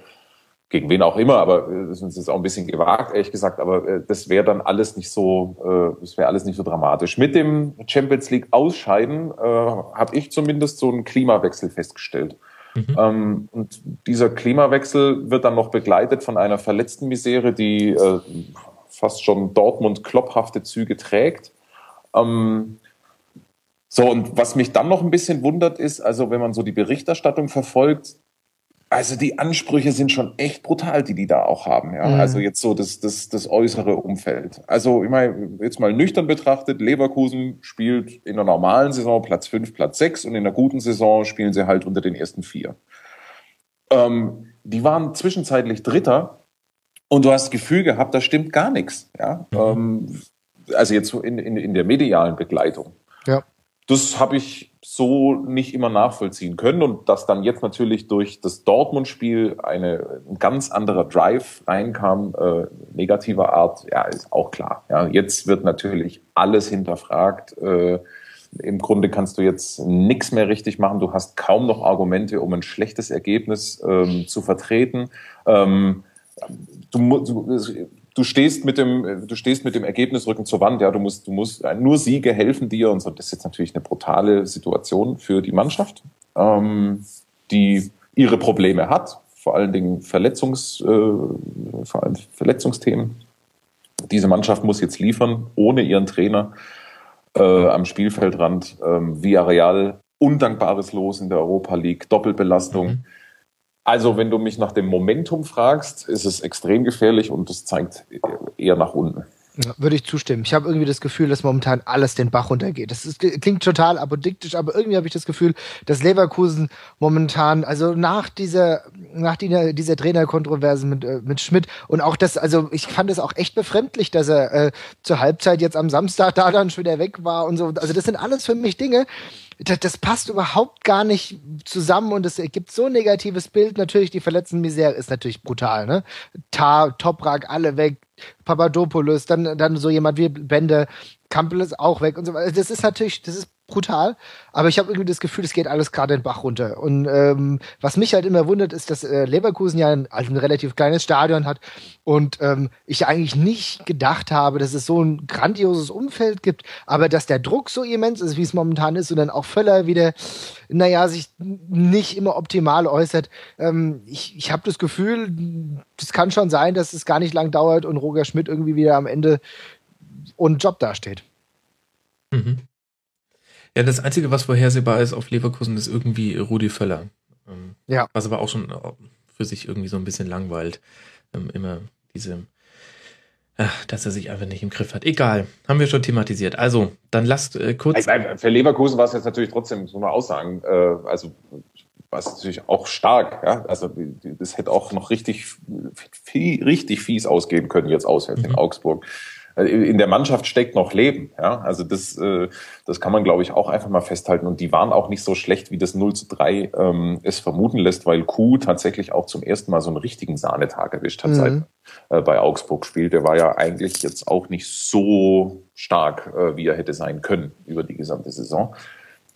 gegen wen auch immer, aber äh, das ist auch ein bisschen gewagt, ehrlich gesagt, aber äh, das wäre dann alles nicht so, äh, das wäre alles nicht so dramatisch. Mit dem Champions League Ausscheiden äh, habe ich zumindest so einen Klimawechsel festgestellt. Mhm. Ähm, und dieser Klimawechsel wird dann noch begleitet von einer verletzten Misere, die äh, fast schon Dortmund-klopphafte Züge trägt. Ähm, so, und was mich dann noch ein bisschen wundert ist, also wenn man so die Berichterstattung verfolgt, also die Ansprüche sind schon echt brutal, die die da auch haben. Ja? Mhm. Also jetzt so das, das, das äußere Umfeld. Also ich meine, jetzt mal nüchtern betrachtet, Leverkusen spielt in der normalen Saison Platz 5, Platz 6 und in der guten Saison spielen sie halt unter den ersten vier. Ähm, die waren zwischenzeitlich Dritter und du hast das Gefühl gehabt, da stimmt gar nichts. Ja? Mhm. Ähm, also jetzt so in, in, in der medialen Begleitung. Ja. Das habe ich so nicht immer nachvollziehen können und dass dann jetzt natürlich durch das Dortmund-Spiel ein ganz anderer Drive reinkam, äh, negativer Art, ja, ist auch klar. Ja, jetzt wird natürlich alles hinterfragt. Äh, Im Grunde kannst du jetzt nichts mehr richtig machen. Du hast kaum noch Argumente, um ein schlechtes Ergebnis ähm, zu vertreten. Ähm, du, du, du stehst mit dem, du stehst mit dem Ergebnisrücken zur Wand, ja, du musst, du musst, nur Siege helfen dir und so. Das ist jetzt natürlich eine brutale Situation für die Mannschaft, ähm, die ihre Probleme hat, vor allen Dingen Verletzungs, äh, vor allem Verletzungsthemen. Diese Mannschaft muss jetzt liefern, ohne ihren Trainer äh, am Spielfeldrand. Ähm, Villarreal, undankbares Los in der Europa League, Doppelbelastung. Mhm. Also, wenn du mich nach dem Momentum fragst, ist es extrem gefährlich und es zeigt eher nach unten. Ja, würde ich zustimmen. Ich habe irgendwie das Gefühl, dass momentan alles den Bach runtergeht. Das ist, klingt total apodiktisch, aber irgendwie habe ich das Gefühl, dass Leverkusen momentan, also nach dieser, nach dieser, dieser Trainerkontroverse mit, äh, mit Schmidt und auch das, also ich fand es auch echt befremdlich, dass er äh, zur Halbzeit jetzt am Samstag da dann schon wieder weg war und so. Also das sind alles für mich Dinge, das, das passt überhaupt gar nicht zusammen und es ergibt so ein negatives Bild. Natürlich, die verletzten Misere ist natürlich brutal, ne? Tar, Toprak, alle weg, Papadopoulos, dann, dann so jemand wie Bende, Kampel ist auch weg und so weiter. Das ist natürlich, das ist brutal, aber ich habe irgendwie das Gefühl, es geht alles gerade den Bach runter. Und ähm, was mich halt immer wundert, ist, dass äh, Leverkusen ja ein, also ein relativ kleines Stadion hat und ähm, ich eigentlich nicht gedacht habe, dass es so ein grandioses Umfeld gibt, aber dass der Druck so immens ist, wie es momentan ist und dann auch Völler wieder, naja, sich nicht immer optimal äußert. Ähm, ich ich habe das Gefühl, das kann schon sein, dass es gar nicht lang dauert und Roger Schmidt irgendwie wieder am Ende ohne Job dasteht. Mhm. Ja, das Einzige, was vorhersehbar ist auf Leverkusen, ist irgendwie Rudi Völler. Ähm, ja. Was aber auch schon äh, für sich irgendwie so ein bisschen langweilt. Ähm, immer diese, ach, dass er sich einfach nicht im Griff hat. Egal, haben wir schon thematisiert. Also, dann lasst äh, kurz. Für Leverkusen war es jetzt natürlich trotzdem so eine Aussagen. Äh, also, war es natürlich auch stark. Ja? Also, das hätte auch noch richtig, viel, richtig fies ausgehen können, jetzt auswärts mhm. in Augsburg. Also in der Mannschaft steckt noch Leben. Ja? Also das, äh, das kann man, glaube ich, auch einfach mal festhalten. Und die waren auch nicht so schlecht, wie das 0 zu 3 ähm, es vermuten lässt, weil Kuh tatsächlich auch zum ersten Mal so einen richtigen Sahnetag erwischt hat, mhm. seit äh, bei Augsburg spielt. Der war ja eigentlich jetzt auch nicht so stark, äh, wie er hätte sein können über die gesamte Saison.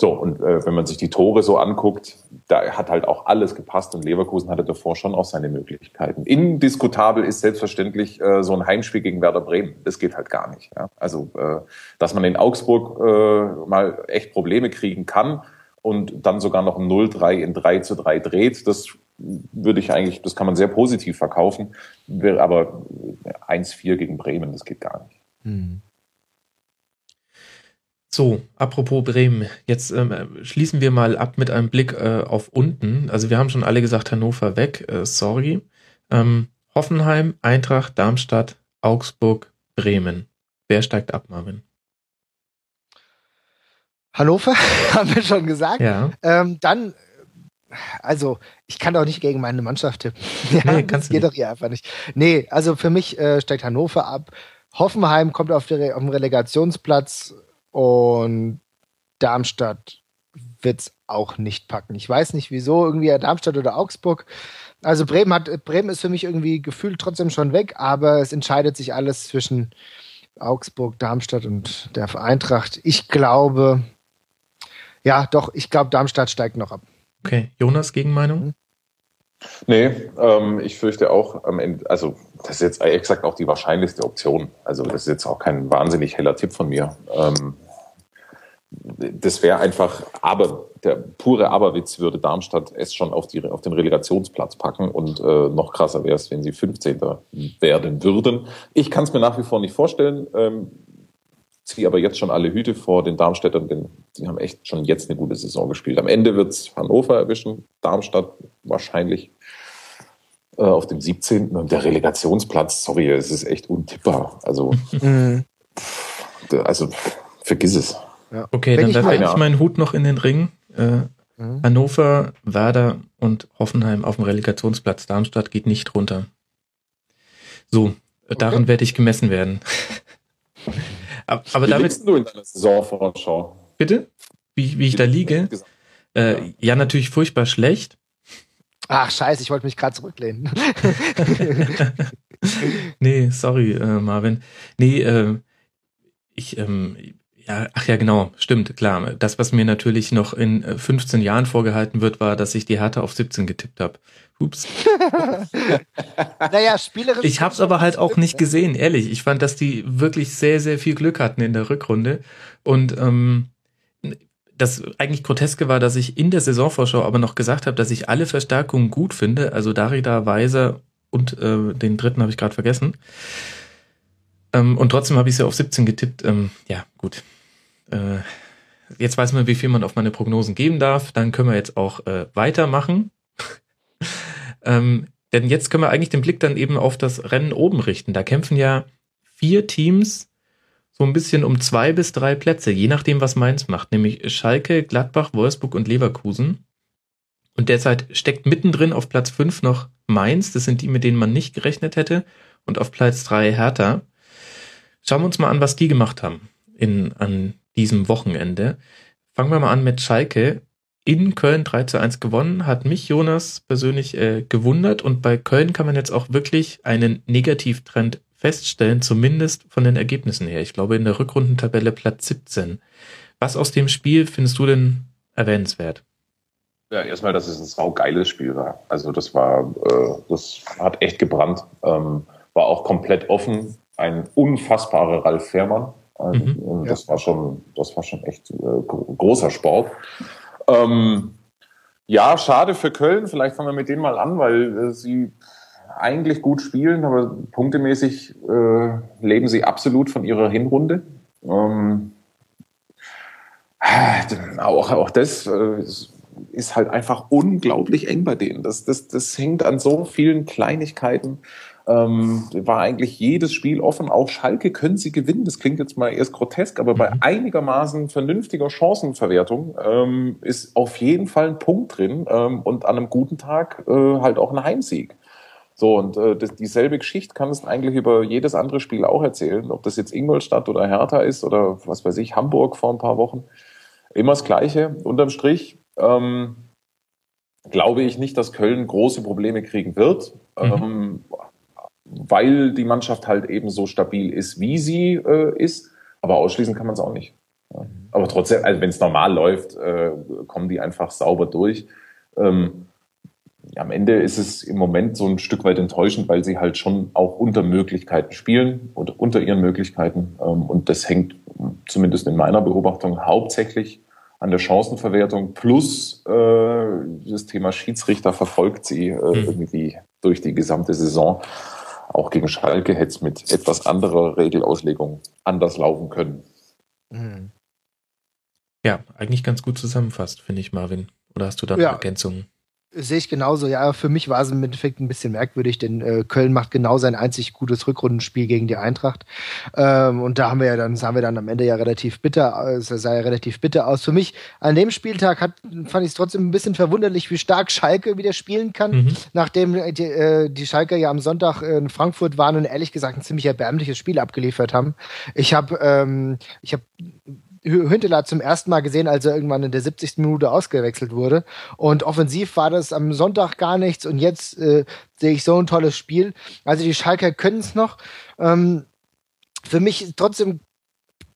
So, und äh, wenn man sich die Tore so anguckt, da hat halt auch alles gepasst und Leverkusen hatte davor schon auch seine Möglichkeiten. Indiskutabel ist selbstverständlich äh, so ein Heimspiel gegen Werder Bremen. Das geht halt gar nicht. Ja? Also, äh, dass man in Augsburg äh, mal echt Probleme kriegen kann und dann sogar noch ein 0-3 in 3 zu 3 dreht, das würde ich eigentlich, das kann man sehr positiv verkaufen. Aber 1-4 gegen Bremen, das geht gar nicht. Mhm. So, apropos Bremen, jetzt ähm, schließen wir mal ab mit einem Blick äh, auf unten. Also wir haben schon alle gesagt, Hannover weg, äh, sorry. Ähm, Hoffenheim, Eintracht, Darmstadt, Augsburg, Bremen. Wer steigt ab, Marvin? Hannover, haben wir schon gesagt. Ja. Ähm, dann, also, ich kann doch nicht gegen meine Mannschaft tippen. ja, nee, kannst das geht nicht. doch hier einfach nicht. Nee, also für mich äh, steigt Hannover ab. Hoffenheim kommt auf, der, auf den Relegationsplatz und Darmstadt wird's auch nicht packen. Ich weiß nicht wieso, irgendwie Darmstadt oder Augsburg. Also Bremen hat, Bremen ist für mich irgendwie gefühlt trotzdem schon weg, aber es entscheidet sich alles zwischen Augsburg, Darmstadt und der Eintracht. Ich glaube, ja, doch, ich glaube, Darmstadt steigt noch ab. Okay, Jonas, Gegenmeinung? Nee, ähm, ich fürchte auch am Ende, also das ist jetzt exakt auch die wahrscheinlichste Option. Also das ist jetzt auch kein wahnsinnig heller Tipp von mir. Ähm, das wäre einfach, aber der pure Aberwitz würde Darmstadt es schon auf, die, auf den Relegationsplatz packen und äh, noch krasser wäre es, wenn sie 15. werden würden. Ich kann es mir nach wie vor nicht vorstellen. Ähm, ziehe aber jetzt schon alle Hüte vor den Darmstädtern, denn sie haben echt schon jetzt eine gute Saison gespielt. Am Ende wird es Hannover erwischen, Darmstadt wahrscheinlich äh, auf dem 17. und der Relegationsplatz, sorry, es ist echt untippbar. Also, mhm. also vergiss es. Ja. Okay, Wenn dann werfe ich meinen Hut noch in den Ring. Äh, mhm. Hannover, Werder und Hoffenheim auf dem Relegationsplatz. Darmstadt geht nicht runter. So, okay. daran werde ich gemessen werden. aber, aber wie damit. du in deiner Saisonvorschau? Bitte? Wie, wie ich wie da liege? Äh, ja, natürlich furchtbar schlecht. Ach, scheiße, ich wollte mich gerade zurücklehnen. nee, sorry, äh, Marvin. Nee, äh, ich, ähm, ja, ach ja, genau, stimmt, klar. Das, was mir natürlich noch in 15 äh, Jahren vorgehalten wird, war, dass ich die Härte auf 17 getippt habe. Ups. naja, spielerisch. Ich habe es aber halt auch nicht gesehen, ehrlich. Ich fand, dass die wirklich sehr, sehr viel Glück hatten in der Rückrunde. Und ähm, das eigentlich Groteske war, dass ich in der Saisonvorschau aber noch gesagt habe, dass ich alle Verstärkungen gut finde. Also Darida, Weiser und äh, den dritten habe ich gerade vergessen. Ähm, und trotzdem habe ich sie auf 17 getippt. Ähm, ja, gut. Äh, jetzt weiß man, wie viel man auf meine Prognosen geben darf. Dann können wir jetzt auch äh, weitermachen. Ähm, denn jetzt können wir eigentlich den Blick dann eben auf das Rennen oben richten. Da kämpfen ja vier Teams so ein bisschen um zwei bis drei Plätze, je nachdem, was Mainz macht, nämlich Schalke, Gladbach, Wolfsburg und Leverkusen. Und derzeit steckt mittendrin auf Platz fünf noch Mainz, das sind die, mit denen man nicht gerechnet hätte, und auf Platz drei Hertha. Schauen wir uns mal an, was die gemacht haben in, an diesem Wochenende. Fangen wir mal an mit Schalke. In Köln 3 zu 1 gewonnen, hat mich Jonas persönlich äh, gewundert und bei Köln kann man jetzt auch wirklich einen Negativtrend feststellen, zumindest von den Ergebnissen her. Ich glaube in der Rückrundentabelle Platz 17. Was aus dem Spiel findest du denn erwähnenswert? Ja, erstmal, dass es ein saugeiles Spiel war. Also das war, äh, das hat echt gebrannt. Ähm, war auch komplett offen. Ein unfassbarer Ralf Fährmann. Also, mhm, das ja. war schon, das war schon echt äh, großer Sport. Ähm, ja, schade für Köln. Vielleicht fangen wir mit denen mal an, weil äh, sie eigentlich gut spielen, aber punktemäßig äh, leben sie absolut von ihrer Hinrunde. Ähm, auch, auch das äh, ist halt einfach unglaublich eng bei denen. Das, das, das hängt an so vielen Kleinigkeiten. Ähm, war eigentlich jedes Spiel offen. Auch Schalke können sie gewinnen. Das klingt jetzt mal erst grotesk, aber bei mhm. einigermaßen vernünftiger Chancenverwertung ähm, ist auf jeden Fall ein Punkt drin ähm, und an einem guten Tag äh, halt auch ein Heimsieg. So, und äh, das, dieselbe Geschichte kannst du eigentlich über jedes andere Spiel auch erzählen, ob das jetzt Ingolstadt oder Hertha ist oder was weiß ich, Hamburg vor ein paar Wochen. Immer das Gleiche. Unterm Strich ähm, glaube ich nicht, dass Köln große Probleme kriegen wird. Mhm. Ähm, weil die Mannschaft halt eben so stabil ist, wie sie äh, ist. Aber ausschließen kann man es auch nicht. Ja. Aber trotzdem, also wenn es normal läuft, äh, kommen die einfach sauber durch. Ähm, am Ende ist es im Moment so ein Stück weit enttäuschend, weil sie halt schon auch unter Möglichkeiten spielen oder unter ihren Möglichkeiten. Ähm, und das hängt zumindest in meiner Beobachtung hauptsächlich an der Chancenverwertung plus äh, das Thema Schiedsrichter verfolgt sie äh, mhm. irgendwie durch die gesamte Saison auch gegen Schalke hätte es mit etwas anderer Regelauslegung anders laufen können. Mhm. Ja, eigentlich ganz gut zusammenfasst, finde ich, Marvin. Oder hast du da ja. Ergänzungen? Sehe ich genauso. Ja, für mich war es im Endeffekt ein bisschen merkwürdig, denn äh, Köln macht genau sein einzig gutes Rückrundenspiel gegen die Eintracht. Ähm, und da haben wir ja dann, sahen wir dann am Ende ja relativ bitter, es sah ja relativ bitter aus. Für mich an dem Spieltag hat, fand ich es trotzdem ein bisschen verwunderlich, wie stark Schalke wieder spielen kann, mhm. nachdem die, äh, die Schalke ja am Sonntag in Frankfurt waren und ehrlich gesagt ein ziemlich erbärmliches Spiel abgeliefert haben. Ich habe ähm, ich habe Hünteler zum ersten Mal gesehen, als er irgendwann in der 70. Minute ausgewechselt wurde. Und offensiv war das am Sonntag gar nichts und jetzt äh, sehe ich so ein tolles Spiel. Also die Schalker können es noch. Ähm, für mich trotzdem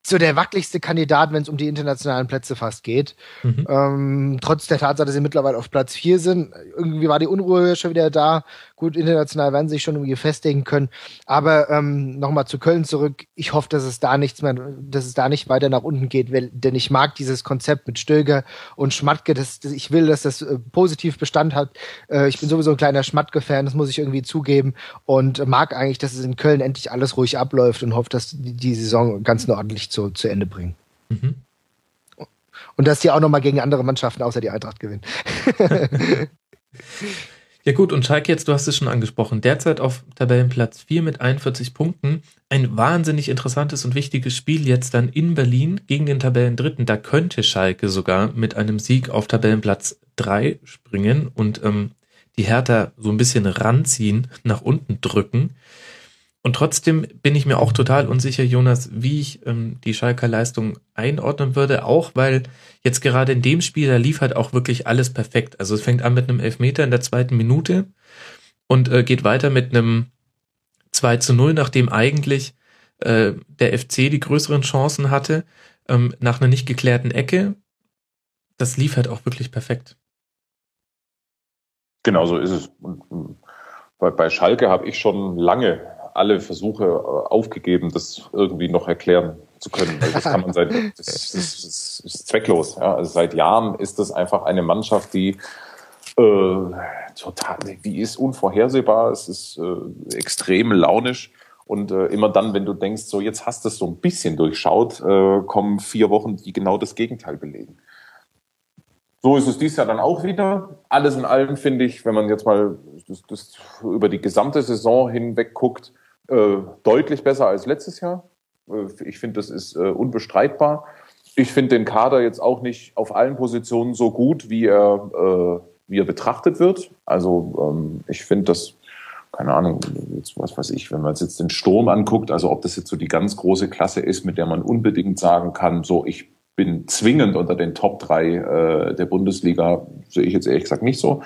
so der wackeligste Kandidat, wenn es um die internationalen Plätze fast geht. Mhm. Ähm, trotz der Tatsache, dass sie mittlerweile auf Platz vier sind. Irgendwie war die Unruhe schon wieder da. Gut, international werden sie sich schon irgendwie festigen können. Aber ähm, nochmal zu Köln zurück. Ich hoffe, dass es da nichts mehr, dass es da nicht weiter nach unten geht, weil, denn ich mag dieses Konzept mit Stöger und Schmatke. Das, das, ich will, dass das äh, positiv Bestand hat. Äh, ich bin sowieso ein kleiner Schmatke-Fan, das muss ich irgendwie zugeben. Und mag eigentlich, dass es in Köln endlich alles ruhig abläuft und hoffe, dass die, die Saison ganz ordentlich zu, zu Ende bringen. Mhm. Und dass die auch nochmal gegen andere Mannschaften außer die Eintracht gewinnen. Ja gut, und Schalke jetzt, du hast es schon angesprochen, derzeit auf Tabellenplatz 4 mit 41 Punkten. Ein wahnsinnig interessantes und wichtiges Spiel jetzt dann in Berlin gegen den Tabellendritten. Da könnte Schalke sogar mit einem Sieg auf Tabellenplatz 3 springen und ähm, die Hertha so ein bisschen ranziehen, nach unten drücken. Und trotzdem bin ich mir auch total unsicher, Jonas, wie ich ähm, die Schalker Leistung einordnen würde, auch weil jetzt gerade in dem Spiel, da lief halt auch wirklich alles perfekt. Also es fängt an mit einem Elfmeter in der zweiten Minute und äh, geht weiter mit einem 2 zu 0, nachdem eigentlich äh, der FC die größeren Chancen hatte, ähm, nach einer nicht geklärten Ecke. Das lief halt auch wirklich perfekt. Genau so ist es. Und ähm, bei, bei Schalke habe ich schon lange alle Versuche äh, aufgegeben, das irgendwie noch erklären zu können. Weil das kann man seit, das, das, ist zwecklos. Ja. Also seit Jahren ist das einfach eine Mannschaft, die äh, total, die ist unvorhersehbar, es ist äh, extrem launisch. Und äh, immer dann, wenn du denkst, so jetzt hast du es so ein bisschen durchschaut, äh, kommen vier Wochen, die genau das Gegenteil belegen. So ist es dies Jahr dann auch wieder. Alles in allem finde ich, wenn man jetzt mal das, das über die gesamte Saison hinweg guckt, äh, deutlich besser als letztes Jahr. Äh, ich finde, das ist äh, unbestreitbar. Ich finde den Kader jetzt auch nicht auf allen Positionen so gut, wie er, äh, wie er betrachtet wird. Also ähm, ich finde das, keine Ahnung, jetzt, was weiß ich, wenn man jetzt den Sturm anguckt, also ob das jetzt so die ganz große Klasse ist, mit der man unbedingt sagen kann, so ich bin zwingend unter den Top 3 äh, der Bundesliga, sehe ich jetzt ehrlich gesagt nicht so.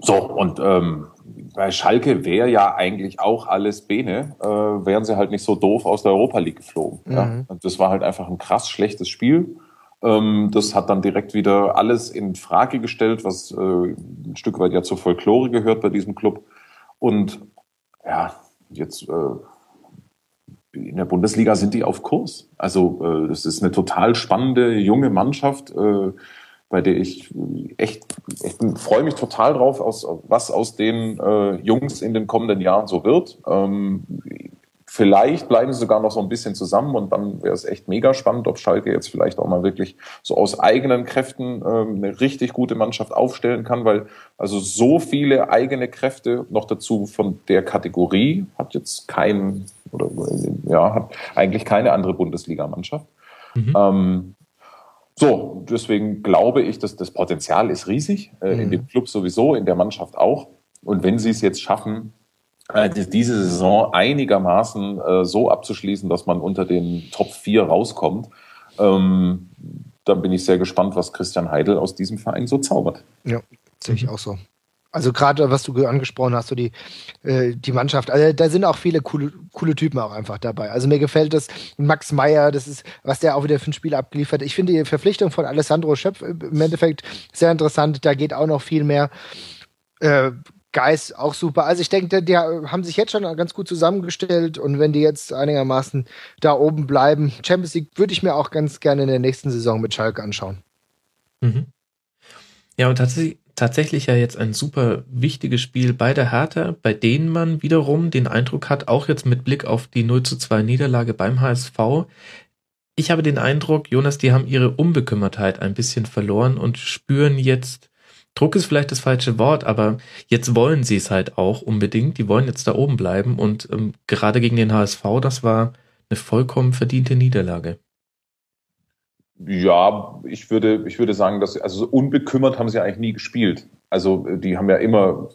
So, und ähm, bei Schalke wäre ja eigentlich auch alles Bene, äh, wären sie halt nicht so doof aus der Europa League geflogen. Mhm. Ja? Und das war halt einfach ein krass schlechtes Spiel. Ähm, das hat dann direkt wieder alles in Frage gestellt, was äh, ein Stück weit ja zur Folklore gehört bei diesem Club. Und ja, jetzt äh, in der Bundesliga sind die auf Kurs. Also äh, das ist eine total spannende junge Mannschaft. Äh, bei der ich echt, ich freue mich total drauf, aus, was aus den äh, Jungs in den kommenden Jahren so wird. Ähm, vielleicht bleiben sie sogar noch so ein bisschen zusammen und dann wäre es echt mega spannend, ob Schalke jetzt vielleicht auch mal wirklich so aus eigenen Kräften ähm, eine richtig gute Mannschaft aufstellen kann, weil also so viele eigene Kräfte noch dazu von der Kategorie hat jetzt kein oder ja hat eigentlich keine andere Bundesligamannschaft. Mhm. Ähm, so, deswegen glaube ich, dass das Potenzial ist riesig, äh, mhm. in dem Club sowieso, in der Mannschaft auch. Und wenn sie es jetzt schaffen, äh, diese Saison einigermaßen äh, so abzuschließen, dass man unter den Top 4 rauskommt, ähm, dann bin ich sehr gespannt, was Christian Heidel aus diesem Verein so zaubert. Ja, sehe ich auch so. Also gerade was du angesprochen hast, so die, äh, die Mannschaft, also da sind auch viele coole, coole Typen auch einfach dabei. Also mir gefällt das, Max Meyer, das ist, was der auch wieder für ein Spiel abgeliefert. Ich finde die Verpflichtung von Alessandro Schöpf im Endeffekt sehr interessant, da geht auch noch viel mehr. Äh, Geist auch super. Also ich denke, die haben sich jetzt schon ganz gut zusammengestellt und wenn die jetzt einigermaßen da oben bleiben, Champions League würde ich mir auch ganz gerne in der nächsten Saison mit Schalke anschauen. Mhm. Ja, und tatsächlich, tatsächlich ja jetzt ein super wichtiges Spiel bei der Hertha, bei denen man wiederum den Eindruck hat, auch jetzt mit Blick auf die 0 zu 2 Niederlage beim HSV, ich habe den Eindruck, Jonas, die haben ihre Unbekümmertheit ein bisschen verloren und spüren jetzt, Druck ist vielleicht das falsche Wort, aber jetzt wollen sie es halt auch unbedingt. Die wollen jetzt da oben bleiben und ähm, gerade gegen den HSV, das war eine vollkommen verdiente Niederlage. Ja, ich würde, ich würde sagen, dass also unbekümmert haben sie eigentlich nie gespielt. Also die haben ja immer,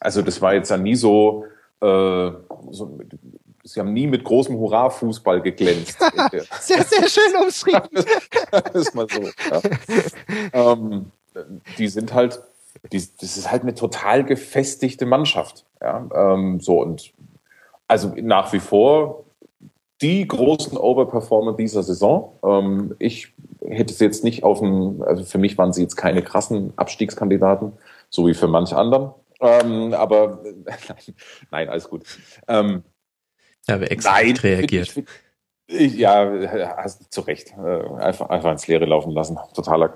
also das war jetzt ja nie so, äh, so sie haben nie mit großem Hurra-Fußball geglänzt. sehr, sehr schön umschrieben. das ist mal so. Ja. Ähm, die sind halt, die, das ist halt eine total gefestigte Mannschaft. Ja, ähm, so und also nach wie vor die großen Overperformer dieser Saison. Ähm, ich hätte es jetzt nicht auf dem, also für mich waren sie jetzt keine krassen Abstiegskandidaten, so wie für manche anderen. Ähm, aber nein, nein, alles gut. Ähm, ja, aber extra nein, reagiert. Ich, ich, ja, hast zu Recht. Äh, einfach, einfach ins Leere laufen lassen. Totaler.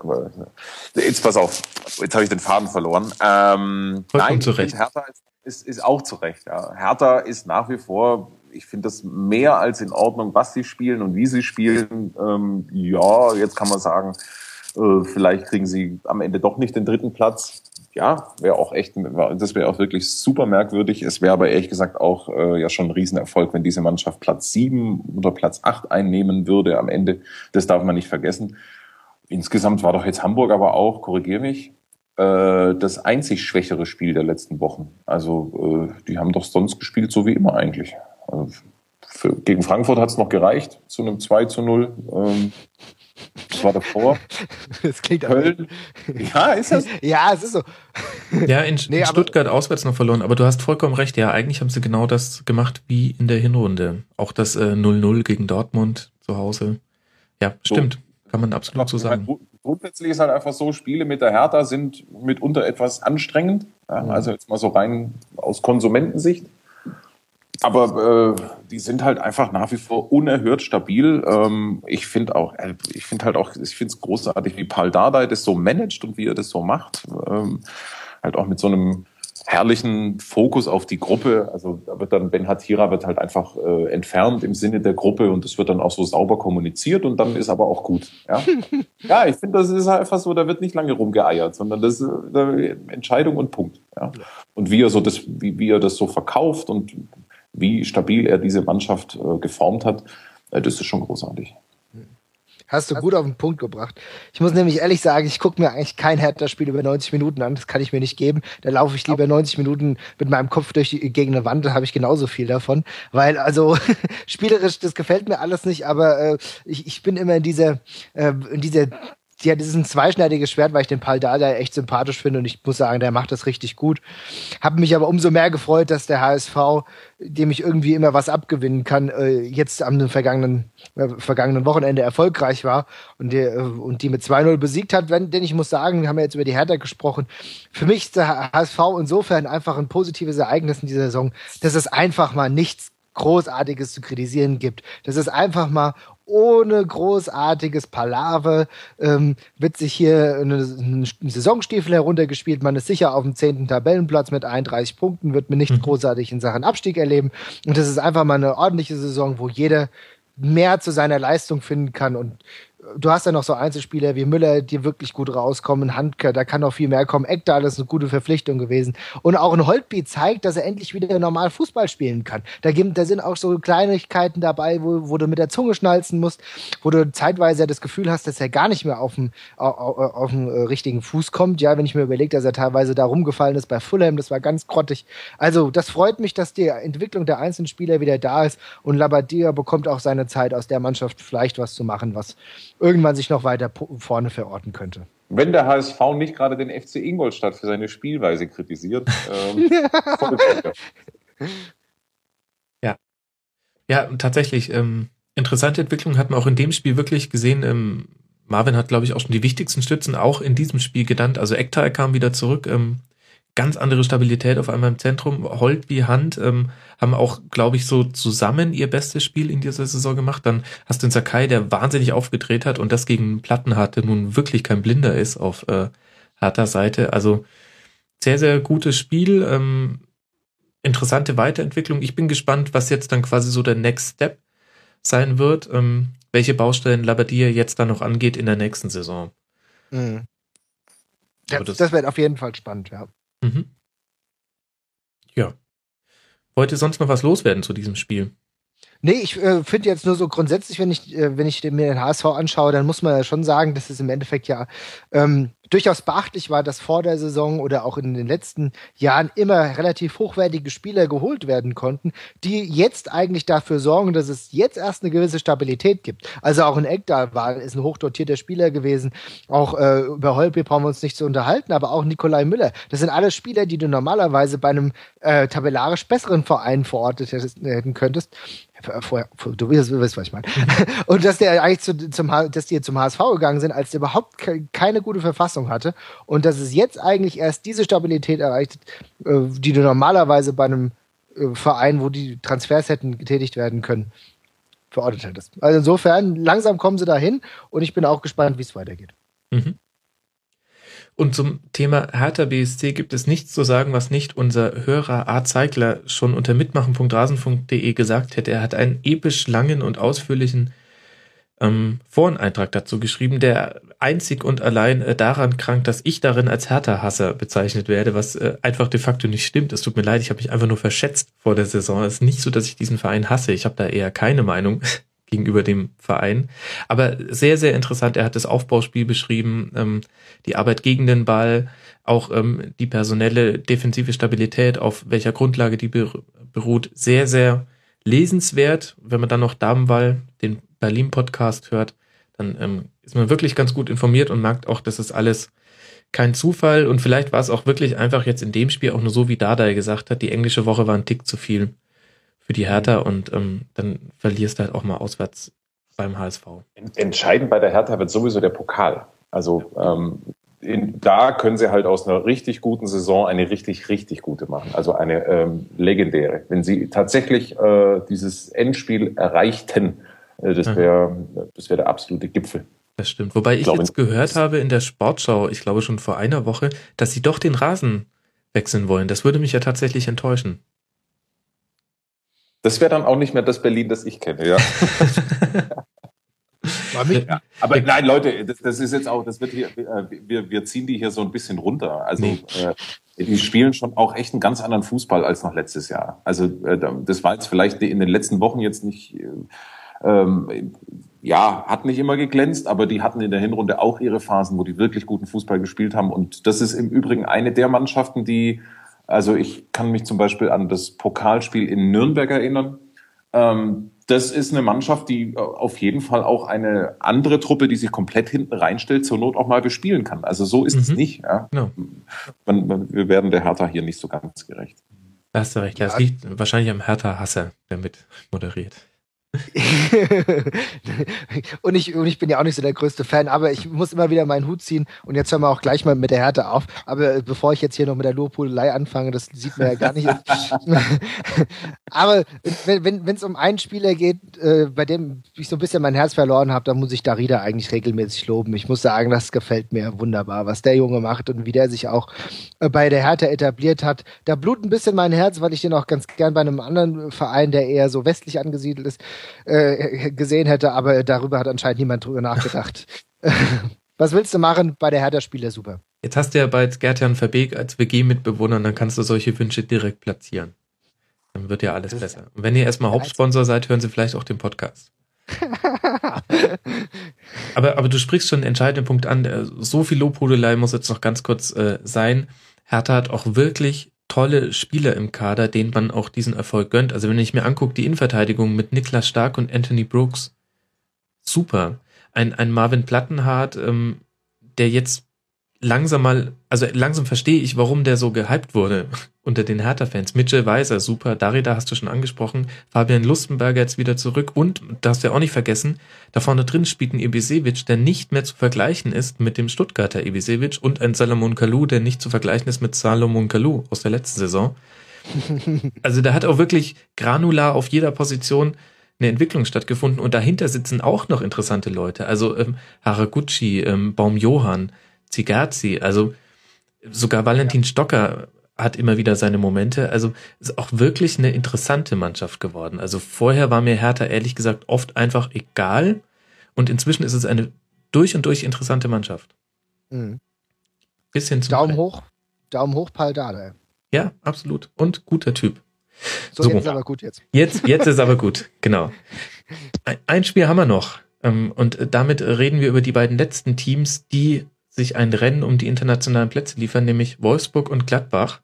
Äh, jetzt pass auf, jetzt habe ich den Faden verloren. Ähm, nein, zu Recht. Hertha ist, ist, ist auch zu Recht. Ja. Hertha ist nach wie vor ich finde das mehr als in Ordnung, was sie spielen und wie sie spielen. Ähm, ja, jetzt kann man sagen, äh, vielleicht kriegen sie am Ende doch nicht den dritten Platz ja, wäre auch echt, das wäre auch wirklich super merkwürdig. Es wäre aber ehrlich gesagt auch äh, ja schon ein Riesenerfolg, wenn diese Mannschaft Platz sieben oder Platz acht einnehmen würde am Ende. Das darf man nicht vergessen. Insgesamt war doch jetzt Hamburg aber auch, korrigier mich, äh, das einzig schwächere Spiel der letzten Wochen. Also äh, die haben doch sonst gespielt, so wie immer eigentlich. Also, für, gegen Frankfurt hat es noch gereicht zu einem 2 zu 0. Ähm, das war davor. Das klingt Köln. Ja, ist das? ja, es ist so. Ja, in, nee, in Stuttgart auswärts noch verloren, aber du hast vollkommen recht. Ja, eigentlich haben sie genau das gemacht wie in der Hinrunde. Auch das 0-0 äh, gegen Dortmund zu Hause. Ja, stimmt. So. Kann man absolut so sagen. Grundsätzlich ist halt einfach so, Spiele mit der Hertha sind mitunter etwas anstrengend. Ja, also jetzt mal so rein aus Konsumentensicht aber äh, die sind halt einfach nach wie vor unerhört stabil. Ähm, ich finde auch, äh, ich finde halt auch, ich finde es großartig, wie Paul Dardai das so managt und wie er das so macht. Ähm, halt auch mit so einem herrlichen Fokus auf die Gruppe. Also da wird dann Ben Hatira wird halt einfach äh, entfernt im Sinne der Gruppe und das wird dann auch so sauber kommuniziert und dann ist aber auch gut. Ja, ja ich finde, das ist halt einfach so, da wird nicht lange rumgeeiert, sondern das ist äh, Entscheidung und Punkt. Ja. Und wie er so das, wie, wie er das so verkauft und wie stabil er diese Mannschaft äh, geformt hat, äh, das ist schon großartig. Hast du gut auf den Punkt gebracht. Ich muss nämlich ehrlich sagen, ich gucke mir eigentlich kein Hertha-Spiel über 90 Minuten an. Das kann ich mir nicht geben. Da laufe ich lieber 90 Minuten mit meinem Kopf durch die, gegen eine Wand. Da habe ich genauso viel davon. Weil, also, spielerisch, das gefällt mir alles nicht, aber äh, ich, ich bin immer in dieser, äh, in dieser ja, das ist ein zweischneidiges Schwert, weil ich den Paul Dardai echt sympathisch finde und ich muss sagen, der macht das richtig gut. Habe mich aber umso mehr gefreut, dass der HSV, dem ich irgendwie immer was abgewinnen kann, äh, jetzt am vergangenen, äh, vergangenen Wochenende erfolgreich war und die, äh, und die mit 2-0 besiegt hat. Wenn, denn ich muss sagen, wir haben ja jetzt über die Hertha gesprochen. Für mich ist der HSV insofern einfach ein positives Ereignis in dieser Saison, dass es einfach mal nichts Großartiges zu kritisieren gibt. Das ist einfach mal ohne großartiges Palaver ähm, wird sich hier ein Saisonstiefel heruntergespielt. Man ist sicher auf dem zehnten Tabellenplatz mit 31 Punkten, wird mir nichts mhm. großartig in Sachen Abstieg erleben. Und das ist einfach mal eine ordentliche Saison, wo jeder mehr zu seiner Leistung finden kann und du hast ja noch so Einzelspieler wie Müller, die wirklich gut rauskommen. Handke, da kann noch viel mehr kommen. Eckdahl ist eine gute Verpflichtung gewesen. Und auch ein Holtby zeigt, dass er endlich wieder normal Fußball spielen kann. Da, gibt, da sind auch so Kleinigkeiten dabei, wo, wo du mit der Zunge schnalzen musst, wo du zeitweise das Gefühl hast, dass er gar nicht mehr auf dem, auf, äh, richtigen Fuß kommt. Ja, wenn ich mir überlege, dass er teilweise da rumgefallen ist bei Fulham, das war ganz grottig. Also, das freut mich, dass die Entwicklung der einzelnen Spieler wieder da ist und Labadia bekommt auch seine Zeit aus der Mannschaft vielleicht was zu machen, was irgendwann sich noch weiter vorne verorten könnte. Wenn der HSV nicht gerade den FC Ingolstadt für seine Spielweise kritisiert. Ähm, ja. Ja, tatsächlich. Ähm, interessante Entwicklung hat man auch in dem Spiel wirklich gesehen. Ähm, Marvin hat, glaube ich, auch schon die wichtigsten Stützen auch in diesem Spiel genannt. Also Ektal kam wieder zurück. Ähm, ganz andere Stabilität auf einmal im Zentrum. Holt wie Hand ähm, haben auch, glaube ich, so zusammen ihr bestes Spiel in dieser Saison gemacht. Dann hast du den Sakai, der wahnsinnig aufgedreht hat und das gegen Plattenhardt, der nun wirklich kein Blinder ist auf äh, harter Seite. Also sehr, sehr gutes Spiel. Ähm, interessante Weiterentwicklung. Ich bin gespannt, was jetzt dann quasi so der Next Step sein wird. Ähm, welche Baustellen Labadia jetzt dann noch angeht in der nächsten Saison. Mhm. Das, das wird auf jeden Fall spannend, ja. Mhm. Ja. Wollt ihr sonst noch was loswerden zu diesem Spiel? Nee, ich äh, finde jetzt nur so grundsätzlich, wenn ich, äh, wenn ich mir den HSV anschaue, dann muss man ja schon sagen, dass es im Endeffekt ja ähm, durchaus beachtlich war, dass vor der Saison oder auch in den letzten Jahren immer relativ hochwertige Spieler geholt werden konnten, die jetzt eigentlich dafür sorgen, dass es jetzt erst eine gewisse Stabilität gibt. Also auch ein Eckdahl war, ist ein hochdotierter Spieler gewesen. Auch äh, über Holpe brauchen wir uns nicht zu unterhalten, aber auch Nikolai Müller. Das sind alles Spieler, die du normalerweise bei einem äh, tabellarisch besseren Verein verortet hätten könntest vorher, du weißt, was ich meine. und dass der eigentlich zu, zum, dass die zum HSV gegangen sind, als der überhaupt keine gute Verfassung hatte und dass es jetzt eigentlich erst diese Stabilität erreicht, äh, die du normalerweise bei einem äh, Verein, wo die Transfers hätten getätigt werden können, verordnet hättest. Also insofern, langsam kommen sie dahin und ich bin auch gespannt, wie es weitergeht. Mhm. Und zum Thema Hertha BSC gibt es nichts zu sagen, was nicht unser Hörer A. Zeigler schon unter mitmachen.rasenfunk.de gesagt hätte. Er hat einen episch langen und ausführlichen ähm, Foreneintrag dazu geschrieben, der einzig und allein äh, daran krankt, dass ich darin als Hertha-Hasser bezeichnet werde, was äh, einfach de facto nicht stimmt. Es tut mir leid, ich habe mich einfach nur verschätzt vor der Saison. Es ist nicht so, dass ich diesen Verein hasse. Ich habe da eher keine Meinung gegenüber dem Verein. Aber sehr, sehr interessant. Er hat das Aufbauspiel beschrieben, ähm, die Arbeit gegen den Ball, auch ähm, die personelle defensive Stabilität, auf welcher Grundlage die beruht. Sehr, sehr lesenswert. Wenn man dann noch Damenball, den Berlin-Podcast hört, dann ähm, ist man wirklich ganz gut informiert und merkt auch, dass es alles kein Zufall und vielleicht war es auch wirklich einfach jetzt in dem Spiel auch nur so, wie Dardai gesagt hat, die englische Woche war ein Tick zu viel für die Hertha und ähm, dann verlierst du halt auch mal auswärts beim HSV. Entscheidend bei der Hertha wird sowieso der Pokal. Also ähm, in, da können sie halt aus einer richtig guten Saison eine richtig, richtig gute machen. Also eine ähm, legendäre. Wenn sie tatsächlich äh, dieses Endspiel erreichten, äh, das wäre das wäre der absolute Gipfel. Das stimmt. Wobei ich, ich jetzt gehört habe in der Sportschau, ich glaube schon vor einer Woche, dass sie doch den Rasen wechseln wollen. Das würde mich ja tatsächlich enttäuschen. Das wäre dann auch nicht mehr das Berlin, das ich kenne, ja. ja aber nein, Leute, das, das, ist jetzt auch, das wird hier, äh, wir, wir ziehen die hier so ein bisschen runter. Also nee. äh, die spielen schon auch echt einen ganz anderen Fußball als noch letztes Jahr. Also äh, das war jetzt vielleicht in den letzten Wochen jetzt nicht, ähm, ja, hat nicht immer geglänzt, aber die hatten in der Hinrunde auch ihre Phasen, wo die wirklich guten Fußball gespielt haben. Und das ist im Übrigen eine der Mannschaften, die also ich kann mich zum Beispiel an das Pokalspiel in Nürnberg erinnern. Ähm, das ist eine Mannschaft, die äh, auf jeden Fall auch eine andere Truppe, die sich komplett hinten reinstellt, zur Not auch mal bespielen kann. Also so ist mhm. es nicht. Ja? No. Man, man, wir werden der Hertha hier nicht so ganz gerecht. Da hast du recht. Das liegt wahrscheinlich am Hertha-Hasser, der mit moderiert. und, ich, und ich bin ja auch nicht so der größte Fan, aber ich muss immer wieder meinen Hut ziehen und jetzt hören wir auch gleich mal mit der Härte auf. Aber bevor ich jetzt hier noch mit der Lobhudelei anfange, das sieht man ja gar nicht. aber wenn es um einen Spieler geht, äh, bei dem ich so ein bisschen mein Herz verloren habe, dann muss ich Darida eigentlich regelmäßig loben. Ich muss sagen, das gefällt mir wunderbar, was der Junge macht und wie der sich auch äh, bei der Hertha etabliert hat. Da blutet ein bisschen mein Herz, weil ich den auch ganz gern bei einem anderen Verein, der eher so westlich angesiedelt ist, äh, gesehen hätte, aber darüber hat anscheinend niemand drüber nachgedacht. Was willst du machen bei der Hertha-Spieler? Super. Jetzt hast du ja bei Gertjan Verbeek als WG-Mitbewohner und dann kannst du solche Wünsche direkt platzieren. Dann wird ja alles besser. Und wenn ihr erstmal Hauptsponsor seid, hören Sie vielleicht auch den Podcast. aber, aber du sprichst schon einen entscheidenden Punkt an. So viel Lobhudelei muss jetzt noch ganz kurz äh, sein. Hertha hat auch wirklich tolle Spieler im Kader, denen man auch diesen Erfolg gönnt. Also wenn ich mir angucke, die Innenverteidigung mit Niklas Stark und Anthony Brooks, super. Ein, ein Marvin Plattenhardt, ähm, der jetzt langsam mal, also langsam verstehe ich, warum der so gehypt wurde unter den Hertha-Fans. Mitchell Weiser, super. Darida hast du schon angesprochen. Fabian Lustenberger jetzt wieder zurück. Und, darfst du ja auch nicht vergessen, da vorne drin spielt ein Ibisevic, der nicht mehr zu vergleichen ist mit dem Stuttgarter Ibisevic und ein Salomon Kalou, der nicht zu vergleichen ist mit Salomon Kalou aus der letzten Saison. Also da hat auch wirklich granular auf jeder Position eine Entwicklung stattgefunden und dahinter sitzen auch noch interessante Leute. Also ähm, Haraguchi, ähm, Baum Johann, Zigarzi, also sogar Valentin Stocker hat immer wieder seine Momente. Also ist auch wirklich eine interessante Mannschaft geworden. Also vorher war mir Hertha ehrlich gesagt oft einfach egal und inzwischen ist es eine durch und durch interessante Mannschaft. Mhm. Bisschen zum Daumen hoch, Daumen hoch, Paul. Ja, absolut. Und guter Typ. So, so, jetzt ist aber gut jetzt. Jetzt, jetzt ist aber gut, genau. Ein Spiel haben wir noch. Ähm, und damit reden wir über die beiden letzten Teams, die sich ein Rennen um die internationalen Plätze liefern, nämlich Wolfsburg und Gladbach.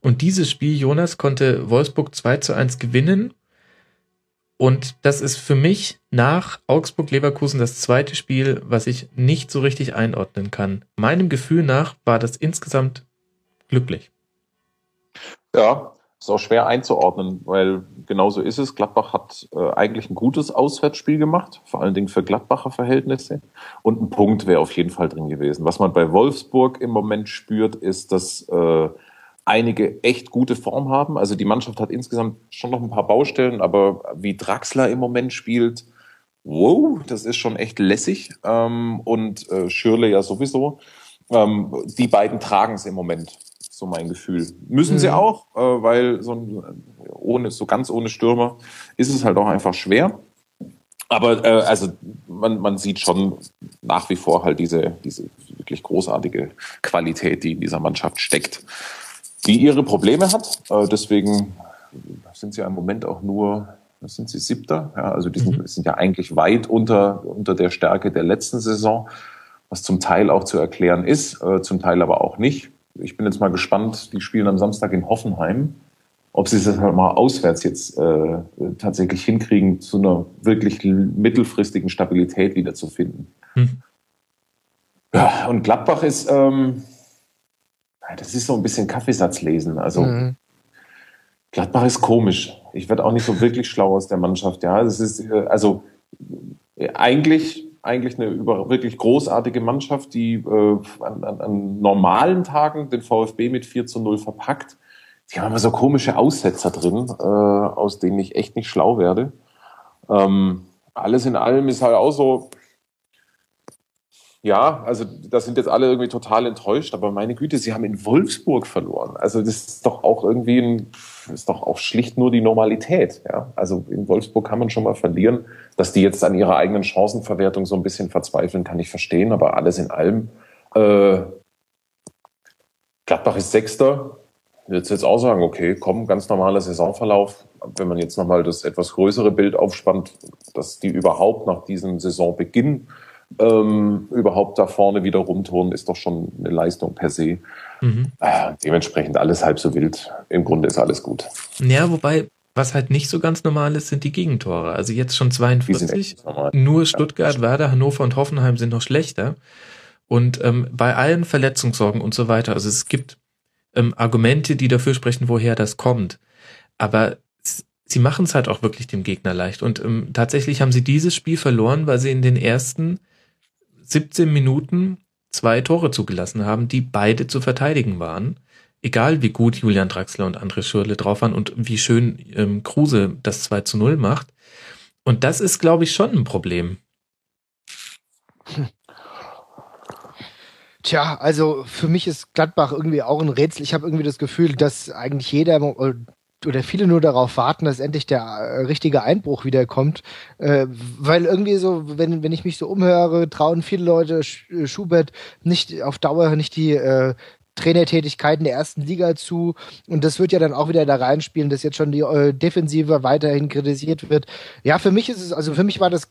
Und dieses Spiel, Jonas, konnte Wolfsburg 2 zu 1 gewinnen. Und das ist für mich nach Augsburg-Leverkusen das zweite Spiel, was ich nicht so richtig einordnen kann. Meinem Gefühl nach war das insgesamt glücklich. Ja, ist auch schwer einzuordnen, weil genauso ist es. Gladbach hat äh, eigentlich ein gutes Auswärtsspiel gemacht, vor allen Dingen für Gladbacher Verhältnisse. Und ein Punkt wäre auf jeden Fall drin gewesen. Was man bei Wolfsburg im Moment spürt, ist, dass äh, einige echt gute Form haben. Also die Mannschaft hat insgesamt schon noch ein paar Baustellen, aber wie Draxler im Moment spielt, wow, das ist schon echt lässig. Ähm, und äh, Schürle ja sowieso. Ähm, die beiden tragen es im Moment so mein Gefühl. Müssen mhm. sie auch, äh, weil so, ein, ohne, so ganz ohne Stürmer ist es halt auch einfach schwer. Aber äh, also man, man sieht schon nach wie vor halt diese, diese wirklich großartige Qualität, die in dieser Mannschaft steckt, die ihre Probleme hat. Äh, deswegen sind sie ja im Moment auch nur, was sind sie, siebter? Ja, also die sind, mhm. sind ja eigentlich weit unter, unter der Stärke der letzten Saison, was zum Teil auch zu erklären ist, äh, zum Teil aber auch nicht ich bin jetzt mal gespannt, die spielen am Samstag in Hoffenheim, ob sie es halt mal auswärts jetzt äh, tatsächlich hinkriegen, zu einer wirklich mittelfristigen Stabilität wieder zu finden. Hm. Ja, und Gladbach ist, ähm, das ist so ein bisschen Kaffeesatz lesen. Also mhm. Gladbach ist komisch. Ich werde auch nicht so wirklich schlau aus der Mannschaft. Ja, es ist äh, also äh, eigentlich eigentlich eine über, wirklich großartige Mannschaft, die äh, an, an, an, normalen Tagen den VfB mit 4 zu 0 verpackt. Die haben aber so komische Aussetzer drin, äh, aus denen ich echt nicht schlau werde. Ähm, alles in allem ist halt auch so, ja, also da sind jetzt alle irgendwie total enttäuscht, aber meine Güte, sie haben in Wolfsburg verloren. Also das ist doch auch irgendwie ein, ist doch auch schlicht nur die Normalität. Ja? Also in Wolfsburg kann man schon mal verlieren. Dass die jetzt an ihrer eigenen Chancenverwertung so ein bisschen verzweifeln, kann ich verstehen, aber alles in allem. Äh, Gladbach ist Sechster. Jetzt jetzt auch sagen, okay, komm, ganz normaler Saisonverlauf. Wenn man jetzt nochmal das etwas größere Bild aufspannt, dass die überhaupt nach diesem Saisonbeginn ähm, überhaupt da vorne wieder rumturnen, ist doch schon eine Leistung per se. Mhm. Äh, dementsprechend alles halb so wild. Im Grunde ist alles gut. Ja, wobei, was halt nicht so ganz normal ist, sind die Gegentore. Also jetzt schon 42. Nur Stuttgart, ja. Werder, Hannover und Hoffenheim sind noch schlechter. Und ähm, bei allen Verletzungssorgen und so weiter, also es gibt ähm, Argumente, die dafür sprechen, woher das kommt. Aber sie machen es halt auch wirklich dem Gegner leicht. Und ähm, tatsächlich haben sie dieses Spiel verloren, weil sie in den ersten 17 Minuten zwei Tore zugelassen haben, die beide zu verteidigen waren. Egal wie gut Julian Draxler und André Schürle drauf waren und wie schön ähm, Kruse das 2 zu 0 macht. Und das ist, glaube ich, schon ein Problem. Tja, also für mich ist Gladbach irgendwie auch ein Rätsel. Ich habe irgendwie das Gefühl, dass eigentlich jeder oder viele nur darauf warten, dass endlich der äh, richtige Einbruch wiederkommt. Äh, weil irgendwie so, wenn, wenn ich mich so umhöre, trauen viele Leute äh, Schubert nicht auf Dauer nicht die äh, Trainertätigkeiten der ersten Liga zu. Und das wird ja dann auch wieder da reinspielen, dass jetzt schon die äh, Defensive weiterhin kritisiert wird. Ja, für mich ist es, also für mich war das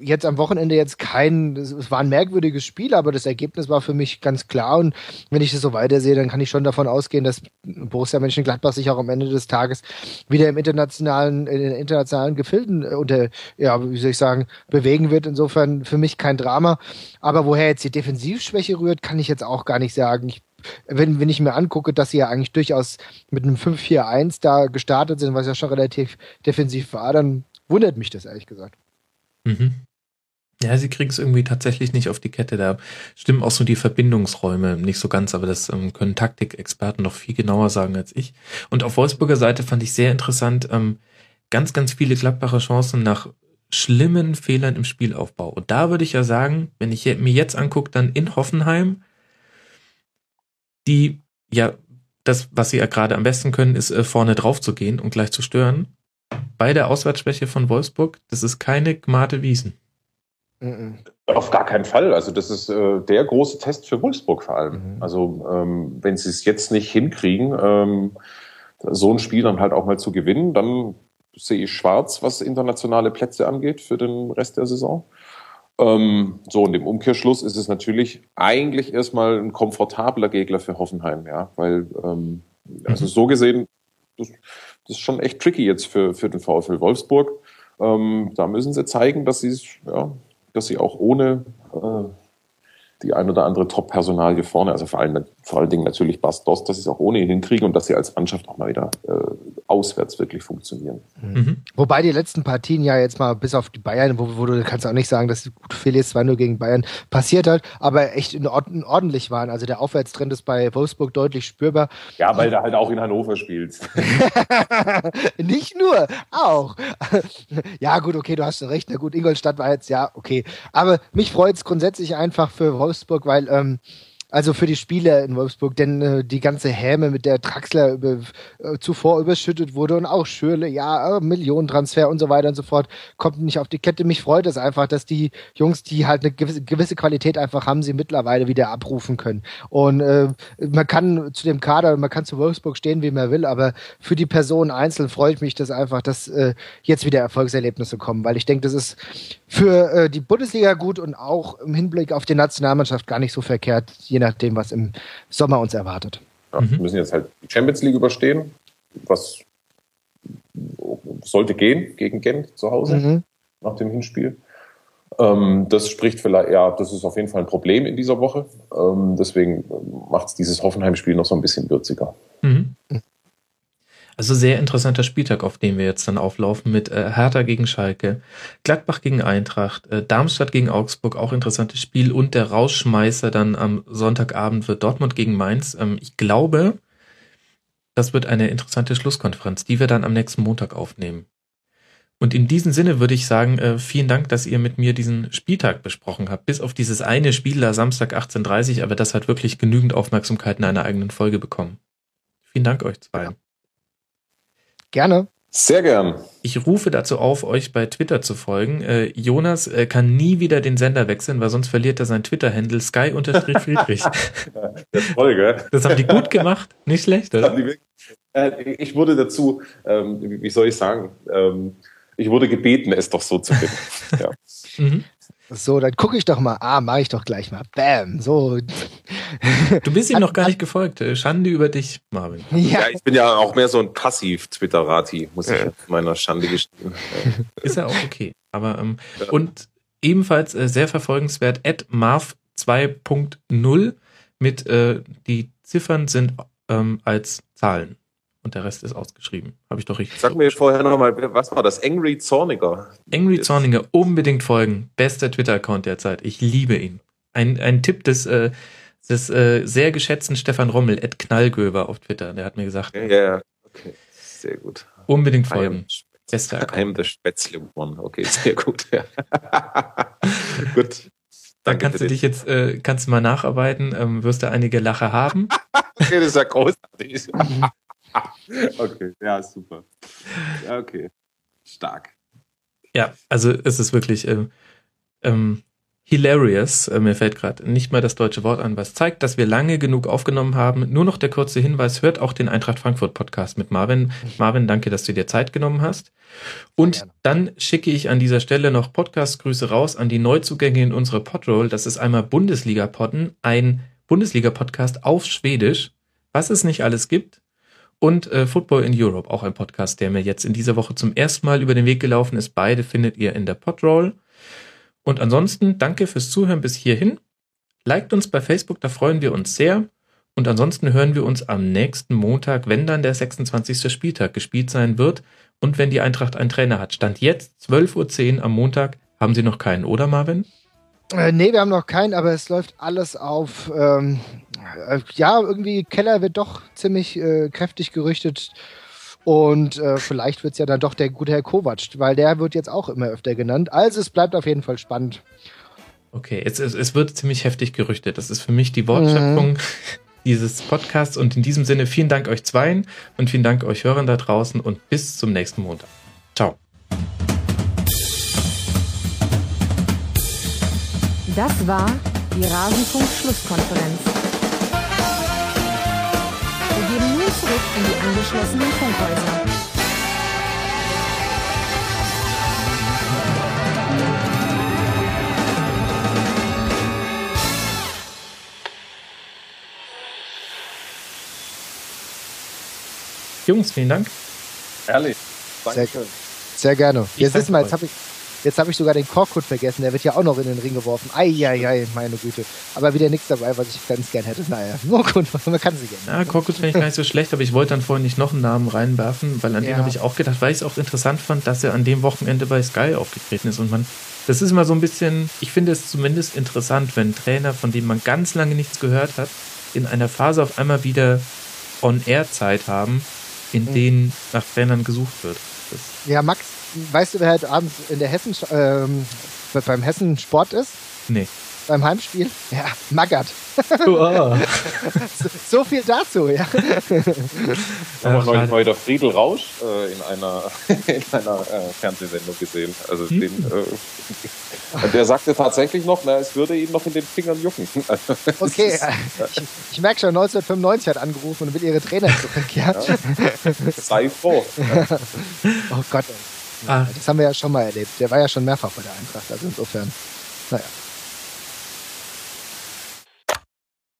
jetzt am Wochenende jetzt kein, es war ein merkwürdiges Spiel, aber das Ergebnis war für mich ganz klar und wenn ich das so weitersehe, dann kann ich schon davon ausgehen, dass Borussia Mönchengladbach sich auch am Ende des Tages wieder im internationalen, in den internationalen Gefilden äh, unter, ja, wie soll ich sagen, bewegen wird. Insofern für mich kein Drama. Aber woher jetzt die Defensivschwäche rührt, kann ich jetzt auch gar nicht sagen. Ich wenn, wenn ich mir angucke, dass sie ja eigentlich durchaus mit einem 5-4-1 da gestartet sind, was ja schon relativ defensiv war, dann wundert mich das ehrlich gesagt. Mhm. Ja, sie kriegen es irgendwie tatsächlich nicht auf die Kette. Da stimmen auch so die Verbindungsräume nicht so ganz, aber das ähm, können Taktikexperten noch viel genauer sagen als ich. Und auf Wolfsburger Seite fand ich sehr interessant, ähm, ganz, ganz viele Gladbacher Chancen nach schlimmen Fehlern im Spielaufbau. Und da würde ich ja sagen, wenn ich mir jetzt angucke, dann in Hoffenheim, die ja das, was sie ja gerade am besten können, ist äh, vorne drauf zu gehen und gleich zu stören bei der Auswärtsschwäche von Wolfsburg, das ist keine Gmate Wiesen. Auf gar keinen Fall. Also das ist äh, der große Test für Wolfsburg vor allem. Mhm. Also ähm, wenn sie es jetzt nicht hinkriegen, ähm, so ein Spiel dann halt auch mal zu gewinnen, dann sehe ich schwarz, was internationale Plätze angeht für den Rest der Saison. Ähm, so, und im Umkehrschluss ist es natürlich eigentlich erstmal ein komfortabler Gegner für Hoffenheim, ja, weil ähm, also mhm. so gesehen, das, ist schon echt tricky jetzt für, für den VfL Wolfsburg. Ähm, da müssen sie zeigen, dass sie, ja, dass sie auch ohne, äh, die ein oder andere Top-Personalie vorne, also vor allen, vor allen Dingen natürlich Bas Dost, dass sie es auch ohne ihn hinkriegen und dass sie als Mannschaft auch mal wieder äh, auswärts wirklich funktionieren. Mhm. Wobei die letzten Partien ja jetzt mal bis auf die Bayern, wo, wo du kannst auch nicht sagen, dass gut Felix 2-0 gegen Bayern passiert hat, aber echt in Ordnung, ordentlich waren. Also der Aufwärtstrend ist bei Wolfsburg deutlich spürbar. Ja, weil du halt auch in Hannover spielst. nicht nur, auch. ja, gut, okay, du hast schon recht. Na gut, Ingolstadt war jetzt, ja, okay. Aber mich freut es grundsätzlich einfach für Wolfsburg Wolfsburg, weil ähm, also für die Spieler in Wolfsburg, denn äh, die ganze Häme, mit der Traxler über, äh, zuvor überschüttet wurde und auch Schürle, ja, äh, Millionentransfer und so weiter und so fort, kommt nicht auf die Kette. Mich freut es einfach, dass die Jungs, die halt eine gewisse, gewisse Qualität einfach haben, sie mittlerweile wieder abrufen können. Und äh, man kann zu dem Kader, man kann zu Wolfsburg stehen, wie man will, aber für die Person einzeln freue ich mich das einfach, dass äh, jetzt wieder Erfolgserlebnisse kommen, weil ich denke, das ist für äh, die Bundesliga gut und auch im Hinblick auf die Nationalmannschaft gar nicht so verkehrt, je nachdem, was im Sommer uns erwartet. Ja, mhm. Wir müssen jetzt halt die Champions League überstehen, was sollte gehen gegen Gent zu Hause mhm. nach dem Hinspiel. Ähm, das spricht vielleicht, ja, das ist auf jeden Fall ein Problem in dieser Woche. Ähm, deswegen macht es dieses Hoffenheim-Spiel noch so ein bisschen würziger. Mhm. Also sehr interessanter Spieltag, auf den wir jetzt dann auflaufen mit äh, Hertha gegen Schalke, Gladbach gegen Eintracht, äh, Darmstadt gegen Augsburg, auch interessantes Spiel und der Rausschmeißer dann am Sonntagabend wird Dortmund gegen Mainz. Ähm, ich glaube, das wird eine interessante Schlusskonferenz, die wir dann am nächsten Montag aufnehmen. Und in diesem Sinne würde ich sagen, äh, vielen Dank, dass ihr mit mir diesen Spieltag besprochen habt. Bis auf dieses eine Spiel da Samstag 18.30 aber das hat wirklich genügend Aufmerksamkeit in einer eigenen Folge bekommen. Vielen Dank euch zwei. Gerne. Sehr gern. Ich rufe dazu auf, euch bei Twitter zu folgen. Äh, Jonas äh, kann nie wieder den Sender wechseln, weil sonst verliert er sein Twitter-Handle Sky-Friedrich. das toll, gell? Das haben die gut gemacht. Nicht schlecht, oder? Äh, ich wurde dazu, ähm, wie soll ich sagen, ähm, ich wurde gebeten, es doch so zu finden. Ja. mhm. So, dann gucke ich doch mal. Ah, mache ich doch gleich mal. Bam. So. Du bist ihm noch gar nicht gefolgt. Äh, Schande über dich, Marvin. Ja, ja ich bin ja auch mehr so ein Passiv-Twitterati, muss ich ja. meiner Schande gestehen. Ist ja auch okay. Aber ähm, ja. und ebenfalls äh, sehr verfolgenswert at Marv 2.0 mit äh, die Ziffern sind ähm, als Zahlen und der Rest ist ausgeschrieben. Habe ich doch richtig. Sag mir vorher nochmal, was war das? Angry Zorniger. Angry Zorniger, unbedingt folgen. Bester Twitter-Account derzeit. Ich liebe ihn. Ein, ein Tipp des, äh, des äh, sehr geschätzten Stefan Rommel, Ed Knallgöber auf Twitter. Der hat mir gesagt. Ja, ja, okay. Sehr gut. Unbedingt folgen. Bester. I'm the Spätzle One. Okay, sehr gut. gut. Dann kannst du dich jetzt, äh, kannst du mal nacharbeiten, ähm, wirst du einige Lache haben. okay, das ist ja großartig. okay, ja, super. Okay. Stark. Ja, also es ist wirklich ähm, ähm, hilarious. Äh, mir fällt gerade nicht mal das deutsche Wort an, was zeigt, dass wir lange genug aufgenommen haben. Nur noch der kurze Hinweis, hört auch den Eintracht Frankfurt Podcast mit Marvin. Marvin, danke, dass du dir Zeit genommen hast. Und dann schicke ich an dieser Stelle noch Podcast-Grüße raus an die Neuzugänge in unsere Podroll. Das ist einmal Bundesliga-Podden, ein Bundesliga-Podcast auf Schwedisch. Was es nicht alles gibt, und äh, Football in Europe, auch ein Podcast, der mir jetzt in dieser Woche zum ersten Mal über den Weg gelaufen ist. Beide findet ihr in der Podroll. Und ansonsten danke fürs Zuhören bis hierhin. Liked uns bei Facebook, da freuen wir uns sehr. Und ansonsten hören wir uns am nächsten Montag, wenn dann der 26. Spieltag gespielt sein wird und wenn die Eintracht einen Trainer hat. Stand jetzt 12.10 Uhr am Montag. Haben Sie noch keinen, oder Marvin? Äh, nee, wir haben noch keinen, aber es läuft alles auf. Ähm, äh, ja, irgendwie Keller wird doch ziemlich äh, kräftig gerüchtet. Und äh, vielleicht wird es ja dann doch der gute Herr Kovac, weil der wird jetzt auch immer öfter genannt. Also es bleibt auf jeden Fall spannend. Okay, es, es, es wird ziemlich heftig gerüchtet. Das ist für mich die Wortschöpfung mhm. dieses Podcasts. Und in diesem Sinne vielen Dank euch zweien und vielen Dank euch Hörern da draußen und bis zum nächsten Montag. Ciao. Das war die Rasenfunk-Schlusskonferenz. Wir gehen nun zurück in die angeschlossenen Funkhäuser. Jungs, vielen Dank. Ehrlich. Danke. Sehr, sehr gerne. Jetzt wissen wir, jetzt habe ich Jetzt habe ich sogar den Korkut vergessen, der wird ja auch noch in den Ring geworfen. Eieiei, meine Güte. Aber wieder nichts dabei, was ich ganz gern hätte. Naja, nur gut, man kann sie gerne. Ja, Korkut finde ich gar nicht so schlecht, aber ich wollte dann vorhin nicht noch einen Namen reinwerfen, weil an ja. den habe ich auch gedacht, weil ich es auch interessant fand, dass er an dem Wochenende bei Sky aufgetreten ist und man das ist immer so ein bisschen, ich finde es zumindest interessant, wenn Trainer, von dem man ganz lange nichts gehört hat, in einer Phase auf einmal wieder On-Air-Zeit haben, in mhm. denen nach Trainern gesucht wird. Ja, Max, weißt du, wer heute Abend in der Hessen, ähm, beim Hessen Sport ist? Nee beim Heimspiel? Ja, Magath. Oh. so, viel dazu, ja. Haben wir neulich heute Friedel Rausch äh, in einer, in einer äh, Fernsehsendung gesehen. Also hm. den, äh, der sagte tatsächlich noch, na, es würde ihm noch in den Fingern jucken. okay, ist, ich, ich, merke schon, 1995 hat angerufen und will ihre Trainer zurück, ja. ja. Sei froh. oh Gott. Ah. Das haben wir ja schon mal erlebt. Der war ja schon mehrfach bei der Eintracht, also insofern. Naja.